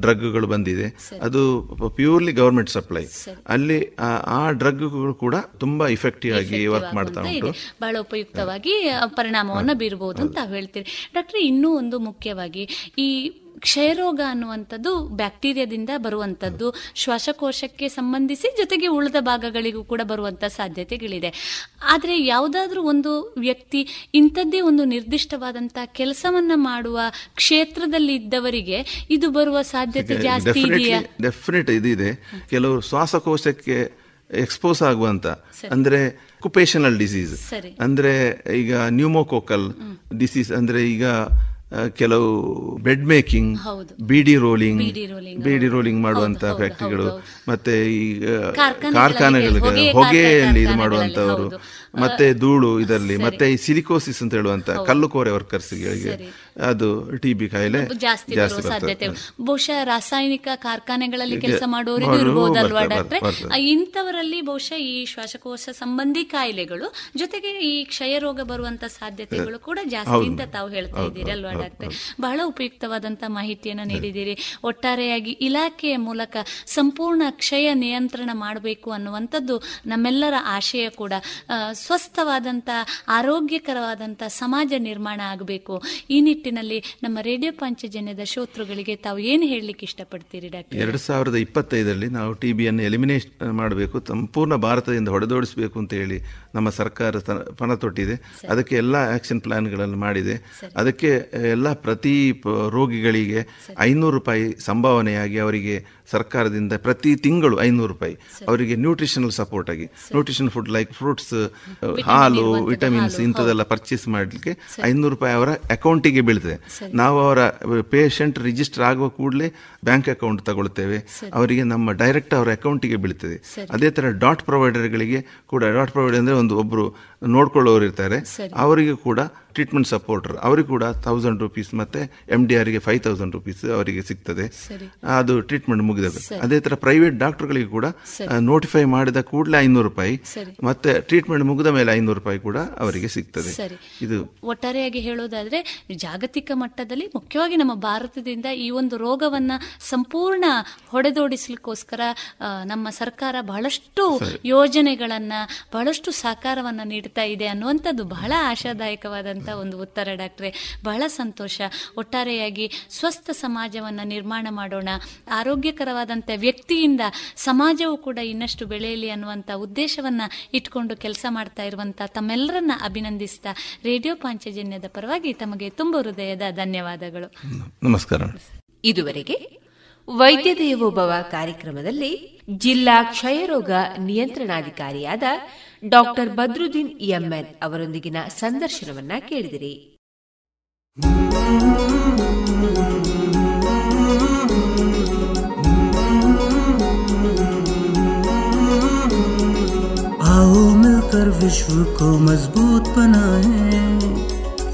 ಡ್ರಗ್ಗಳು ಬಂದಿದೆ. ಅದು ಪ್ಯೂರ್ಲಿ ಗೌರ್ಮೆಂಟ್ ಸಪ್ಲೈ ಅಲ್ಲಿ ಆ- ಡ್ರಗ್ಗಳು ಕೂಡ ತುಂಬಾ ಇಫೆಕ್ಟಿವ್ ಆಗಿ ವರ್ಕ್ ಮಾಡ್ತಾ ಉಂಟು. ಬಹಳ ಉಪಯುಕ್ತವಾಗಿ ಪರಿಣಾಮವನ್ನು ಬೀರಬಹುದು ಅಂತ ಹೇಳ್ತೀರಿ. ಡಾಕ್ಟರ್ ಇನ್ನೂ ಒಂದು ಮುಖ್ಯವಾಗಿ ಈ ಕ್ಷಯರೋಗ ಅನ್ನುವಂಥದ್ದು ಬ್ಯಾಕ್ಟೀರಿಯಾದಿಂದ ಬರುವಂಥದ್ದು ಶ್ವಾಸಕೋಶಕ್ಕೆ ಸಂಬಂಧಿಸಿ ಜೊತೆಗೆ ಉಳಿದ ಭಾಗಗಳಿಗೂ ಕೂಡ ಬರುವಂತ ಸಾಧ್ಯತೆಗಳಿದೆ. ಆದರೆ ಯಾವುದಾದ್ರೂ ಒಂದು ವ್ಯಕ್ತಿ ಇಂಥದ್ದೇ ಒಂದು ನಿರ್ದಿಷ್ಟವಾದಂತ ಕೆಲಸವನ್ನ ಮಾಡುವ ಕ್ಷೇತ್ರದಲ್ಲಿ ಇದ್ದವರಿಗೆ ಇದು ಬರುವ ಸಾಧ್ಯತೆ ಜಾಸ್ತಿ ಇದೆಯಾ? ಡೆಫಿನೆಟ್ ಇದು ಇದೆ ಕೆಲವು ಶ್ವಾಸಕೋಶಕ್ಕೆ ಎಕ್ಸ್ಪೋಸ್ ಆಗುವಂತ ಅಂದ್ರೆ ಕುಪೇಷನಲ್ ಡಿಸೀಸ್ ಅಂದ್ರೆ ಈಗ ನ್ಯೂಮೋಕೋಕಲ್ ಡಿಸೀಸ್ ಅಂದ್ರೆ ಈಗ ಕೆಲವು bed making. Beedi rolling beedi rolling ಮಾಡುವಂತ ಫ್ಯಾಕ್ಟ್ರಿಗಳು ಮತ್ತೆ ಈಗ ಕಾರ್ಖಾನೆಗಳಿಗೆ ಹೊಗೆ ಹೊಗೆಯಲ್ಲಿ ಇದು ಮಾಡುವಂತವರು. ಮತ್ತೆ ಧೂಳು ಇದರಲ್ಲಿ ಮತ್ತೆ ಈ ಸಿಲಿಕೋಸಿಸ್ ಅಂತ ಹೇಳುವಂತ ಕಲ್ಲುಕೋರೆ ವರ್ಕರ್ಸ್ಗಳಿಗೆ ಅದು ಟಿ ಬಿ ಕಾಯಿಲೆ ಜಾಸ್ತಿ ಸಾಧ್ಯತೆ. ಬಹುಶಃ ರಾಸಾಯನಿಕ ಕಾರ್ಖಾನೆಗಳಲ್ಲಿ ಕೆಲಸ ಮಾಡುವವರಿಗೂ ಮಾಡುವ ಇರಬಹುದಲ್ವಾ ಡಾಕ್ಟ್ರೆ? ಇಂಥವರಲ್ಲಿ ಬಹುಶಃ ಈ ಶ್ವಾಸಕೋಶ ಸಂಬಂಧಿ ಕಾಯಿಲೆಗಳು ಜೊತೆಗೆ ಈ ಕ್ಷಯ ರೋಗ ಬರುವಂತ ಸಾಧ್ಯತೆಗಳು ಕೂಡ ಜಾಸ್ತಿ ಅಂತ ತಾವು ಹೇಳ್ತಾ ಇದ್ದೀರಿ ಅಲ್ವಾ ಡಾಕ್ಟ್ರೆ? ಬಹಳ ಉಪಯುಕ್ತವಾದಂತ ಮಾಹಿತಿಯನ್ನ ನೀಡಿದ್ದೀರಿ. ಒಟ್ಟಾರೆಯಾಗಿ ಇಲಾಖೆಯ ಮೂಲಕ ಸಂಪೂರ್ಣ ಕ್ಷಯ ನಿಯಂತ್ರಣ ಮಾಡಬೇಕು ಅನ್ನುವಂಥದ್ದು ನಮ್ಮೆಲ್ಲರ ಆಶಯ ಕೂಡ. ಸ್ವಸ್ಥವಾದಂಥ ಆರೋಗ್ಯಕರವಾದಂಥ ಸಮಾಜ ನಿರ್ಮಾಣ ಆಗಬೇಕು. ಈ ನಿಟ್ಟಿನಲ್ಲಿ ನಮ್ಮ ರೇಡಿಯೋ ಪಾಂಚಜನ್ಯದ ಶ್ರೋತೃಗಳಿಗೆ ತಾವು ಏನು ಹೇಳಲಿಕ್ಕೆ ಇಷ್ಟಪಡ್ತೀರಿ ಡಾಕ್ಟರ್? ಎರಡು ಸಾವಿರದ ಇಪ್ಪತ್ತೈದರಲ್ಲಿ ನಾವು ಟಿ ಬಿಯನ್ನು ಎಲಿಮಿನೇಷನ್ ಮಾಡಬೇಕು, ಸಂಪೂರ್ಣ ಭಾರತದಿಂದ ಹೊಡೆದೋಡಿಸಬೇಕು ಅಂತ ಹೇಳಿ ನಮ್ಮ ಸರ್ಕಾರ ಪಣ ತೊಟ್ಟಿದೆ. ಅದಕ್ಕೆ ಎಲ್ಲ ಆಕ್ಷನ್ ಪ್ಲ್ಯಾನ್ಗಳನ್ನು ಮಾಡಿದೆ. ಅದಕ್ಕೆ ಎಲ್ಲ ಪ್ರತಿ ಪ- ರೋಗಿಗಳಿಗೆ ಐನೂರು ರೂಪಾಯಿ ಸಂಭಾವನೆಯಾಗಿ ಅವರಿಗೆ ಸರ್ಕಾರದಿಂದ ಪ್ರತಿ ತಿಂಗಳು ಐನೂರು ರೂಪಾಯಿ. ಅವರಿಗೆ ನ್ಯೂಟ್ರಿಷನಲ್ ಸಪೋರ್ಟ್ ಆಗಿ. ನ್ಯೂಟ್ರಿಷನ್ ಫುಡ್ ಲೈಕ್ ಫ್ರೂಟ್ಸ್ ಹಾಲು ವಿಟಮಿನ್ಸ್ ಇಂಥದ್ದೆಲ್ಲ ಪರ್ಚೇಸ್ ಮಾಡಲಿಕ್ಕೆ ಐನೂರು ರೂಪಾಯಿ ಅವರ ಅಕೌಂಟಿಗೆ ಬೀಳ್ತದೆ. ನಾವು ಅವರ ಪೇಷಂಟ್ ರಿಜಿಸ್ಟರ್ ಆಗುವ ಕೂಡಲೇ ಬ್ಯಾಂಕ್ ಅಕೌಂಟ್ ತಗೊಳ್ತೇವೆ. ಅವರಿಗೆ ನಮ್ಮ ಡೈರೆಕ್ಟ್ ಅವರ ಅಕೌಂಟಿಗೆ ಬೀಳ್ತದೆ. ಅದೇ ತರ ಡಾಟ್ ಪ್ರೊವೈಡರ್ಗಳಿಗೆ ಕೂಡ ಡಾಟ್ ಪ್ರೊವೈಡರ್ ಅಂದ್ರೆ ಒಂದು ಒಬ್ರು ನೋಡ್ಕೊಳ್ಳೋರು ಇರ್ತಾರೆ. ಅವರಿಗೆ ಕೂಡ ಟ್ರೀಟ್ಮೆಂಟ್ ಸಪೋರ್ಟರ್ ಅವರಿಗೆ ಕೂಡ ತೌಸಂಡ್ ರುಪೀಸ್ ಮತ್ತೆ ಎಂ ಡಿ ಆರ್ಗೆ ಫೈವ್ ತೌಸಂಡ್ ರುಪೀಸ್ ಅವರಿಗೆ ಸಿಗ್ತದೆ. ಅದು ಟ್ರೀಟ್ಮೆಂಟ್ ಮುಗಿದ ಅದೇ ತರ ಪ್ರೈವೇಟ್ ಡಾಕ್ಟರ್ಗಳಿಗೆ ಕೂಡ ನೋಟಿಫೈ ಮಾಡಿದ ಕೂಡಲೇ ಐನೂರು ರೂಪಾಯಿ ಮತ್ತೆ ಟ್ರೀಟ್ಮೆಂಟ್ ಮುಗಿದ ಮೇಲೆ ಐನೂರು ರೂಪಾಯಿ ಕೂಡ ಅವರಿಗೆ ಸಿಗ್ತದೆ. ಇದು ಒಟ್ಟಾರೆಯಾಗಿ ಹೇಳೋದಾದ್ರೆ ಜಾಗತಿಕ ಮಟ್ಟದಲ್ಲಿ ಮುಖ್ಯವಾಗಿ ನಮ್ಮ ಭಾರತದಿಂದ ಈ ಒಂದು ರೋಗವನ್ನ ಸಂಪೂರ್ಣ ಹೊಡೆದೋಡಿಸ್ಲಿಕ್ಕೋಸ್ಕರ ನಮ್ಮ ಸರ್ಕಾರ ಬಹಳಷ್ಟು ಯೋಜನೆಗಳನ್ನ ಬಹಳಷ್ಟು ಸಹಕಾರವನ್ನ ನೀಡ್ತಾ ಇದೆ ಅನ್ನುವಂಥದ್ದು ಬಹಳ ಆಶಾದಾಯಕವಾದಂಥ ಒಂದು ಉತ್ತರ ಡಾಕ್ಟ್ರೆ. ಬಹಳ ಸಂತೋಷ. ಒಟ್ಟಾರೆಯಾಗಿ ಸ್ವಸ್ಥ ಸಮಾಜವನ್ನ ನಿರ್ಮಾಣ ಮಾಡೋಣ ಆರೋಗ್ಯಕರವಾದಂಥ ವ್ಯಕ್ತಿಯಿಂದ ಸಮಾಜವು ಕೂಡ ಇನ್ನಷ್ಟು ಬೆಳೆಯಲಿ ಅನ್ನುವಂಥ ಉದ್ದೇಶವನ್ನ ಇಟ್ಕೊಂಡು ಕೆಲಸ ಮಾಡ್ತಾ ಇರುವಂಥ ತಮ್ಮೆಲ್ಲರನ್ನ ಅಭಿನಂದಿಸ್ತಾ ರೇಡಿಯೋ ಪಾಂಚಜನ್ಯದ ಪರವಾಗಿ ತಮಗೆ ತುಂಬ ಹೃದಯದ ಧನ್ಯವಾದಗಳು. ನಮಸ್ಕಾರ. ಇದುವರೆಗೆ ವೈದ್ಯ ದೇವೋಭವ ಕಾರ್ಯಕ್ರಮದಲ್ಲಿ ಜಿಲ್ಲಾ ಕ್ಷಯರೋಗ ನಿಯಂತ್ರಣಾಧಿಕಾರಿಯಾದ ಡಾಕ್ಟರ್ ಬದ್ರುದ್ದೀನ್ ಎಂಎನ್ ಅವರೊಂದಿಗಿನ ಸಂದರ್ಶನವನ್ನ ಕೇಳಿದಿರಿ आओ मिलकर विश्व को मजबूत बनाएं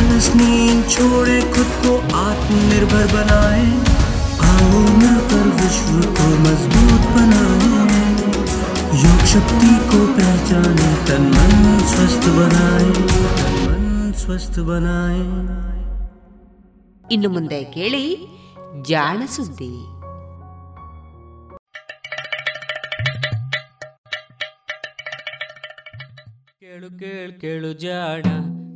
आलस नींद छोड़े खुद को आत्मनिर्भर बनाए आओ मिलकर विश्व को मजबूत बनाए योग शक्ति को पहचाने तन मन स्वस्थ बनाए तन मन स्वस्थ बनाए ಇನ್ನು ಮುಂದೆ ಕೇಳಿ ಜಾಣ ಸುದ್ದಿ ಕೇಳು ಕೇಳು ಕೇಳು ಜಾಣ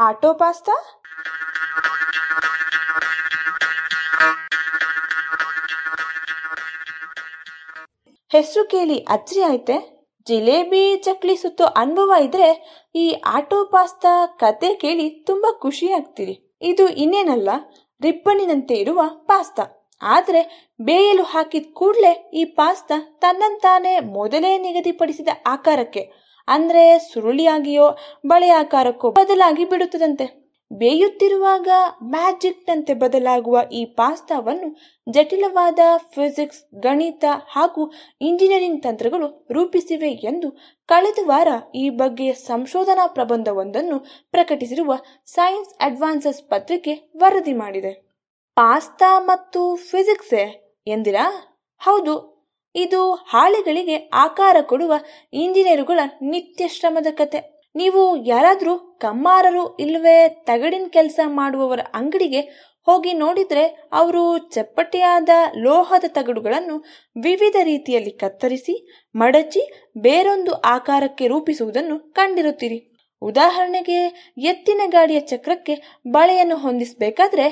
Auto pasta? ಹೆಸರು ಕೇಳಿ ಅಚ್ಚರಿ ಆಯ್ತೆ. ಜಿಲೇಬಿ ಚಕ್ಲಿ ಸುತ್ತೋ ಅನುಭವ ಇದ್ರೆ ಈ ಆಟೋ ಪಾಸ್ತಾ ಕತೆ ಕೇಳಿ ತುಂಬಾ ಖುಷಿ ಆಗ್ತೀರಿ. ಇದು ಇನ್ನೇನಲ್ಲ ರಿಬ್ಬನಿನಂತೆ ಇರುವ ಪಾಸ್ತಾ. ಆದ್ರೆ ಬೇಯಲು ಹಾಕಿದ ಕೂಡಲೇ ಈ ಪಾಸ್ತಾ ತನ್ನಂತಾನೆ ಮೊದಲೇ ನಿಗದಿಪಡಿಸಿದ ಆಕಾರಕ್ಕೆ ಅಂದ್ರೆ ಸುರುಳಿಯಾಗಿಯೋ ಬಳೆ ಆಕಾರಕ್ಕೋ ಬದಲಾಗಿ ಬಿಡುತ್ತದಂತೆ. ಬೇಯುತ್ತಿರುವಾಗ ಮ್ಯಾಜಿಕ್ನಂತೆ ಬದಲಾಗುವ ಈ ಪಾಸ್ತಾವನ್ನು ಜಟಿಲವಾದ ಫಿಸಿಕ್ಸ್, ಗಣಿತ ಹಾಗೂ ಇಂಜಿನಿಯರಿಂಗ್ ತಂತ್ರಗಳು ರೂಪಿಸಿವೆ ಎಂದು ಕಳೆದ ವಾರ ಈ ಬಗ್ಗೆ ಸಂಶೋಧನಾ ಪ್ರಬಂಧವೊಂದನ್ನು ಪ್ರಕಟಿಸಿರುವ ಸೈನ್ಸ್ ಅಡ್ವಾನ್ಸಸ್ ಪತ್ರಿಕೆ ವರದಿ ಮಾಡಿದೆ. ಪಾಸ್ತಾ ಮತ್ತು ಫಿಸಿಕ್ಸೆ ಎಂದಿರಾ? ಹೌದು ಇದು ಹಾಳೆಗಳಿಗೆ ಆಕಾರ ಕೊಡುವ ಇಂಜಿನಿಯರುಗಳ ನಿತ್ಯ ಶ್ರಮದ ಕತೆ. ನೀವು ಯಾರಾದರೂ ಕಮ್ಮಾರರು ಇಲ್ಲವೇ ತಗಡಿನ ಕೆಲಸ ಮಾಡುವವರ ಅಂಗಡಿಗೆ ಹೋಗಿ ನೋಡಿದರೆ ಅವರು ಚಪ್ಪಟೆಯಾದ ಲೋಹದ ತಗಡುಗಳನ್ನು ವಿವಿಧ ರೀತಿಯಲ್ಲಿ ಕತ್ತರಿಸಿ, ಮಡಚಿ ಬೇರೊಂದು ಆಕಾರಕ್ಕೆ ರೂಪಿಸುವುದನ್ನು ಕಂಡಿರುತ್ತೀರಿ. ಉದಾಹರಣೆಗೆ, ಎತ್ತಿನ ಗಾಡಿಯ ಚಕ್ರಕ್ಕೆ ಬಳೆಯನ್ನು ಹೊಂದಿಸಬೇಕಾದ್ರೆ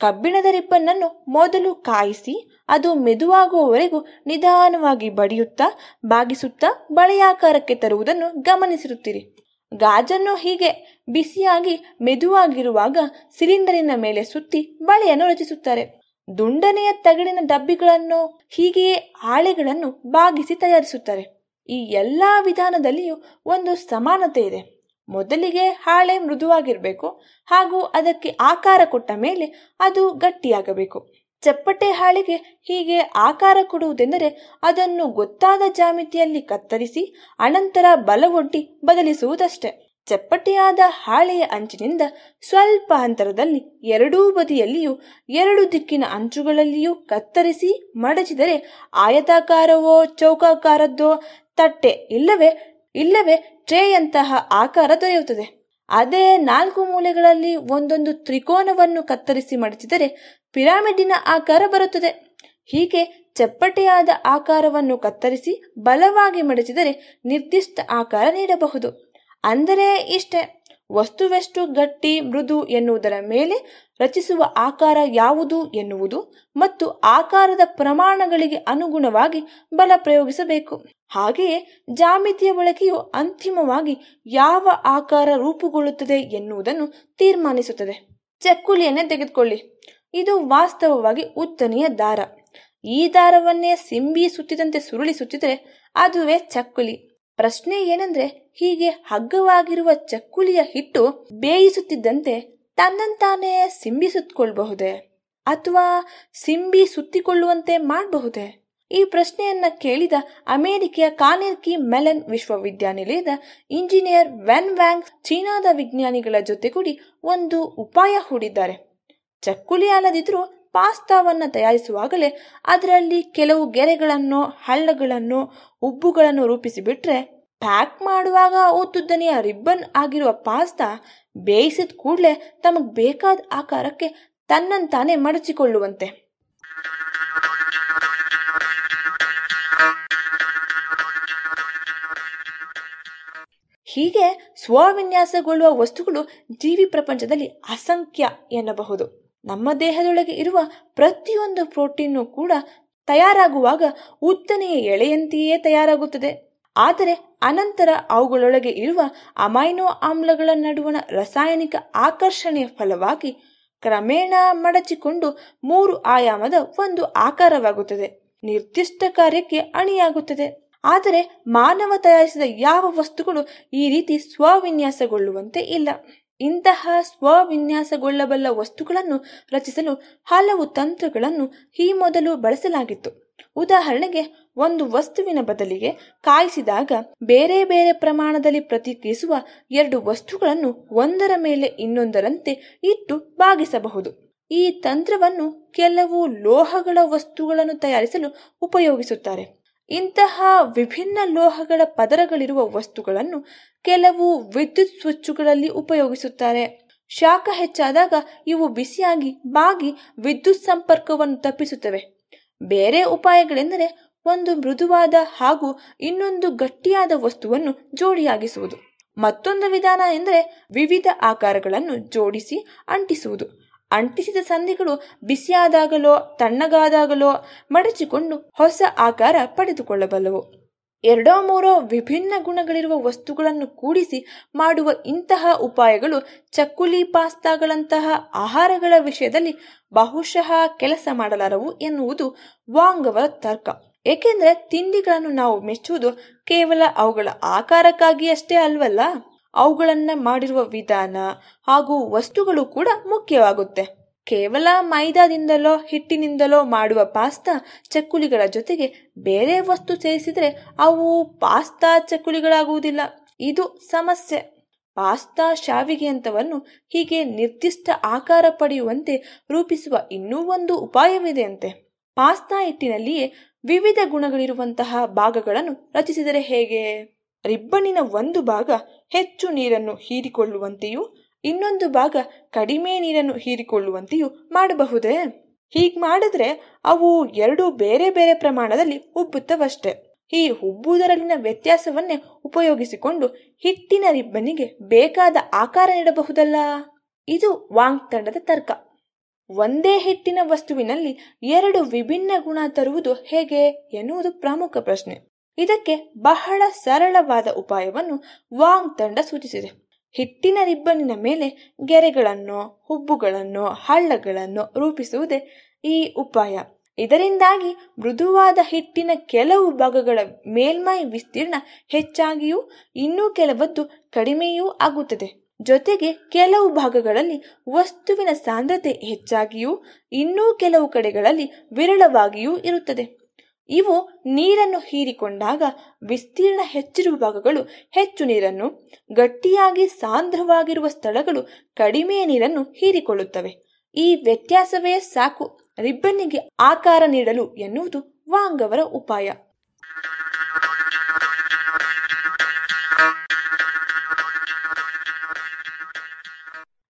ಕಬ್ಬಿಣದ ರಿಬ್ಬನ್ನನ್ನು ಮೊದಲು ಕಾಯಿಸಿ ಅದು ಮೆದುವಾಗುವವರೆಗೂ ನಿಧಾನವಾಗಿ ಬಡಿಯುತ್ತಾ, ಬಾಗಿಸುತ್ತಾ, ಬಳೆಯಾಕಾರಕ್ಕೆ ತರುವುದನ್ನು ಗಮನಿಸಿರುತ್ತೀರಿ. ಗಾಜನ್ನು ಹೀಗೆ ಬಿಸಿಯಾಗಿ ಮೆದುವಾಗಿರುವಾಗ ಸಿಲಿಂಡರಿನ ಮೇಲೆ ಸುತ್ತಿ ಬಳೆಯನ್ನು ರಚಿಸುತ್ತಾರೆ. ದುಂಡನೆಯ ತಗಡಿನ ಡಬ್ಬಿಗಳನ್ನು ಹೀಗೆಯೇ ಹಾಳೆಗಳನ್ನು ಬಾಗಿಸಿ ತಯಾರಿಸುತ್ತಾರೆ. ಈ ಎಲ್ಲ ವಿಧಾನದಲ್ಲಿಯೂ ಒಂದು ಸಮಾನತೆ ಇದೆ. ಮೊದಲಿಗೆ ಹಾಳೆ ಮೃದುವಾಗಿರಬೇಕು ಹಾಗೂ ಅದಕ್ಕೆ ಆಕಾರ ಕೊಟ್ಟ ಮೇಲೆ ಅದು ಗಟ್ಟಿಯಾಗಬೇಕು. ಚಪ್ಪಟೆ ಹಾಳೆಗೆ ಹೀಗೆ ಆಕಾರ ಕೊಡುವುದೆಂದರೆ ಅದನ್ನು ಗೊತ್ತಾದ ಜಾಮಿತಿಯಲ್ಲಿ ಕತ್ತರಿಸಿ ಅನಂತರ ಬಲವೊಡ್ಡಿ ಬದಲಿಸುವುದಷ್ಟೇ. ಚಪ್ಪಟೆಯಾದ ಹಾಳೆಯ ಅಂಚಿನಿಂದ ಸ್ವಲ್ಪ ಅಂತರದಲ್ಲಿ ಎರಡೂ ಬದಿಯಲ್ಲಿಯೂ ಎರಡು ದಿಕ್ಕಿನ ಅಂಚುಗಳಲ್ಲಿಯೂ ಕತ್ತರಿಸಿ ಮಡಚಿದರೆ ಆಯತಾಕಾರವೋ ಚೌಕಾಕಾರದ್ದೋ ತಟ್ಟೆ ಇಲ್ಲವೇ ಇಲ್ಲವೇ ಟ್ರೇಯಂತಹ ಆಕಾರ ದೊರೆಯುತ್ತದೆ. ಅದೇ ನಾಲ್ಕು ಮೂಲೆಗಳಲ್ಲಿ ಒಂದೊಂದು ತ್ರಿಕೋನವನ್ನು ಕತ್ತರಿಸಿ ಮಡಚಿದರೆ ಪಿರಾಮಿಡಿನ ಆಕಾರ ಬರುತ್ತದೆ. ಹೀಗೆ ಚಪ್ಪಟೆಯಾದ ಆಕಾರವನ್ನು ಕತ್ತರಿಸಿ ಬಲವಾಗಿ ಮಡಚಿದರೆ ನಿರ್ದಿಷ್ಟ ಆಕಾರ ನೀಡಬಹುದು. ಅಂದರೆ ಇಷ್ಟೆ, ವಸ್ತುವೆಷ್ಟು ಗಟ್ಟಿ, ಮೃದು ಎನ್ನುವುದರ ಮೇಲೆ ರಚಿಸುವ ಆಕಾರ ಯಾವುದು ಎನ್ನುವುದು ಮತ್ತು ಆಕಾರದ ಪ್ರಮಾಣಗಳಿಗೆ ಅನುಗುಣವಾಗಿ ಬಲ ಪ್ರಯೋಗಿಸಬೇಕು. ಹಾಗೆಯೇ ಜಾಮಿತಿಯ ಬಳಕೆಯು ಅಂತಿಮವಾಗಿ ಯಾವ ಆಕಾರ ರೂಪುಗೊಳ್ಳುತ್ತದೆ ಎನ್ನುವುದನ್ನು ತೀರ್ಮಾನಿಸುತ್ತದೆ. ಚಕ್ಕುಲಿಯನ್ನೇ ತೆಗೆದುಕೊಳ್ಳಿ. ಇದು ವಾಸ್ತವವಾಗಿ ಉತ್ತನೆಯ ದಾರ. ಈ ದಾರವನ್ನೇ ಸಿಂಬಿ ಸುತ್ತಿದಂತೆ ಸುರುಳಿ ಸುತ್ತಿದರೆ ಅದುವೇ ಚಕ್ಕುಲಿ. ಪ್ರಶ್ನೆ ಏನಂದ್ರೆ ಹೀಗೆ ಹಗ್ಗವಾಗಿರುವ ಚಕ್ಕುಲಿಯ ಹಿಟ್ಟು ಬೇಯಿಸುತ್ತಿದ್ದಂತೆ ತನ್ನಂತಾನೇ ಸಿಂಬಿ ಸುತ್ತಿಕೊಳ್ಳಬಹುದೇ ಅಥವಾ ಸಿಂಬಿ ಸುತ್ತಿಕೊಳ್ಳುವಂತೆ ಮಾಡಬಹುದೇ? ಈ ಪ್ರಶ್ನೆಯನ್ನ ಕೇಳಿದ ಅಮೆರಿಕೆಯ ಕಾನೆರ್ಕಿ ಮೆಲನ್ ವಿಶ್ವವಿದ್ಯಾನಿಲಯದ ಇಂಜಿನಿಯರ್ ವೆನ್ ವ್ಯಾಂಗ್ ಚೀನಾದ ವಿಜ್ಞಾನಿಗಳ ಜೊತೆಗೂಡಿ ಒಂದು ಉಪಾಯ ಹೂಡಿದ್ದಾರೆ. ಚಕ್ಕುಲಿ ಅಲ್ಲದಿದ್ರೂ ಪಾಸ್ತಾವನ್ನು ತಯಾರಿಸುವಾಗಲೇ ಅದರಲ್ಲಿ ಕೆಲವು ಗೆರೆಗಳನ್ನು, ಹಳ್ಳಗಳನ್ನು, ಉಬ್ಬುಗಳನ್ನು ರೂಪಿಸಿಬಿಟ್ರೆ ಪ್ಯಾಕ್ ಮಾಡುವಾಗ ಉದ್ದುದ್ದನೆಯ ರಿಬ್ಬನ್ ಆಗಿರುವ ಪಾಸ್ತಾ ಬೇಯಿಸಿದ ಕೂಡಲೇ ತಮಗೆ ಬೇಕಾದ ಆಕಾರಕ್ಕೆ ತನ್ನಂತಾನೆ ಮಡಚಿಕೊಳ್ಳುವಂತೆ. ಹೀಗೆ ಸ್ವವಿನ್ಯಾಸಗೊಳ್ಳುವ ವಸ್ತುಗಳು ಜೀವಿ ಪ್ರಪಂಚದಲ್ಲಿ ಅಸಂಖ್ಯ ಎನ್ನಬಹುದು. ನಮ್ಮ ದೇಹದೊಳಗೆ ಇರುವ ಪ್ರತಿಯೊಂದು ಪ್ರೋಟೀನು ಕೂಡ ತಯಾರಾಗುವಾಗ ಉದ್ದನೆಯ ಎಳೆಯಂತೆಯೇ ತಯಾರಾಗುತ್ತದೆ. ಆದರೆ ಅನಂತರ ಅವುಗಳೊಳಗೆ ಇರುವ ಅಮೈನೋ ಆಮ್ಲಗಳ ನಡುವಣ ರಾಸಾಯನಿಕ ಆಕರ್ಷಣೆಯ ಫಲವಾಗಿ ಕ್ರಮೇಣ ಮಡಚಿಕೊಂಡು ಮೂರು ಆಯಾಮದ ಒಂದು ಆಕಾರವಾಗುತ್ತದೆ. ನಿರ್ದಿಷ್ಟ ಕಾರ್ಯಕ್ಕೆ ಅಣಿಯಾಗುತ್ತದೆ. ಆದರೆ ಮಾನವ ತಯಾರಿಸಿದ ಯಾವ ವಸ್ತುಗಳು ಈ ರೀತಿ ಸ್ವವಿನ್ಯಾಸಗೊಳ್ಳುವಂತೆ ಇಲ್ಲ. ಇಂತಹ ಸ್ವವಿನ್ಯಾಸಗೊಳ್ಳಬಲ್ಲ ವಸ್ತುಗಳನ್ನು ರಚಿಸಲು ಹಲವು ತಂತ್ರಗಳನ್ನು ಈ ಮೊದಲು ಬಳಸಲಾಗಿತ್ತು. ಉದಾಹರಣೆಗೆ, ಒಂದು ವಸ್ತುವಿನ ಬದಲಿಗೆ ಕಾಯಿಸಿದಾಗ ಬೇರೆ ಬೇರೆ ಪ್ರಮಾಣದಲ್ಲಿ ಪ್ರತಿಕ್ರಿಯಿಸುವ ಎರಡು ವಸ್ತುಗಳನ್ನು ಒಂದರ ಮೇಲೆ ಇನ್ನೊಂದರಂತೆ ಇಟ್ಟು ಬಾಗಿಸಬಹುದು. ಈ ತಂತ್ರವನ್ನು ಕೆಲವು ಲೋಹಗಳ ವಸ್ತುಗಳನ್ನು ತಯಾರಿಸಲು ಉಪಯೋಗಿಸುತ್ತಾರೆ. ಇಂತಹ ವಿಭಿನ್ನ ಲೋಹಗಳ ಪದರಗಳಿರುವ ವಸ್ತುಗಳನ್ನು ಕೆಲವು ವಿದ್ಯುತ್ ಸ್ವಿಚ್ಚುಗಳಲ್ಲಿ ಉಪಯೋಗಿಸುತ್ತಾರೆ. ಶಾಖ ಹೆಚ್ಚಾದಾಗ ಇವು ಬಿಸಿಯಾಗಿ ಬಾಗಿ ವಿದ್ಯುತ್ ಸಂಪರ್ಕವನ್ನು ತಪ್ಪಿಸುತ್ತವೆ. ಬೇರೆ ಉಪಾಯಗಳೆಂದರೆ ಒಂದು ಮೃದುವಾದ ಹಾಗೂ ಇನ್ನೊಂದು ಗಟ್ಟಿಯಾದ ವಸ್ತುವನ್ನು ಜೋಡಿಯಾಗಿಸುವುದು. ಮತ್ತೊಂದು ವಿಧಾನ ಎಂದರೆ ವಿವಿಧ ಆಕಾರಗಳನ್ನು ಜೋಡಿಸಿ ಅಂಟಿಸುವುದು. ಅಂಟಿಸಿದ ಸಂಧಿಗಳು ಬಿಸಿಯಾದಾಗಲೋ ತಣ್ಣಗಾದಾಗಲೋ ಮಡಚಿಕೊಂಡು ಹೊಸ ಆಕಾರ ಪಡೆದುಕೊಳ್ಳಬಲ್ಲವು. ಎರಡೋ ಮೂರೋ ವಿಭಿನ್ನ ಗುಣಗಳಿರುವ ವಸ್ತುಗಳನ್ನು ಕೂಡಿಸಿ ಮಾಡುವ ಇಂತಹ ಉಪಾಯಗಳು ಚಕ್ಕುಲಿ ಪಾಸ್ತಾಗಳಂತಹ ಆಹಾರಗಳ ವಿಷಯದಲ್ಲಿ ಬಹುಶಃ ಕೆಲಸ ಮಾಡಲಾರವು ಎನ್ನುವುದು ಅವರ ತರ್ಕ. ಏಕೆಂದರೆ ತಿಂಡಿಗಳನ್ನು ನಾವು ಮೆಚ್ಚುವುದು ಕೇವಲ ಅವುಗಳ ಆಕಾರಕ್ಕಾಗಿ ಅಷ್ಟೇ ಅಲ್ವಲ್ಲ? ಅವುಗಳನ್ನ ಮಾಡಿರುವ ವಿಧಾನ ಹಾಗೂ ವಸ್ತುಗಳು ಕೂಡ ಮುಖ್ಯವಾಗುತ್ತೆ. ಕೇವಲ ಮೈದಾದಿಂದಲೋ, ಹಿಟ್ಟಿನಿಂದಲೋ ಮಾಡುವ ಪಾಸ್ತಾ ಚಕ್ಕುಲಿಗಳ ಜೊತೆಗೆ ಬೇರೆ ವಸ್ತು ಸೇರಿಸಿದರೆ ಅವು ಪಾಸ್ತಾ ಚಕ್ಕುಲಿಗಳಾಗುವುದಿಲ್ಲ. ಇದು ಸಮಸ್ಯೆ. ಪಾಸ್ತಾ ಶಾವಿಗೆಯಂತವನ್ನು ಹೀಗೆ ನಿರ್ದಿಷ್ಟ ಆಕಾರ ಪಡೆಯುವಂತೆ ರೂಪಿಸುವ ಇನ್ನೂ ಒಂದು ಉಪಾಯವಿದೆಯಂತೆ. ಪಾಸ್ತಾ ಹಿಟ್ಟಿನಲ್ಲಿಯೇ ವಿವಿಧ ಗುಣಗಳಿರುವಂತಹ ಭಾಗಗಳನ್ನು ರಚಿಸಿದರೆ ಹೇಗೆ? ರಿಬ್ಬನಿನ ಒಂದು ಭಾಗ ಹೆಚ್ಚು ನೀರನ್ನು ಹೀರಿಕೊಳ್ಳುವಂತೆಯೂ, ಇನ್ನೊಂದು ಭಾಗ ಕಡಿಮೆ ನೀರನ್ನು ಹೀರಿಕೊಳ್ಳುವಂತೆಯೂ ಮಾಡಬಹುದೇ? ಹೀಗೆ ಮಾಡಿದ್ರೆ ಅವು ಎರಡು ಬೇರೆ ಬೇರೆ ಪ್ರಮಾಣದಲ್ಲಿ ಉಬ್ಬುತ್ತವಷ್ಟೆ. ಈ ಉಬ್ಬುವುದರಲ್ಲಿನ ವ್ಯತ್ಯಾಸವನ್ನೇ ಉಪಯೋಗಿಸಿಕೊಂಡು ಹಿಟ್ಟಿನ ರಿಬ್ಬನಿಗೆ ಬೇಕಾದ ಆಕಾರ ನೀಡಬಹುದಲ್ಲ? ಇದು ವಾಂಗ್ ತಂಡದ ತರ್ಕ. ಒಂದೇ ಹಿಟ್ಟಿನ ವಸ್ತುವಿನಲ್ಲಿ ಎರಡು ವಿಭಿನ್ನ ಗುಣ ತರುವುದು ಹೇಗೆ ಎನ್ನುವುದು ಪ್ರಮುಖ ಪ್ರಶ್ನೆ. ಇದಕ್ಕೆ ಬಹಳ ಸರಳವಾದ ಉಪಾಯವನ್ನು ವಾಂಗ್ ತಂಡ ಸೂಚಿಸಿದೆ. ಹಿಟ್ಟಿನ ರಿಬ್ಬನ್ನಿನ ಮೇಲೆ ಗೆರೆಗಳನ್ನು, ಹುಬ್ಬುಗಳನ್ನು, ಹಳ್ಳಗಳನ್ನು ರೂಪಿಸುವುದೇ ಈ ಉಪಾಯ. ಇದರಿಂದಾಗಿ ಮೃದುವಾದ ಹಿಟ್ಟಿನ ಕೆಲವು ಭಾಗಗಳ ಮೇಲ್ಮೈ ವಿಸ್ತೀರ್ಣ ಹೆಚ್ಚಾಗಿಯೂ ಇನ್ನೂ ಕೆಲವದ್ದು ಕಡಿಮೆಯೂ ಆಗುತ್ತದೆ. ಜೊತೆಗೆ ಕೆಲವು ಭಾಗಗಳಲ್ಲಿ ವಸ್ತುವಿನ ಸಾಂದ್ರತೆ ಹೆಚ್ಚಾಗಿಯೂ ಇನ್ನೂ ಕೆಲವು ಕಡೆಗಳಲ್ಲಿ ವಿರಳವಾಗಿಯೂ ಇರುತ್ತದೆ. ಇವು ನೀರನ್ನು ಹೀರಿಕೊಂಡಾಗ ವಿಸ್ತೀರ್ಣ ಹೆಚ್ಚಿರುವ ಭಾಗಗಳು ಹೆಚ್ಚು ನೀರನ್ನು, ಗಟ್ಟಿಯಾಗಿ ಸಾಂದ್ರವಾಗಿರುವ ಸ್ಥಳಗಳು ಕಡಿಮೆ ನೀರನ್ನು ಹೀರಿಕೊಳ್ಳುತ್ತವೆ. ಈ ವ್ಯತ್ಯಾಸವೇ ಸಾಕು. ರಿಬ್ಬನ್ನಿಗೆ ಆಕಾರ ನೀಡಲು ಎನ್ನುವುದು ವಾಂಗ್ ಅವರ ಉಪಾಯ.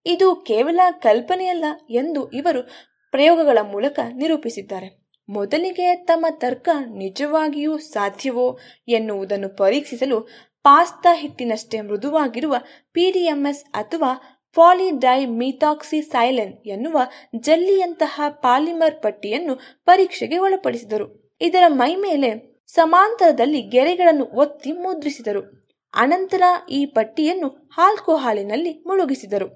ಇದು ಕೇವಲ ಕಲ್ಪನೆಯಲ್ಲ ಎಂದು ಇವರು ಪ್ರಯೋಗಗಳ ಮೂಲಕ ನಿರೂಪಿಸಿದ್ದಾರೆ. ಮೊದಲಿಗೆ ತಮ್ಮ ತರ್ಕ ನಿಜವಾಗಿಯೂ ಸಾಧ್ಯವೋ ಎನ್ನುವುದನ್ನು ಪರೀಕ್ಷಿಸಲು ಪಾಸ್ತಾ ಹಿಟ್ಟಿನಷ್ಟೇ ಮೃದುವಾಗಿರುವ ಪಿಡಿಎಂಎಸ್ ಅಥವಾ ಪಾಲಿಡೈ ಮೀಥಾಕ್ಸಿ ಸೈಲೆನ್ ಎನ್ನುವ ಜಲ್ಲಿಯಂತಹ ಪಾಲಿಮರ್ ಪಟ್ಟಿಯನ್ನು ಪರೀಕ್ಷೆಗೆ ಒಳಪಡಿಸಿದರು. ಇದರ ಮೈಮೇಲೆ ಸಮಾಂತರದಲ್ಲಿ ಗೆರೆಗಳನ್ನು ಒತ್ತಿ ಮುದ್ರಿಸಿದರು. ಅನಂತರ ಈ ಪಟ್ಟಿಯನ್ನು ಆಲ್ಕೋಹಾಲಿನಲ್ಲಿ ಮುಳುಗಿಸಿದರು.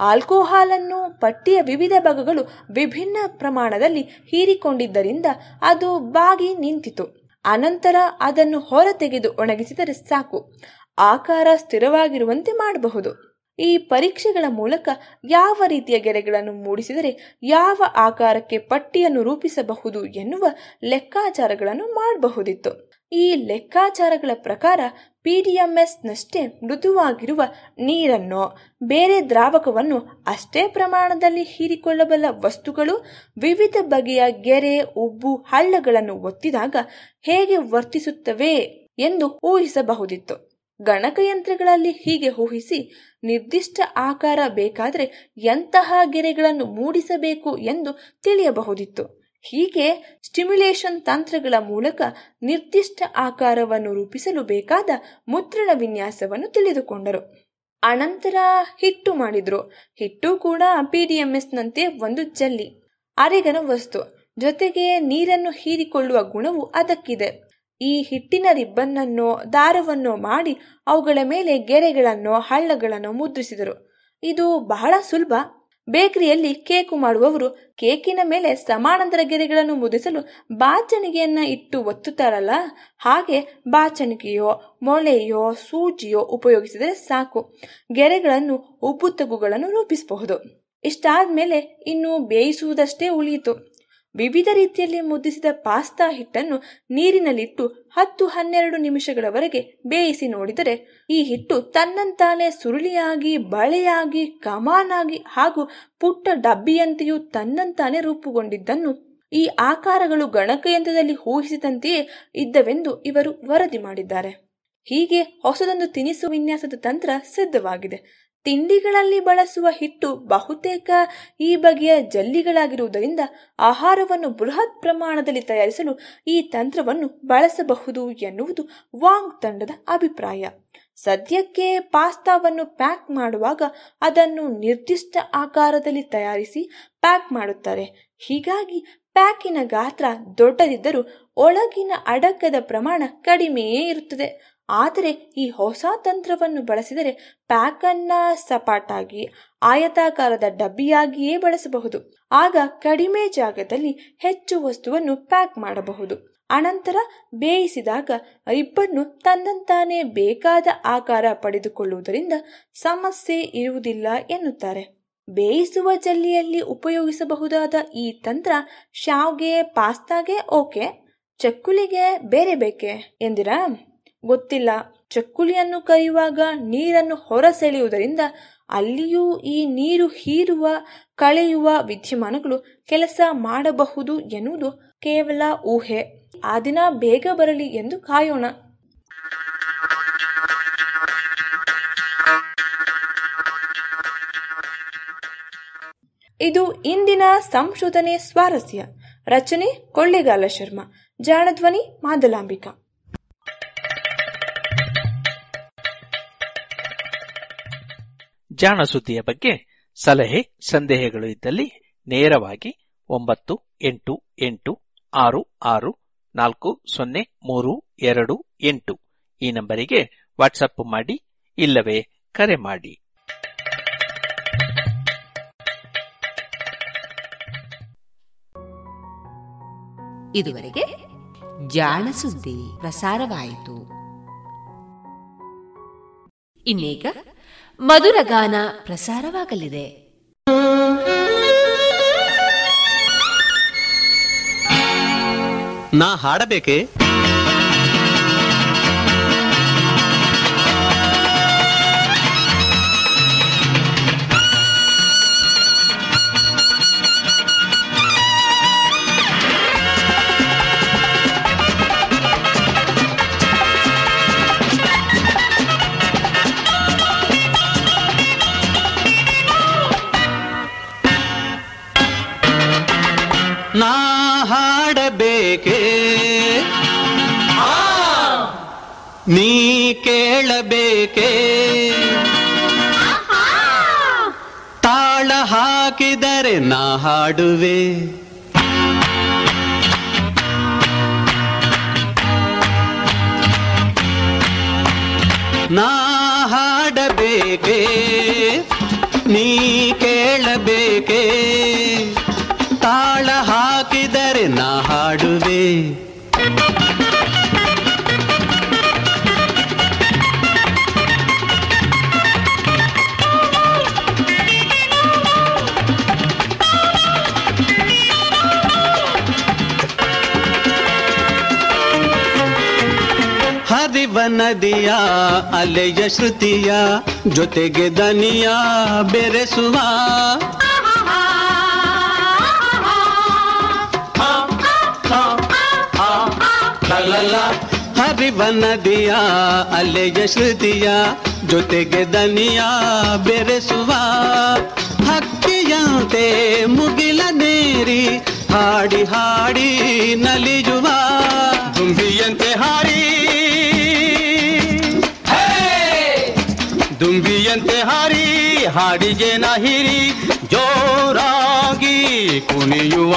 ಆಲ್ಕೋಹಾಲನ್ನು ಪಟ್ಟಿಯ ವಿವಿಧ ಭಾಗಗಳು ವಿಭಿನ್ನ ಪ್ರಮಾಣದಲ್ಲಿ ಹೀರಿಕೊಂಡಿದ್ದರಿಂದ ಅದು ಬಾಗಿ ನಿಂತಿತು. ಅನಂತರ ಅದನ್ನು ಹೊರತೆಗೆದು ಒಣಗಿಸಿದರೆ ಸಾಕು. ಆಕಾರ ಸ್ಥಿರವಾಗಿರುವಂತೆ ಮಾಡಬಹುದು. ಈ ಪರೀಕ್ಷೆಗಳ ಮೂಲಕ ಯಾವ ರೀತಿಯ ಗೆರೆಗಳನ್ನು ಮೂಡಿಸಿದರೆ ಯಾವ ಆಕಾರಕ್ಕೆ ಪಟ್ಟಿಯನ್ನು ರೂಪಿಸಬಹುದು ಎನ್ನುವ ಲೆಕ್ಕಾಚಾರಗಳನ್ನು ಮಾಡಬಹುದಿತ್ತು. ಈ ಲೆಕ್ಕಾಚಾರಗಳ ಪ್ರಕಾರ ಪಿ ಡಿ ಎಂ ಎಸ್ನಷ್ಟೇ ಮೃದುವಾಗಿರುವ ನೀರನ್ನು, ಬೇರೆ ದ್ರಾವಕವನ್ನು ಅಷ್ಟೇ ಪ್ರಮಾಣದಲ್ಲಿ ಹೀರಿಕೊಳ್ಳಬಲ್ಲ ವಸ್ತುಗಳು, ವಿವಿಧ ಬಗೆಯ ಗೆರೆ, ಉಬ್ಬು, ಹಳ್ಳಗಳನ್ನು ಒತ್ತಿದಾಗ ಹೇಗೆ ವರ್ತಿಸುತ್ತವೆ ಎಂದು ಊಹಿಸಬಹುದಿತ್ತು. ಗಣಕಯಂತ್ರಗಳಲ್ಲಿ ಹೀಗೆ ಊಹಿಸಿ ನಿರ್ದಿಷ್ಟ ಆಕಾರ ಬೇಕಾದರೆ ಎಂತಹ ಗೆರೆಗಳನ್ನು ಮೂಡಿಸಬೇಕು ಎಂದು ತಿಳಿಯಬಹುದಿತ್ತು. ಹೀಗೆ ಸ್ಟಿಮ್ಯುಲೇಷನ್ ತಂತ್ರಗಳ ಮೂಲಕ ನಿರ್ದಿಷ್ಟ ಆಕಾರವನ್ನು ರೂಪಿಸಲು ಬೇಕಾದ ಮುದ್ರಣ ವಿನ್ಯಾಸವನ್ನು ತಿಳಿದುಕೊಂಡರು. ಅನಂತರ ಹಿಟ್ಟು ಮಾಡಿದ್ರು. ಹಿಟ್ಟು ಕೂಡ ಪಿ ಡಿ ಪಿಡಿಎಂಎಸ್ನಂತೆ ಒಂದು ಜಲ್ಲಿ, ಅರೆಗನ ವಸ್ತು. ಜೊತೆಗೆ ನೀರನ್ನು ಹೀರಿಕೊಳ್ಳುವ ಗುಣವು ಅದಕ್ಕಿದೆ. ಈ ಹಿಟ್ಟಿನ ರಿಬ್ಬನ್ನನ್ನು, ದಾರವನ್ನು ಮಾಡಿ ಅವುಗಳ ಮೇಲೆ ಗೆರೆಗಳನ್ನು, ಹಳ್ಳಗಳನ್ನು ಮುದ್ರಿಸಿದರು. ಇದು ಬಹಳ ಸುಲಭ ಬೇಕರಿಯಲ್ಲಿ ಕೇಕು ಮಾಡುವವರು ಕೇಕಿನ ಮೇಲೆ ಸಮಾನಾಂತರ ಗೆರೆಗಳನ್ನು ಮುದಿಸಲು ಬಾಚಣಿಗೆಯನ್ನ ಇಟ್ಟು ಒತ್ತುತ್ತಾರಲ್ಲ? ಹಾಗೆ ಬಾಚಣಿಗೆಯೋ, ಮೊಳೆಯೋ, ಸೂಜಿಯೋ ಉಪಯೋಗಿಸಿದರೆ ಸಾಕು. ಗೆರೆಗಳನ್ನು ಉಬ್ಬು ತಗ್ಗುಗಳನ್ನು ರೂಪಿಸಬಹುದು. ಇಷ್ಟಾದ್ಮೇಲೆ ಇನ್ನು ಬೇಯಿಸುವುದಷ್ಟೇ ಉಳಿಯಿತು. ವಿವಿಧ ರೀತಿಯಲ್ಲಿ ಮುದ್ದಿಸಿದ ಪಾಸ್ತಾ ಹಿಟ್ಟನ್ನು ನೀರಿನಲ್ಲಿಟ್ಟು ಹತ್ತು ಹನ್ನೆರಡು ನಿಮಿಷಗಳವರೆಗೆ ಬೇಯಿಸಿ ನೋಡಿದರೆ ಈ ಹಿಟ್ಟು ತನ್ನಂತಾನೆ ಸುರುಳಿಯಾಗಿ, ಬಳೆಯಾಗಿ, ಕಮಾನಾಗಿ ಹಾಗೂ ಪುಟ್ಟ ಡಬ್ಬಿಯಂತೆಯೂ ತನ್ನಂತಾನೇ ರೂಪುಗೊಂಡಿದ್ದನ್ನು ಈ ಆಕಾರಗಳು ಗಣಕಯಂತ್ರದಲ್ಲಿ ಊಹಿಸಿದಂತೆಯೇ ಇದ್ದವೆಂದು ಇವರು ವರದಿ ಮಾಡಿದ್ದಾರೆ. ಹೀಗೆ ಹೊಸದೊಂದು ತಿನಿಸು ವಿನ್ಯಾಸದ ತಂತ್ರ ಸಿದ್ಧವಾಗಿದೆ. ತಿಂಡಿಗಳಲ್ಲಿ ಬಳಸುವ ಹಿಟ್ಟು ಬಹುತೇಕ ಈ ಬಗೆಯ ಜಲ್ಲಿಗಳಾಗಿರುವುದರಿಂದ ಆಹಾರವನ್ನು ಬೃಹತ್ ಪ್ರಮಾಣದಲ್ಲಿ ತಯಾರಿಸಲು ಈ ತಂತ್ರವನ್ನು ಬಳಸಬಹುದು ಎನ್ನುವುದು ವಾಂಗ್ ತಂಡದ ಅಭಿಪ್ರಾಯ. ಸದ್ಯಕ್ಕೆ ಪಾಸ್ತಾವನ್ನು ಪ್ಯಾಕ್ ಮಾಡುವಾಗ ಅದನ್ನು ನಿರ್ದಿಷ್ಟ ಆಕಾರದಲ್ಲಿ ತಯಾರಿಸಿ ಪ್ಯಾಕ್ ಮಾಡುತ್ತಾರೆ. ಹೀಗಾಗಿ ಪ್ಯಾಕಿನ ಗಾತ್ರ ದೊಡ್ಡದಿದ್ದರೂ ಒಳಗಿನ ಅಡಕದ ಪ್ರಮಾಣ ಕಡಿಮೆಯೇ ಇರುತ್ತದೆ. ಆದರೆ ಈ ಹೊಸ ತಂತ್ರವನ್ನು ಬಳಸಿದರೆ ಪ್ಯಾಕನ್ನ ಸಪಾಟಾಗಿ, ಆಯತಾಕಾರದ ಡಬ್ಬಿಯಾಗಿಯೇ ಬಳಸಬಹುದು. ಆಗ ಕಡಿಮೆ ಜಾಗದಲ್ಲಿ ಹೆಚ್ಚು ವಸ್ತುವನ್ನು ಪ್ಯಾಕ್ ಮಾಡಬಹುದು. ಅನಂತರ ಬೇಯಿಸಿದಾಗ ರಿಬ್ಬನ್ನು ತನ್ನಂತಾನೇ ಬೇಕಾದ ಆಕಾರ ಪಡೆದುಕೊಳ್ಳುವುದರಿಂದ ಸಮಸ್ಯೆ ಇರುವುದಿಲ್ಲ ಎನ್ನುತ್ತಾರೆ. ಬೇಯಿಸುವ ಜಲ್ಲಿಯಲ್ಲಿ ಉಪಯೋಗಿಸಬಹುದಾದ ಈ ತಂತ್ರ ಶಾವ್ಗೆ, ಪಾಸ್ತಾಗೆ ಓಕೆ, ಚಕ್ಕುಲಿಗೆ ಬೇರೆ ಬೇಕೆ ಎಂದಿರಾ? ಗೊತ್ತಿಲ್ಲ. ಚಕ್ಕುಲಿಯನ್ನು ಕರೆಯುವಾಗ ನೀರನ್ನು ಹೊರಸೆಳೆಯುವುದರಿಂದ ಅಲ್ಲಿಯೂ ಈ ನೀರು ಹೀರುವ, ಕಳೆಯುವ ವಿದ್ಯಮಾನಗಳು ಕೆಲಸ ಮಾಡಬಹುದು ಎನ್ನುವುದು ಕೇವಲ ಊಹೆ. ಆ ದಿನ ಬೇಗ ಬರಲಿ ಎಂದು ಕಾಯೋಣ. ಇದು ಇಂದಿನ ಸಂಶೋಧನೆ ಸ್ವಾರಸ್ಯ. ರಚನೆ ಕೊಳ್ಳೇಗಾಲ ಶರ್ಮಾ. ಜಾಣಧ್ವನಿ ಮಾದಲಾಂಬಿಕಾ. ಜಾಣ ಸುದ್ದಿಯ ಬಗ್ಗೆ ಸಲಹೆ, ಸಂದೇಹಗಳು ಇದ್ದಲ್ಲಿ ನೇರವಾಗಿ ಒಂಬತ್ತು, ಎಂಟು ಎಂಟು, ಆರು ಆರು, ನಾಲ್ಕು, ಸೊನ್ನೆ, ಮೂರು, ಎರಡು, ಎಂಟು ಈ ನಂಬರಿಗೆ ವಾಟ್ಸಪ್ ಮಾಡಿ ಇಲ್ಲವೇ ಕರೆ ಮಾಡಿ. ಇದುವರೆಗೆ ಜಾಣ ಸುದ್ದಿ ಪ್ರಸಾರವಾಯಿತು. ಇನ್ನೀಗ ಮಧುರಗಾನ ಪ್ರಸಾರವಾಗಲಿದೆ. ನಾ ಹಾಡಬೇಕೆ? ನೀ ಕೇಳಬೇಕೆ? ತಾಳ ಹಾಕಿದರೆ ನಾ ಹಾಡುವೆ. ನಾ ಹಾಡಬೇಕೆ? ನೀ ಕೇಳಬೇಕೆ? ತಾಳ ಹಾಕಿದರೆ ನಾ ಹಾಡುವೆ. ನದಿಯ ಅಲೆಯ ಶ್ರುತಿಯ ಜೊತೆಗೆ ದನಿಯ ಬೆರೆಸುವ. ಹರಿವ ನದಿಯ ಅಲೆಯ ಶ್ರುತಿಯ ಜೊತೆಗೆ ದನಿಯ ಬೆರೆಸುವ. ಹಕ್ಕಿಯಂತೆ ಮುಗಿಲ ನೇರಿ ಹಾಡಿ ಹಾಡಿ ನಲಿಯುವ. ದುಂಬಿಯಂತೆ ಹಾರಿ ದುಂಬಿಯಂತೆ ಹಾರಿ ಹಾಡಿಗೆ ನಹಿರಿ ಜೋರಾಗಿ ಕುಣಿಯುವ.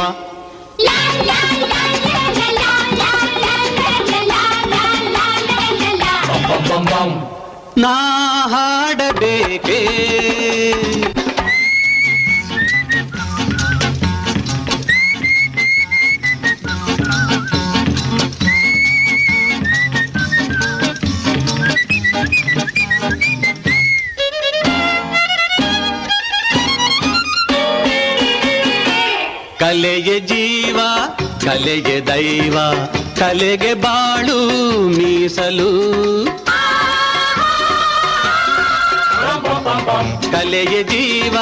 ನಾ ಹಾಡಬೇಕೆ? ಕಲೆಗೆ ದೈವ ಕಲೆಗೆ ಬಾಳು ಮೀಸಲು. ಕಲೆಗೆ ಜೀವ,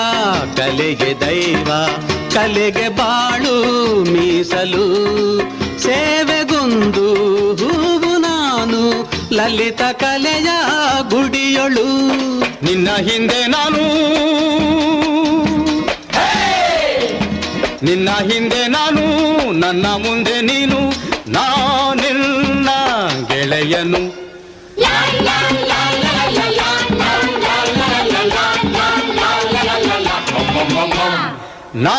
ಕಲೆಗೆ ದೈವ, ಕಲೆಗೆ ಬಾಳು ಮೀಸಲು. ಸೇವೆಗೊಂದು ಹೂವು ನಾನು, ಲಲಿತ ಕಲೆಯ ಗುಡಿಯೊಳು. ನಿನ್ನ ಹಿಂದೆ ನಾನು ನಿನ್ನ ಹಿಂದೆ ನಾನು ನನ್ನ ಮುಂದೆ ನೀನು ನಾನಿನ್ನ ಗೆಳೆಯನು ನಾ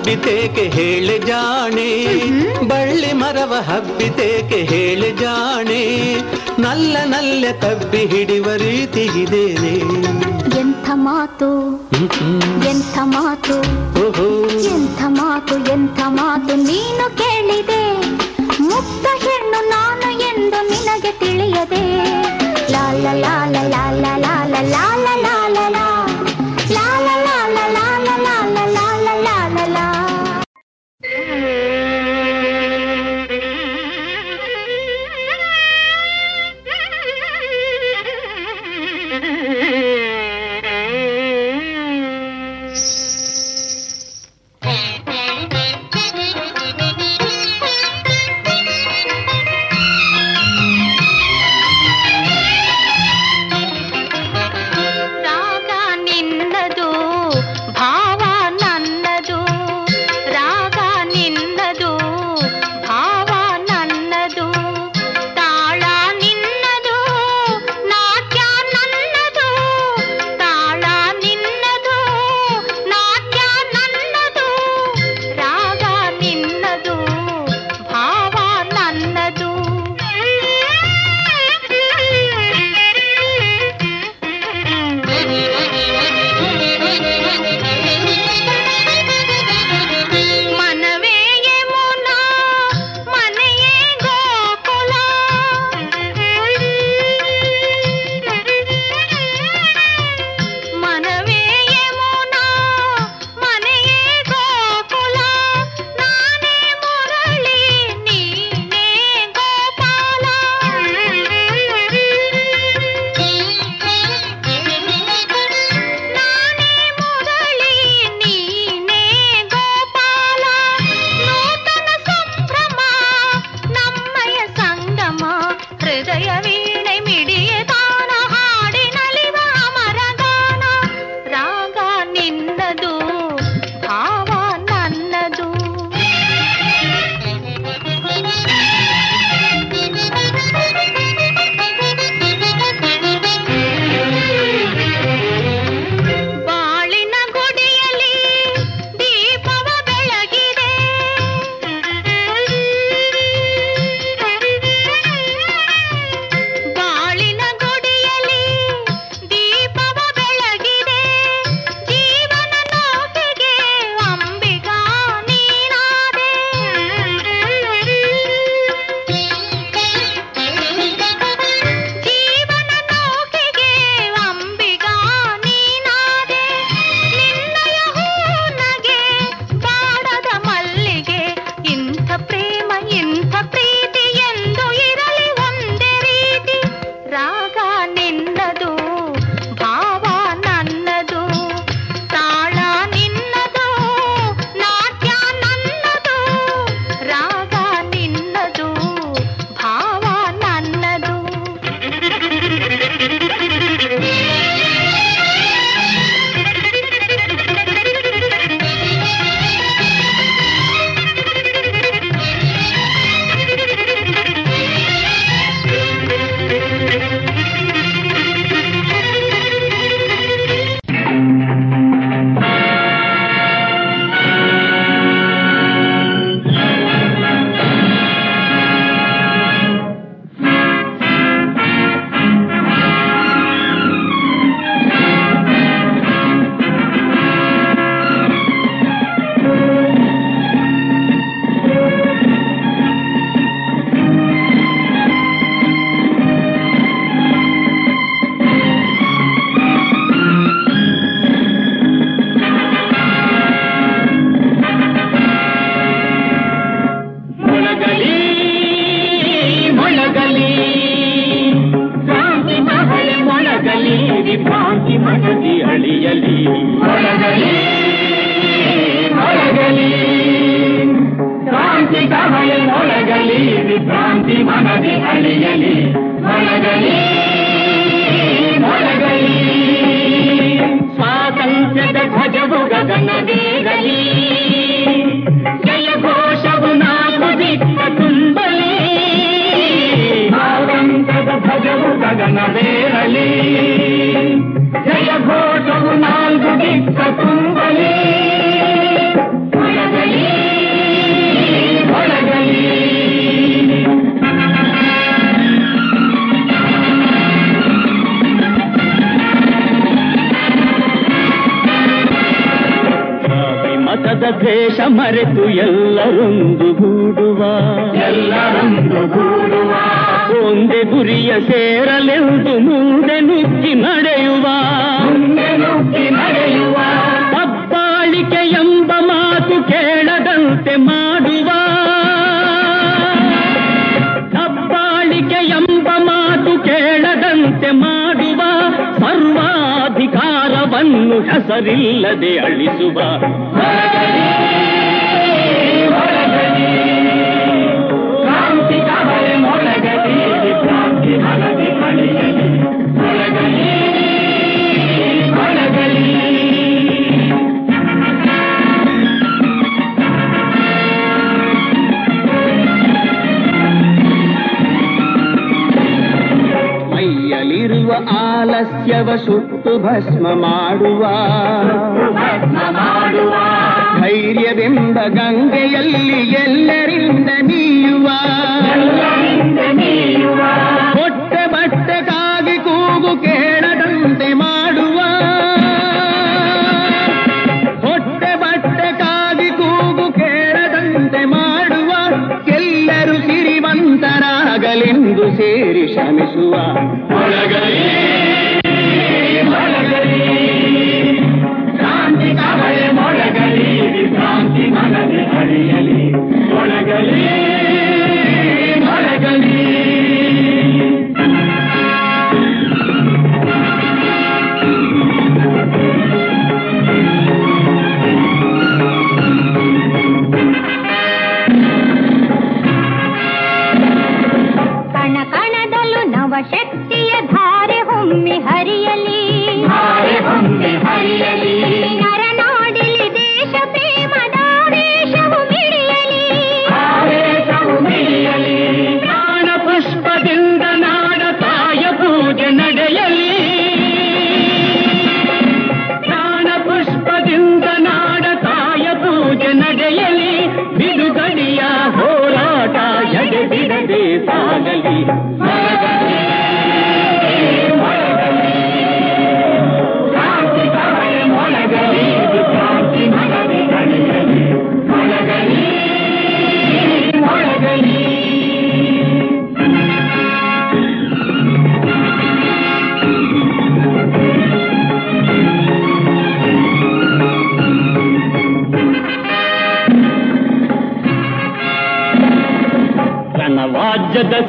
ಹಬ್ಬಿತೇಕೆ ಹೇಳಿ ಜಾಣೆ. ಬಳ್ಳಿ ಮರವ ಹಬ್ಬಿತೇಕೆ ಹೇಳಿ ಜಾಣೆ. ನಲ್ಲ ನಲ್ಲ ತಬ್ಬಿ ಹಿಡಿವ ರೀತಿ ಇದೇನೆ. ಎಂಥ ಮಾತು ಎಂಥ ಮಾತು ಎಂಥ ಮಾತು ಎಂಥ ಮಾತು ನೀನು ಕೇಳಿದೆ. ಮುಕ್ತ ಹೆಣ್ಣು ನಾನು ಎಂದು ನಿನಗೆ ತಿಳಿಯದೆ. ಲಾಲ ಲಾಲ ಲಾಲ ಲಾಲ ಲಾಲ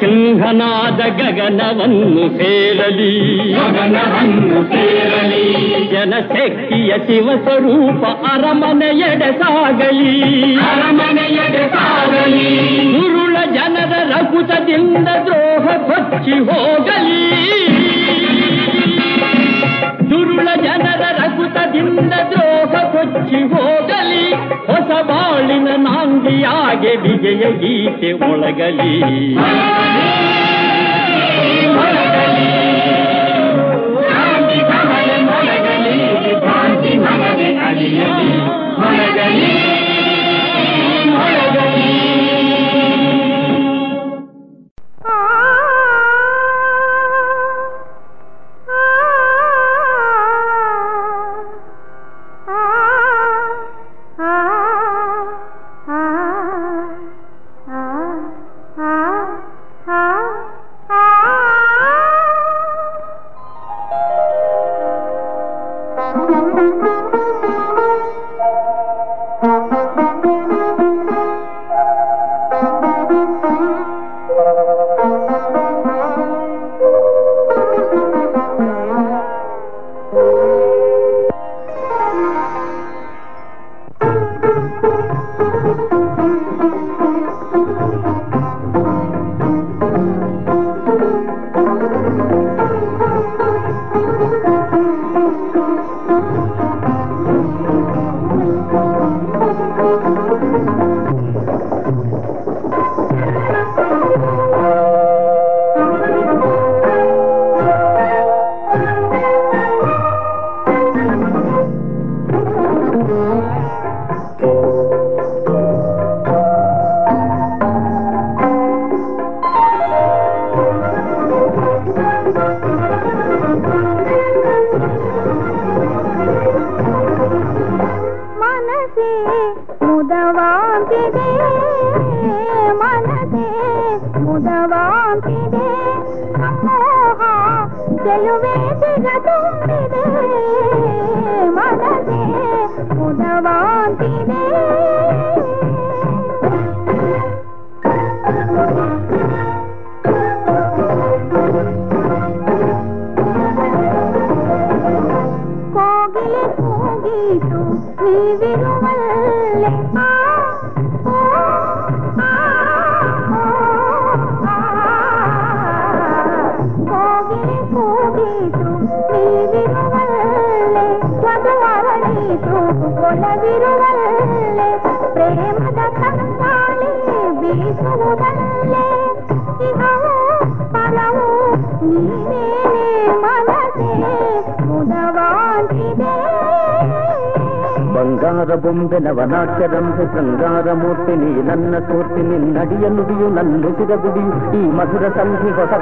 ಸಿಂಹನಾದ ಗಗನವನ್ನು ಸೇರಲಿ. ಗಗನವನ್ನು ಸೇರಲಿ. ಜನಶಕ್ತಿಯ ಶಿವ ಸ್ವರೂಪ ಅರಮನೆಯಡೆ ಸಾಗಲಿ. ಅರಮನೆಯಡೆ ಸಾಗಲಿ. ಗುರುಳ ಜನರ ರಕುತದಿಂದ ದ್ರೋಹ ಕೊಚ್ಚಿ ಹೋಗಲಿ. ಜನರ ರಕುತದಿಂದ ದ್ರೋಹ ಕೊಚ್ಚಿ ಹೋಗಲಿ ಹೊಸ ಬಾಳಿನ ನಾಂದಿಯಾಗೆ ವಿಜಯ ಗೀತೆ ಒಳಗಲಿ.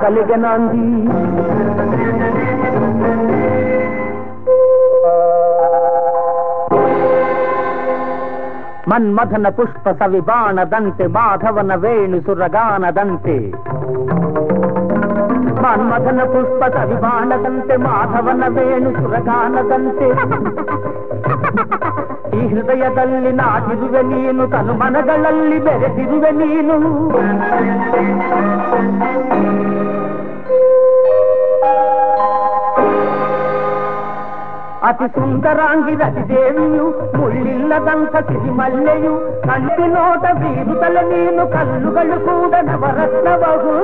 కలిగనాంది మన్మథన పుష్ప సవిబాణదంతే మాధవన వేణు సురగానదంతే మన్మథన పుష్ప సవిబాణదంతే ಮಾಧವನ ವೇಣು ಸುರಗಾನದಂತೆ ಈ ಹೃದಯದಲ್ಲಿ ನಾಟಿರುವೆ నీను తను ಮನಗಳಲ್ಲಿ ಬೆರೆತಿರುವೆ ನೀನು ಅತಿ ಸುಂದರಾಂಗಿ ರತಿದೇವಿಯು ಮುಳ್ಳಿಲ್ಲದಂಥ ಸಿರಿಮಲ್ಲೆಯು ಕಣ್ಣಿನೋಟ ಬೀರುತ್ತಲ ನೀನು ಕಲ್ಲುಗಳು ಕೂಡ ನವರತ್ನಬಹುದು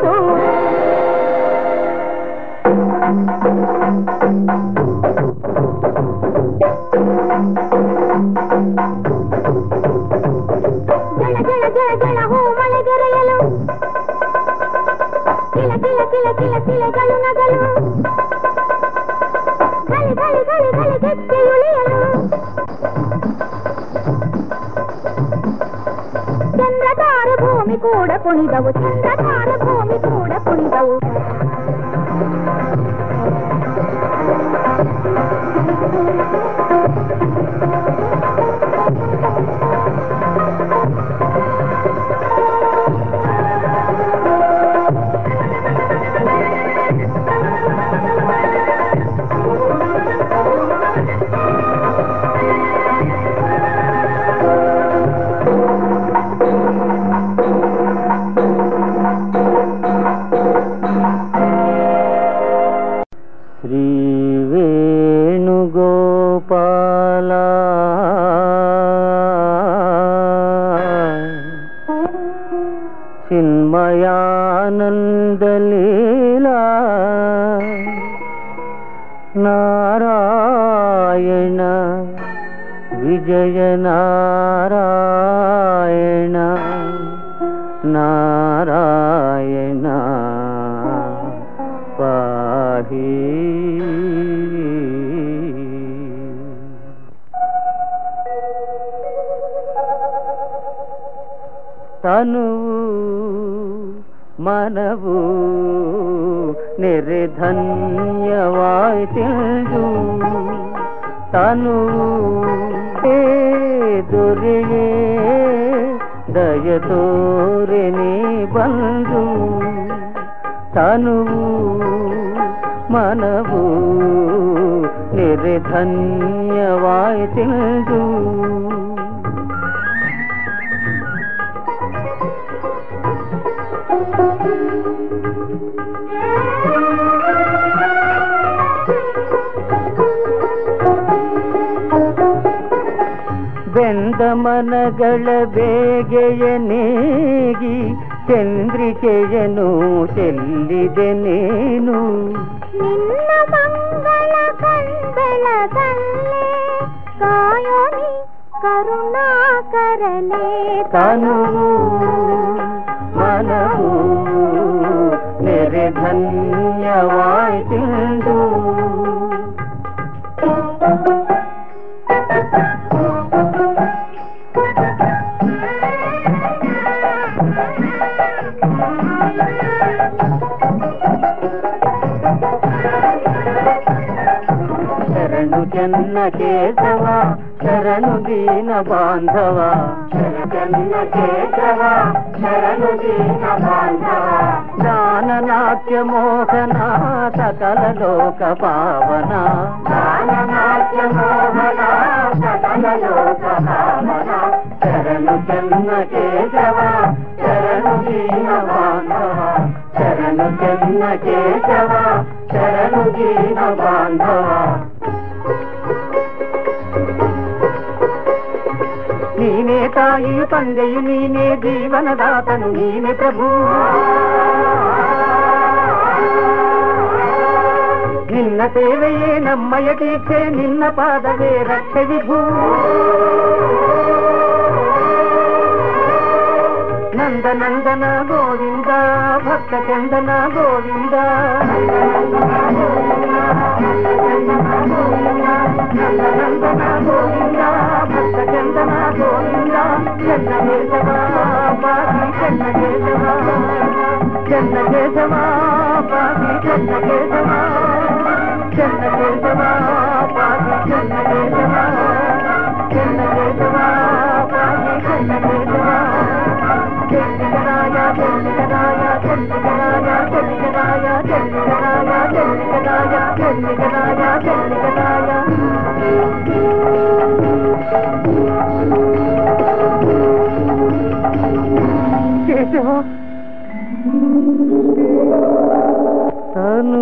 ಕುಣಿದವು ಚಿತ್ರದಾನ ಭೂಮಿ ಕೂಡ ಕುಣಿದವು నీవే ప్రభు ನಿನ್ನ ಸೇವೆಯೇ ನಮ್ಮಯ ಟೀಕ್ಷೆ ನಿನ್ನ ಪಾದವೇ ರಕ್ಷೆ ವಿಭೂ ನಂದ ನಂದನ ಗೋವಿಂದ ಭಕ್ತ ಚಂದನ ಗೋವಿಂದ ನಂದ ನಂದನ ಗೋವಿಂದ చందన గోవింద చెన్న కేశవా పాపి కేశవా చెన్న కేశవా పాపి కేశవా చెన్న కేశవా పాపి కేశవా చెన్న కేశవా పాపి కేశవా చెన్న తను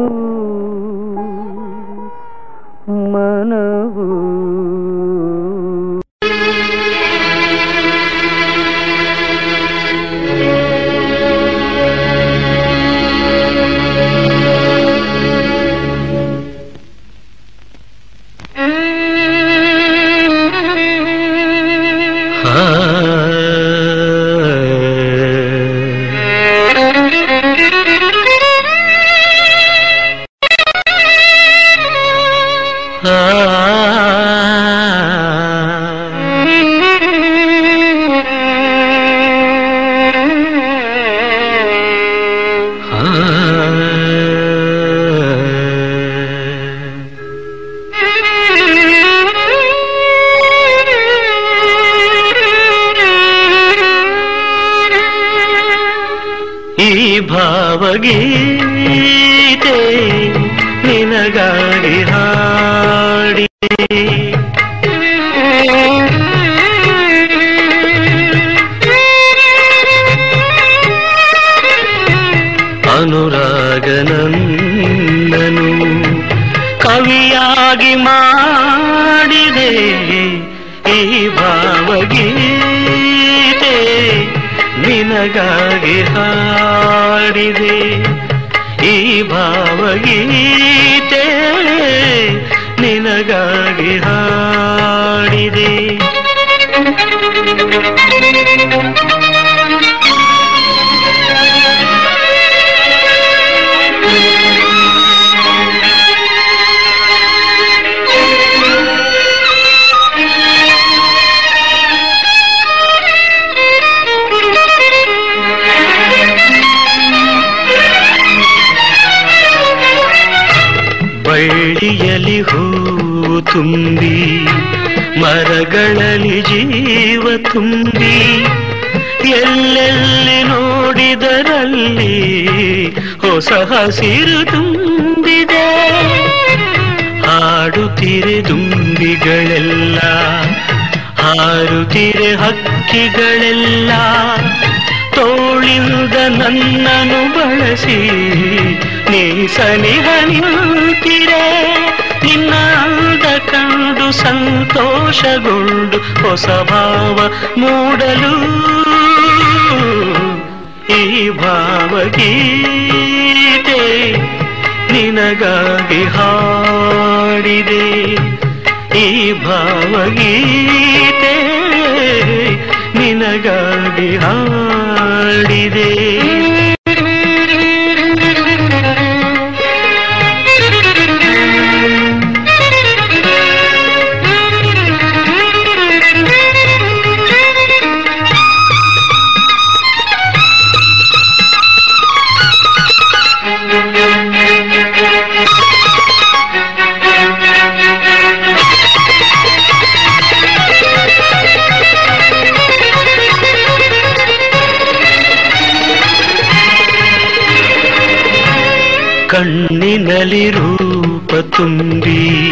ತುಂಬಿ,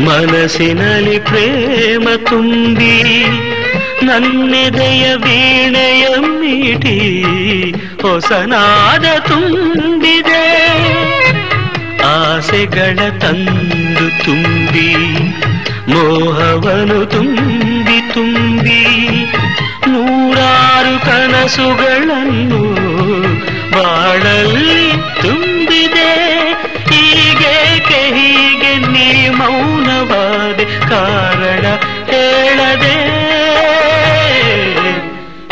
ಮನಸ್ಸಿನಲ್ಲಿ ಪ್ರೇಮ ತುಂಬಿ, ನನ್ನೆದೆಯ ವೀಣೆಯ ಮೀಟಿ ಹೊಸನಾದ ತುಂಬಿದೆ. ಆಸೆಗಳ ತಂದು ತುಂಬಿ, ಮೋಹವನು ತುಂಬಿ ತುಂಬಿ, ನೂರಾರು ಕನಸುಗಳನ್ನು ಬಾಳಲ್ಲಿ ತುಂಬಿದೆ. ಮೌನವಾದೆ ಕಾರಣ ಹೇಳದೆ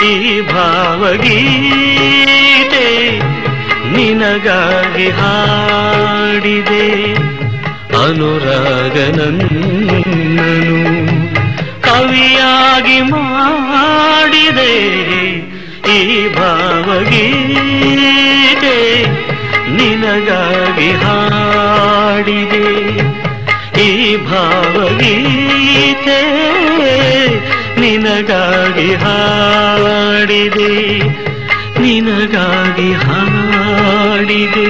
ಈ ಭಾವಗೀತೆ ನಿನಗಾಗಿ ಹಾಡಿದೆ. ಅನುರಾಗನನ್ನನು ಕವಿಯಾಗಿ ಮಾಡಿದೆ. ಈ ಭಾವಗೀತೆ ನಿನಗಾಗಿ ಹಾಡಿದೆ. ಭಾವಗೀತೆ ನಿನಗಾಗಿ ಹಾಡಿದೆ ನಿನಗಾಗಿ ಹಾಡಿದೆ.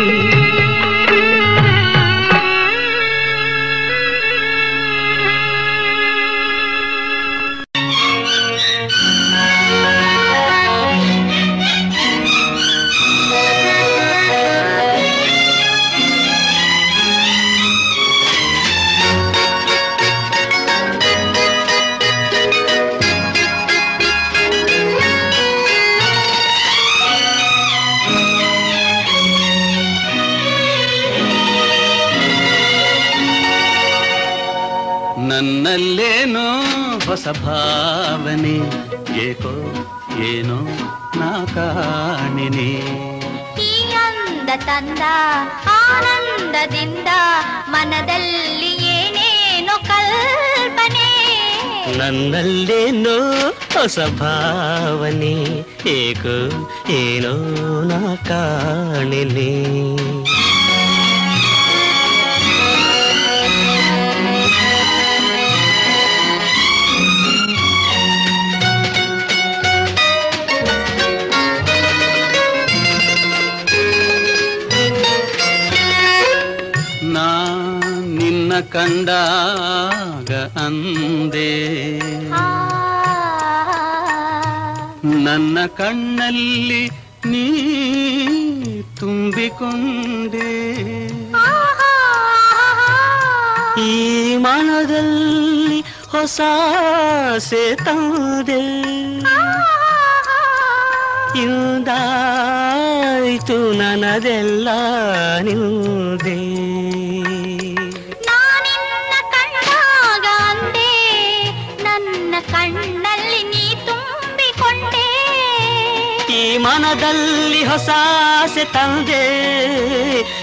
ತಂದೆ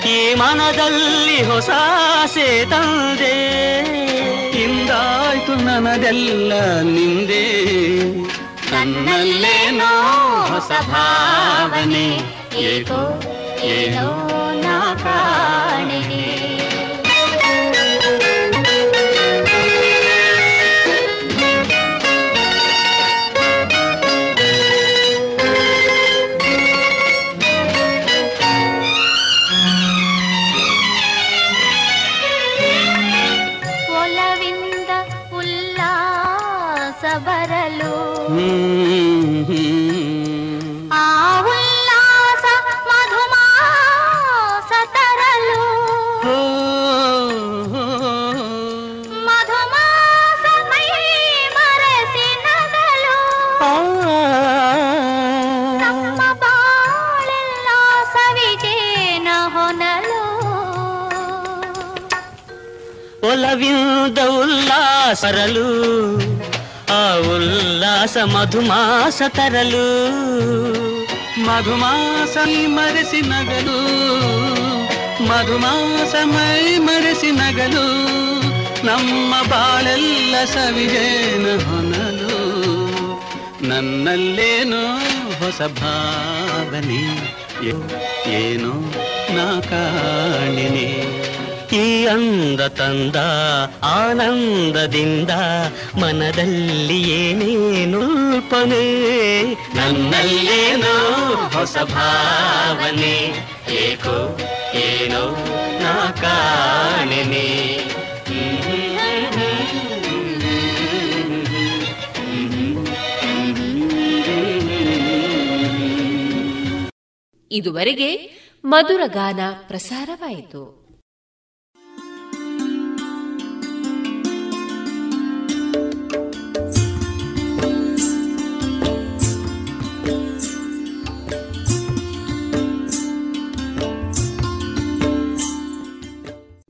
ಈ ಮನದಲ್ಲಿ ಹೊಸ ಆಸೆ ತಂದೆ ಇಂದಾಯ್ತು ನನದೆಲ್ಲ ನಿಂದೆ. ನನ್ನಲ್ಲೇನೋ ಹೊಸ ಭಾವನೆ. ಏಕೋ, ಏನೋ ನಾ ಉಲ್ಲಾಸರಲು ಆ ಉಲ್ಲಾಸ ಮಧುಮಾಸ ತರಲು ಮಧುಮಾಸ ಮರೆಸಿ ನಗಲು ಮಧುಮಾಸ ಮೈ ಮರೆಸಿ ನಗಲು ನಮ್ಮ ಬಾಳೆಲ್ಲ ಸವಿಜೇನ ಹೊನಲು ನನ್ನಲ್ಲೇನೋ ಹೊಸ ಭಾವನೆ ಏ- ಏನೋ ನಾ ಕಾಣಿನೆ ಈ ಅಂದ ತಂದ, ಆನಂದದಿಂದ ಮನದಲ್ಲಿ ಏನೇನು ಅಲ್ಪನೆ ನನ್ನಲ್ಲೇನೋ ಹೊಸ ಭಾವನೆ, ಏಕೋ ಏನೋ ನಾ ಕಾಣೆನೆ. ಇದುವರೆಗೆ ಮಧುರ ಗಾನ ಪ್ರಸಾರವಾಯಿತು.